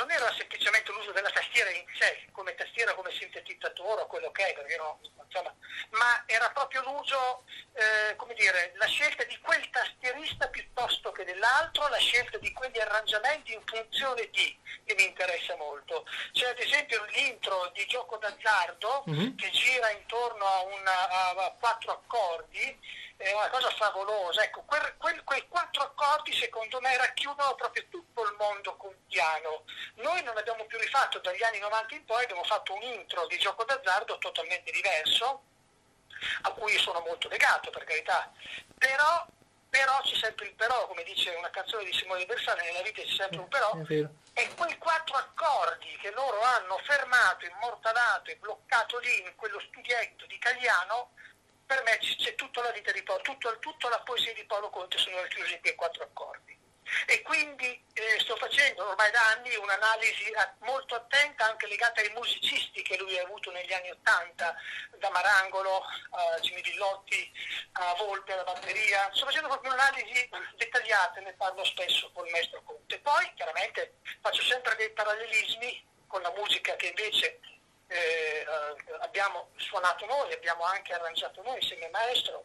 non era semplicemente l'uso della tastiera in sé, come tastiera, come sintetizzatore o quello che è, perché no, insomma, ma era proprio l'uso, eh, come dire, la scelta di quel tastierista piuttosto che dell'altro, la scelta di quegli arrangiamenti in funzione di, che mi interessa molto. C'è ad esempio l'intro di Gioco d'azzardo Mhm. che gira intorno a, una, a quattro accordi, è una cosa favolosa. Ecco, quel- quel- quei quattro accordi secondo me racchiudono proprio tutto il mondo contiano. Noi non abbiamo più rifatto dagli anni 90 in poi, abbiamo fatto un intro di gioco d'azzardo totalmente diverso, a cui sono molto legato per carità, però, però c'è sempre il però, come dice una canzone di Simone Bersani, nella vita c'è sempre un però, è vero. e quei quattro accordi che loro hanno fermato, immortalato e bloccato lì in quello studietto di Cagliano, per me c'è tutta la vita di Paolo, tutto- tutta la poesia di Paolo Conte sono racchiusi in quei quattro accordi. E quindi eh, sto facendo ormai da anni un'analisi molto attenta anche legata ai musicisti che lui ha avuto negli anni Ottanta, da Marangolo a Jimmy Villotti a Volpe alla batteria. Sto facendo proprio un'analisi dettagliata, ne parlo spesso con il maestro Conte. Poi chiaramente faccio sempre dei parallelismi con la musica che invece eh, eh, abbiamo suonato noi, abbiamo anche arrangiato noi insieme al maestro.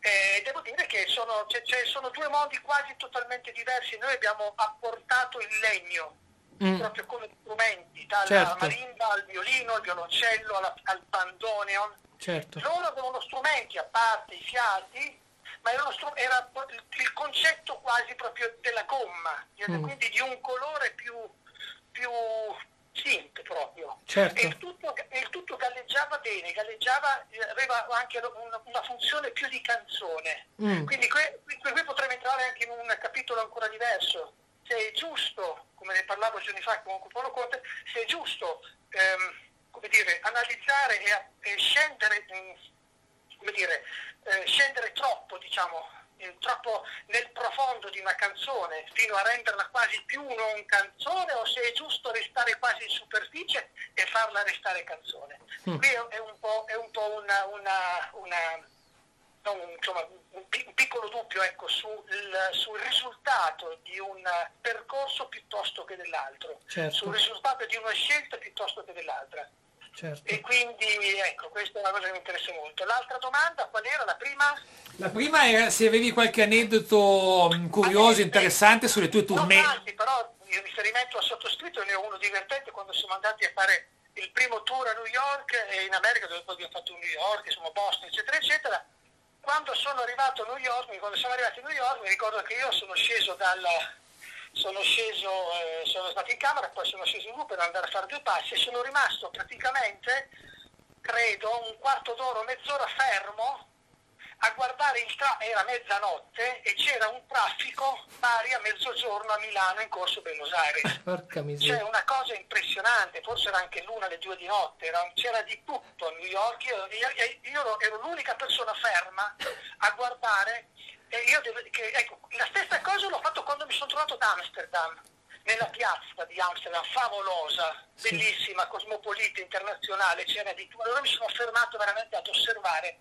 E devo dire che sono, cioè- sono due mondi quasi totalmente diversi. Noi abbiamo apportato il legno Mm. proprio come strumenti, dalla Certo. marimba al violino, al violoncello, alla- al bandoneon. Certo. Loro avevano strumenti, a parte i fiati, ma era, stru- era il, il concetto quasi proprio della gomma, Mm. quindi di un colore più, più synth proprio. Certo. E il tutto, il tutto galleggiava bene, galleggiava, eh, aveva anche una, funzione più di canzone. Mm. Quindi que- qui, potremmo entrare anche in un capitolo ancora diverso. Se è giusto, come ne parlavo giorni fa con Paolo Conte, se è giusto ehm, come dire, analizzare e, e scendere, come dire, eh, scendere troppo, diciamo, troppo nel profondo di una canzone fino a renderla quasi più non canzone o se è giusto restare quasi in superficie e farla restare canzone. Mm. Qui è, un po', è un po' una, una- una- un, insomma, un piccolo dubbio ecco, sul, sul risultato di un percorso piuttosto che dell'altro, Certo. sul risultato di una scelta piuttosto che dell'altra. Certo. E quindi ecco, questa è una cosa che mi interessa molto. L'altra domanda, qual era la prima? La prima era se avevi qualche aneddoto mh, curioso, Ah, eh, interessante sulle tue tournée. tanti, però il riferimento al sottoscritto ne ho uno divertente quando siamo andati a fare il primo tour a New York e in America dove poi abbiamo fatto New York, insomma Boston, eccetera, eccetera. Quando sono arrivato a New York, quando siamo arrivati a New York, mi ricordo che io sono sceso dal sono sceso, eh, sono stato in camera, poi sono sceso in giù per andare a fare due passi e sono rimasto praticamente, credo, un quarto d'ora, mezz'ora fermo a guardare il tra era mezzanotte e c'era un traffico pari a mezzogiorno a Milano in corso Buenos Aires. Porca Cioè miseria. una cosa impressionante, forse era anche l'una alle due di notte, era- c'era di tutto a New York, io, io- io ero, l'unica persona ferma a guardare che- ecco, la stessa cosa l'ho fatto quando mi sono trovato ad Amsterdam, nella piazza di Amsterdam, favolosa, Sì. bellissima, cosmopolita, internazionale, c'era di tutto, allora mi sono fermato veramente ad osservare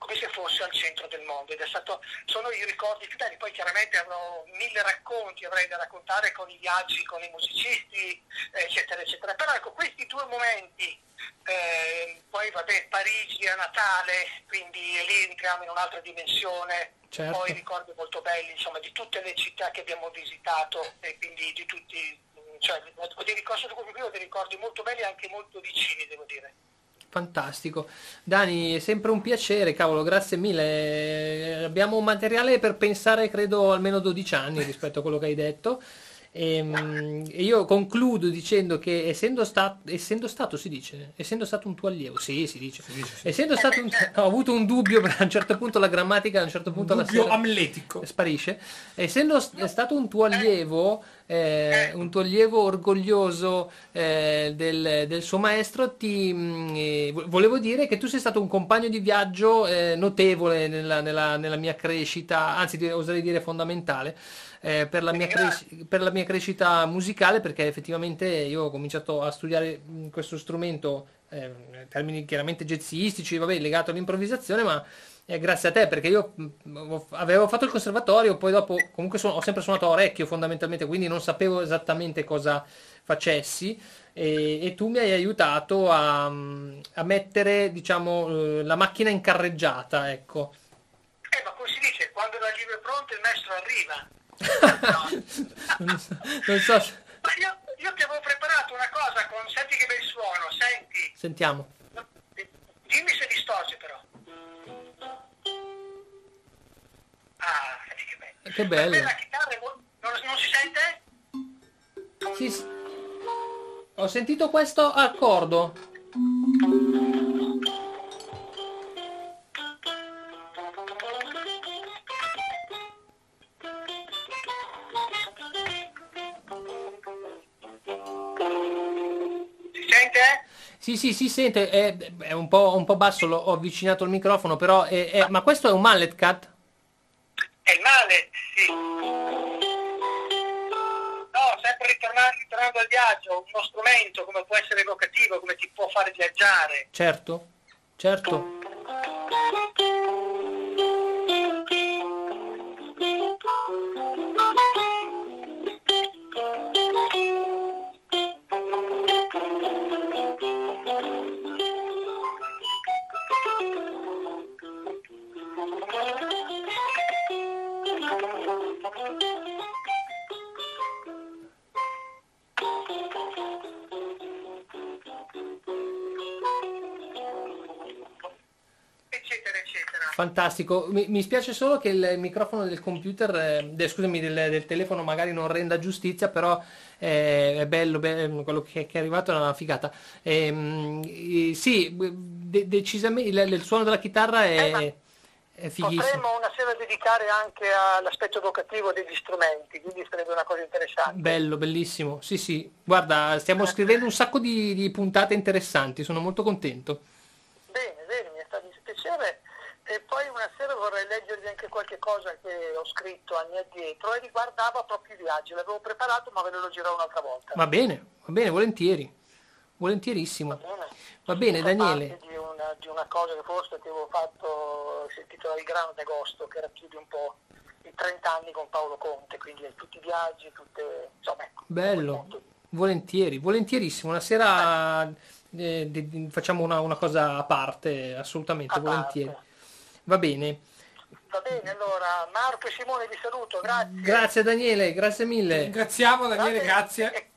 come se fosse al centro del mondo ed è stato, sono i ricordi più belli, poi chiaramente avrò mille racconti, avrei da raccontare con i viaggi, con i musicisti, eccetera, eccetera. Però ecco, questi due momenti, eh, poi vabbè, Parigi a Natale, quindi lì entriamo in un'altra dimensione, Certo. poi ricordi molto belli, insomma, di tutte le città che abbiamo visitato e quindi di tutti, cioè, ho dei ricordi, ho dei ricordi molto belli e anche molto vicini, devo dire. Fantastico. Dani, è sempre un piacere, cavolo, grazie mille. Abbiamo materiale per pensare, credo, almeno 12 anni rispetto a quello che hai detto. Ehm, E, io concludo dicendo che essendo, sta- essendo stato, si dice, essendo stato un tuo allievo, sì, si dice, essendo stato un- ho avuto un dubbio, a un certo punto la grammatica, a un certo punto la Dubbio sera- amletico. sparisce. Essendo stato un tuo allievo, eh, un tuo allievo orgoglioso eh, del, del suo maestro, ti eh, vo- volevo dire che tu sei stato un compagno di viaggio eh, notevole nella, nella- nella mia crescita, anzi oserei dire fondamentale. Eh, per, la mia cres- per la mia crescita musicale perché effettivamente io ho cominciato a studiare mh, questo strumento eh, in termini chiaramente jazzistici, vabbè, legato all'improvvisazione, ma è grazie a te perché io ho- avevo fatto il conservatorio, poi dopo comunque sono- ho sempre suonato a orecchio fondamentalmente, quindi non sapevo esattamente cosa facessi e, e tu mi hai aiutato a, mh, a mettere, diciamo, eh, la macchina in carreggiata, ecco. Eh, ma come si dice, quando la libro è pronta il maestro arriva. No. non so, non so Ma io, io ti avevo preparato una cosa con, senti che bel suono, senti. Sentiamo. Dimmi se distorce però. Ah, senti che bello. Che bello. La chitarra non, non si sente? Sì. Ho sentito questo accordo. Sì, sì, si sente, è, è un, po', un po' basso, l'ho ho avvicinato il microfono, però è- è- ma questo è un mallet cut? È il male, sì. No, sempre ritornando, ritornando al viaggio, uno strumento come può essere evocativo, come ti può fare viaggiare. Certo, certo. Fantastico, mi, mi spiace solo che il microfono del computer, eh, de- scusami, del, del telefono magari non renda giustizia, però eh, è bello, be- quello che, che è arrivato è una figata. Ehm, eh, sì, de- decisamente il, il suono della chitarra Eh, ma è, è fighissimo. Potremmo una sera dedicare anche all'aspetto evocativo degli strumenti, quindi sarebbe una cosa interessante. Bello, bellissimo. Sì, sì, guarda, stiamo scrivendo un sacco di, di puntate interessanti, sono molto contento. Bene, bene, mi è stato piacere. E poi una sera vorrei leggervi anche qualche cosa che ho scritto anni addietro e riguardava proprio i viaggi. L'avevo preparato ma ve lo leggerò un'altra volta. Va bene, va bene, volentieri. Volentierissimo. Bene. Va bene, Daniele. Di una, di una cosa che forse ti avevo fatto, si intitola Il grano d'agosto, che racchiude un po' i 30 anni con Paolo Conte, quindi tutti i viaggi, tutte, insomma, ecco. Bello, volentieri, volentierissimo. Una sera eh, di- di- facciamo una, una cosa a parte, assolutamente, A parte. Va bene. Va bene, allora Marco e Simone vi saluto, grazie. Grazie Daniele, grazie mille. Ringraziamo Daniele, grazie. E,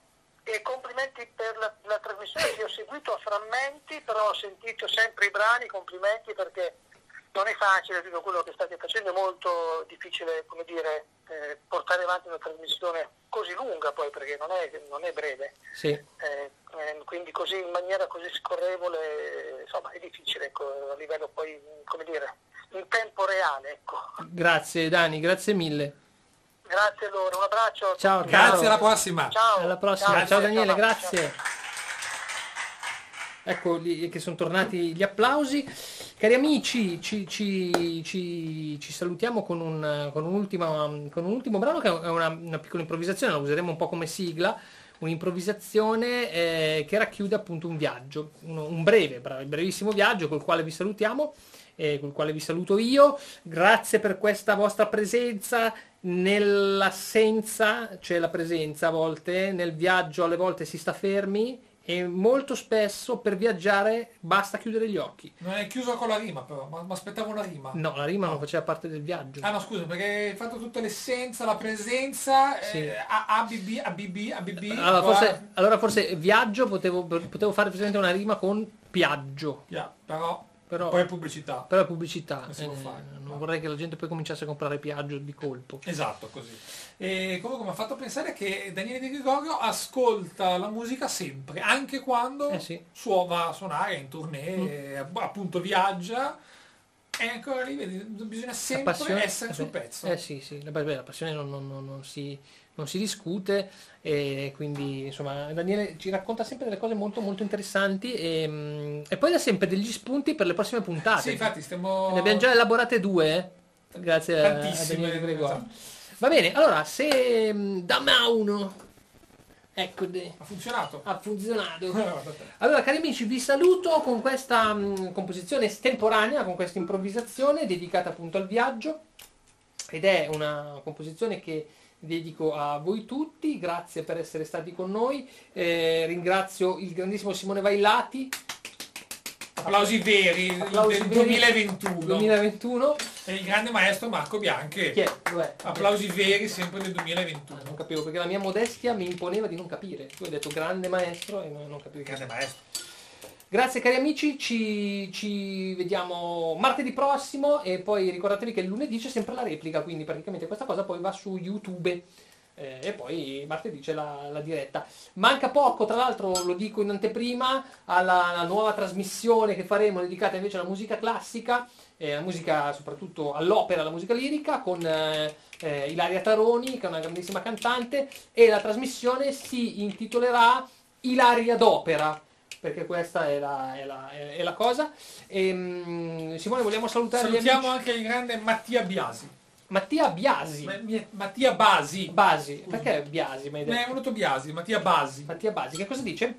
e complimenti per la, la trasmissione che ho seguito a frammenti, però ho sentito sempre i brani, complimenti perché non è facile tutto quello che state facendo, è molto difficile, come dire, eh, portare avanti una trasmissione così lunga poi perché non è, non è breve. Sì, Eh, eh, quindi così in maniera così scorrevole, insomma, è difficile ecco, a livello poi, come dire, in tempo reale. Ecco. Grazie Dani, grazie mille. Grazie a loro, un abbraccio. Ciao, Grazie, ciao. alla prossima. Ciao. Alla prossima. Ciao, Ciao, Daniele, ciao. grazie. Ecco lì che sono tornati gli applausi. Cari amici, ci, ci- ci- ci salutiamo con un, con, un ultimo, con un ultimo brano che è una, una piccola improvvisazione, la useremo un po' come sigla, un'improvvisazione eh, che racchiude appunto un viaggio, uno- un breve, brevissimo viaggio col quale vi salutiamo, eh, col quale vi saluto io. Grazie per questa vostra presenza. Nell'assenza c'è la presenza a volte, nel viaggio alle volte si sta fermi e molto spesso per viaggiare basta chiudere gli occhi. Non è chiuso con la rima però, ma mi aspettavo una rima. No, la rima non faceva parte del viaggio. Ah no scusa, perché hai fatto tutta l'essenza, la presenza, Sì. eh, A- ABB, ABB, ABB. Allora forse, allora forse viaggio potevo, potevo fare precisamente una rima con piaggio, Yeah, però, però, poi è pubblicità. però è pubblicità. Non eh, fare. non vorrei che la gente poi cominciasse a comprare piaggio di colpo. Esatto, così. E comunque mi ha fatto pensare che Daniele Di Gregorio ascolta la musica sempre, anche quando Eh sì. suo- va a suonare in tournée, Mm. appunto viaggia. E ancora lì, vedi, bisogna sempre passione- essere eh sul beh, pezzo. Eh sì, sì, la, beh, la passione non- non- non si, non si discute e quindi insomma Daniele ci racconta sempre delle cose molto molto interessanti e, mm, e poi dà sempre degli spunti per le prossime puntate. Sì, infatti stiamo... Ne abbiamo già elaborate due, eh? grazie a- Daniele Gregorio. esatto. Va bene, allora se mm, dammi a uno, ecco, Ha funzionato. ha funzionato. Allora, cari amici, vi saluto con questa mh, composizione estemporanea, con questa improvvisazione dedicata appunto al viaggio. Ed è una composizione che dedico a voi tutti. Grazie per essere stati con noi. Eh, ringrazio il grandissimo Simone Vaillati, Applausi veri Applausi del veri 2021. 2021. E il grande maestro Marco Bianchi. Chi è? Dov'è? Applausi veri sempre del Ah, 2021. non capivo perché la mia modestia mi imponeva di non capire. Tu hai detto grande maestro e non non capivo. Grande maestro. Grazie cari amici, ci, ci vediamo martedì prossimo e poi ricordatevi che lunedì c'è sempre la replica, quindi praticamente questa cosa poi va su YouTube. Eh, e poi martedì c'è la, la diretta. Manca poco, tra l'altro lo dico in anteprima, alla, alla nuova trasmissione che faremo dedicata invece alla musica classica, eh, la musica soprattutto all'opera, alla musica lirica, con eh, eh, Ilaria Taroni, che è una grandissima cantante, e la trasmissione si intitolerà Ilaria d'opera perché questa è la, è la- è- la cosa. Ehm, Simone, vogliamo salutare Salutiamo anche il grande Mattia Biasi. Mattia Biasi. Ma- Mattia Basi. Basi, perché Biasi? Mi è venuto Biasi, Mattia Basi. Mattia Basi, che cosa dice?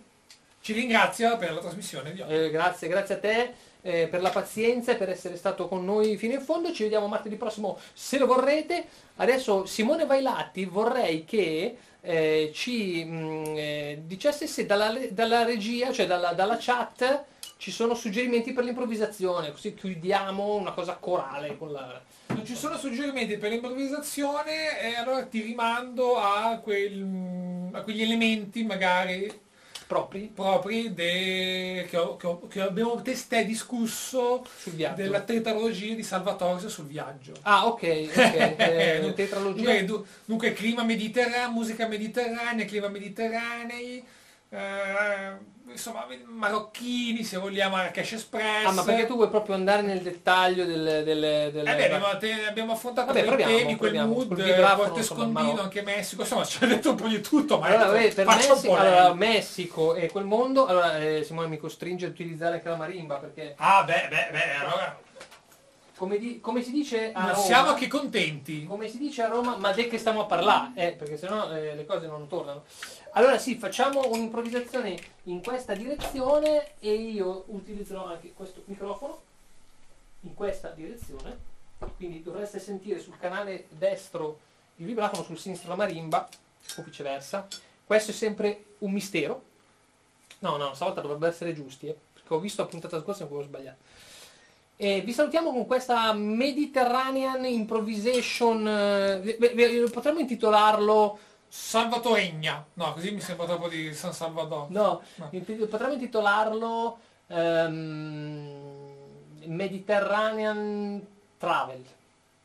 Ci ringrazia per la trasmissione di oggi. Eh, grazie, grazie a te eh, per la pazienza e per essere stato con noi fino in fondo. Ci vediamo martedì prossimo se lo vorrete. Adesso Simone Vailatti vorrei che eh, ci mh, eh, dicesse se dalla, dalla regia, cioè dalla, dalla chat, ci sono suggerimenti per l'improvvisazione, così chiudiamo una cosa corale con la... Non ci sono suggerimenti per l'improvvisazione e allora ti rimando a, quel- a quegli elementi magari propri propri de- che, ho- che ho- che abbiamo testé discusso della tetralogia di Salvatore sul viaggio. Ah, ok, ok. Eh, Dunque, tetralogia. du- dunque clima mediterraneo, musica mediterranea, clima mediterranei, eh, insomma marocchini se vogliamo Marrakesh Express. Ah, ma perché tu vuoi proprio andare nel dettaglio del... del, del- Eh beh, abbiamo, te- abbiamo affrontato Vabbè, proviamo, temi, quel proviamo. mood, eh, vibrafono, Porto Escondino, anche Messico, insomma ci ha detto un po' di tutto, ma Allora, vabbè, per Messico, allora, Messico e quel mondo, allora eh, Simone mi costringe a utilizzare anche la marimba perché Ah beh, beh, beh, allora come, di- come si dice a Roma, siamo che contenti. come si dice a Roma, ma de che stiamo a parlare, eh, perché sennò eh, le cose non tornano. Allora sì, facciamo un'improvvisazione in questa direzione e io utilizzerò anche questo microfono in questa direzione, quindi dovreste sentire sul canale destro il vibrafono, sul sinistro la marimba o viceversa. Questo è sempre un mistero. No, no, stavolta dovrebbero essere giusti, eh, perché ho visto la puntata scorsa cui ho sbagliato. E vi salutiamo con questa Mediterranean Improvisation. eh, potremmo intitolarlo. Salvatoregna. No, così mi sembra troppo di San Salvador. No, No. potremmo intitolarlo. ehm, Mediterranean Travel.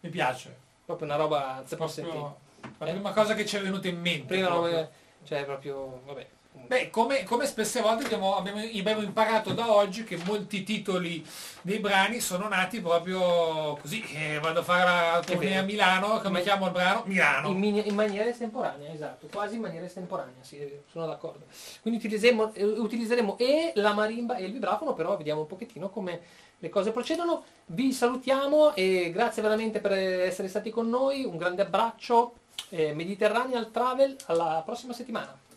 Mi piace. Proprio una roba. Proprio la Eh? prima cosa che ci è venuta in mente. Prima roba- cioè proprio. Vabbè. Beh, come, come spesse volte abbiamo, abbiamo, abbiamo, imparato da oggi che molti titoli dei brani sono nati proprio così. Eh, vado a fare la tournée a Milano, come chiamo il brano? Milano. In, in, maniera estemporanea, esatto, quasi in maniera estemporanea, sì, sono d'accordo. Quindi utilizzeremo, eh, utilizzeremo e la marimba e il vibrafono, però vediamo un pochettino come le cose procedono. Vi salutiamo e grazie veramente per essere stati con noi, un grande abbraccio, eh, Mediterranean Travel, alla prossima settimana.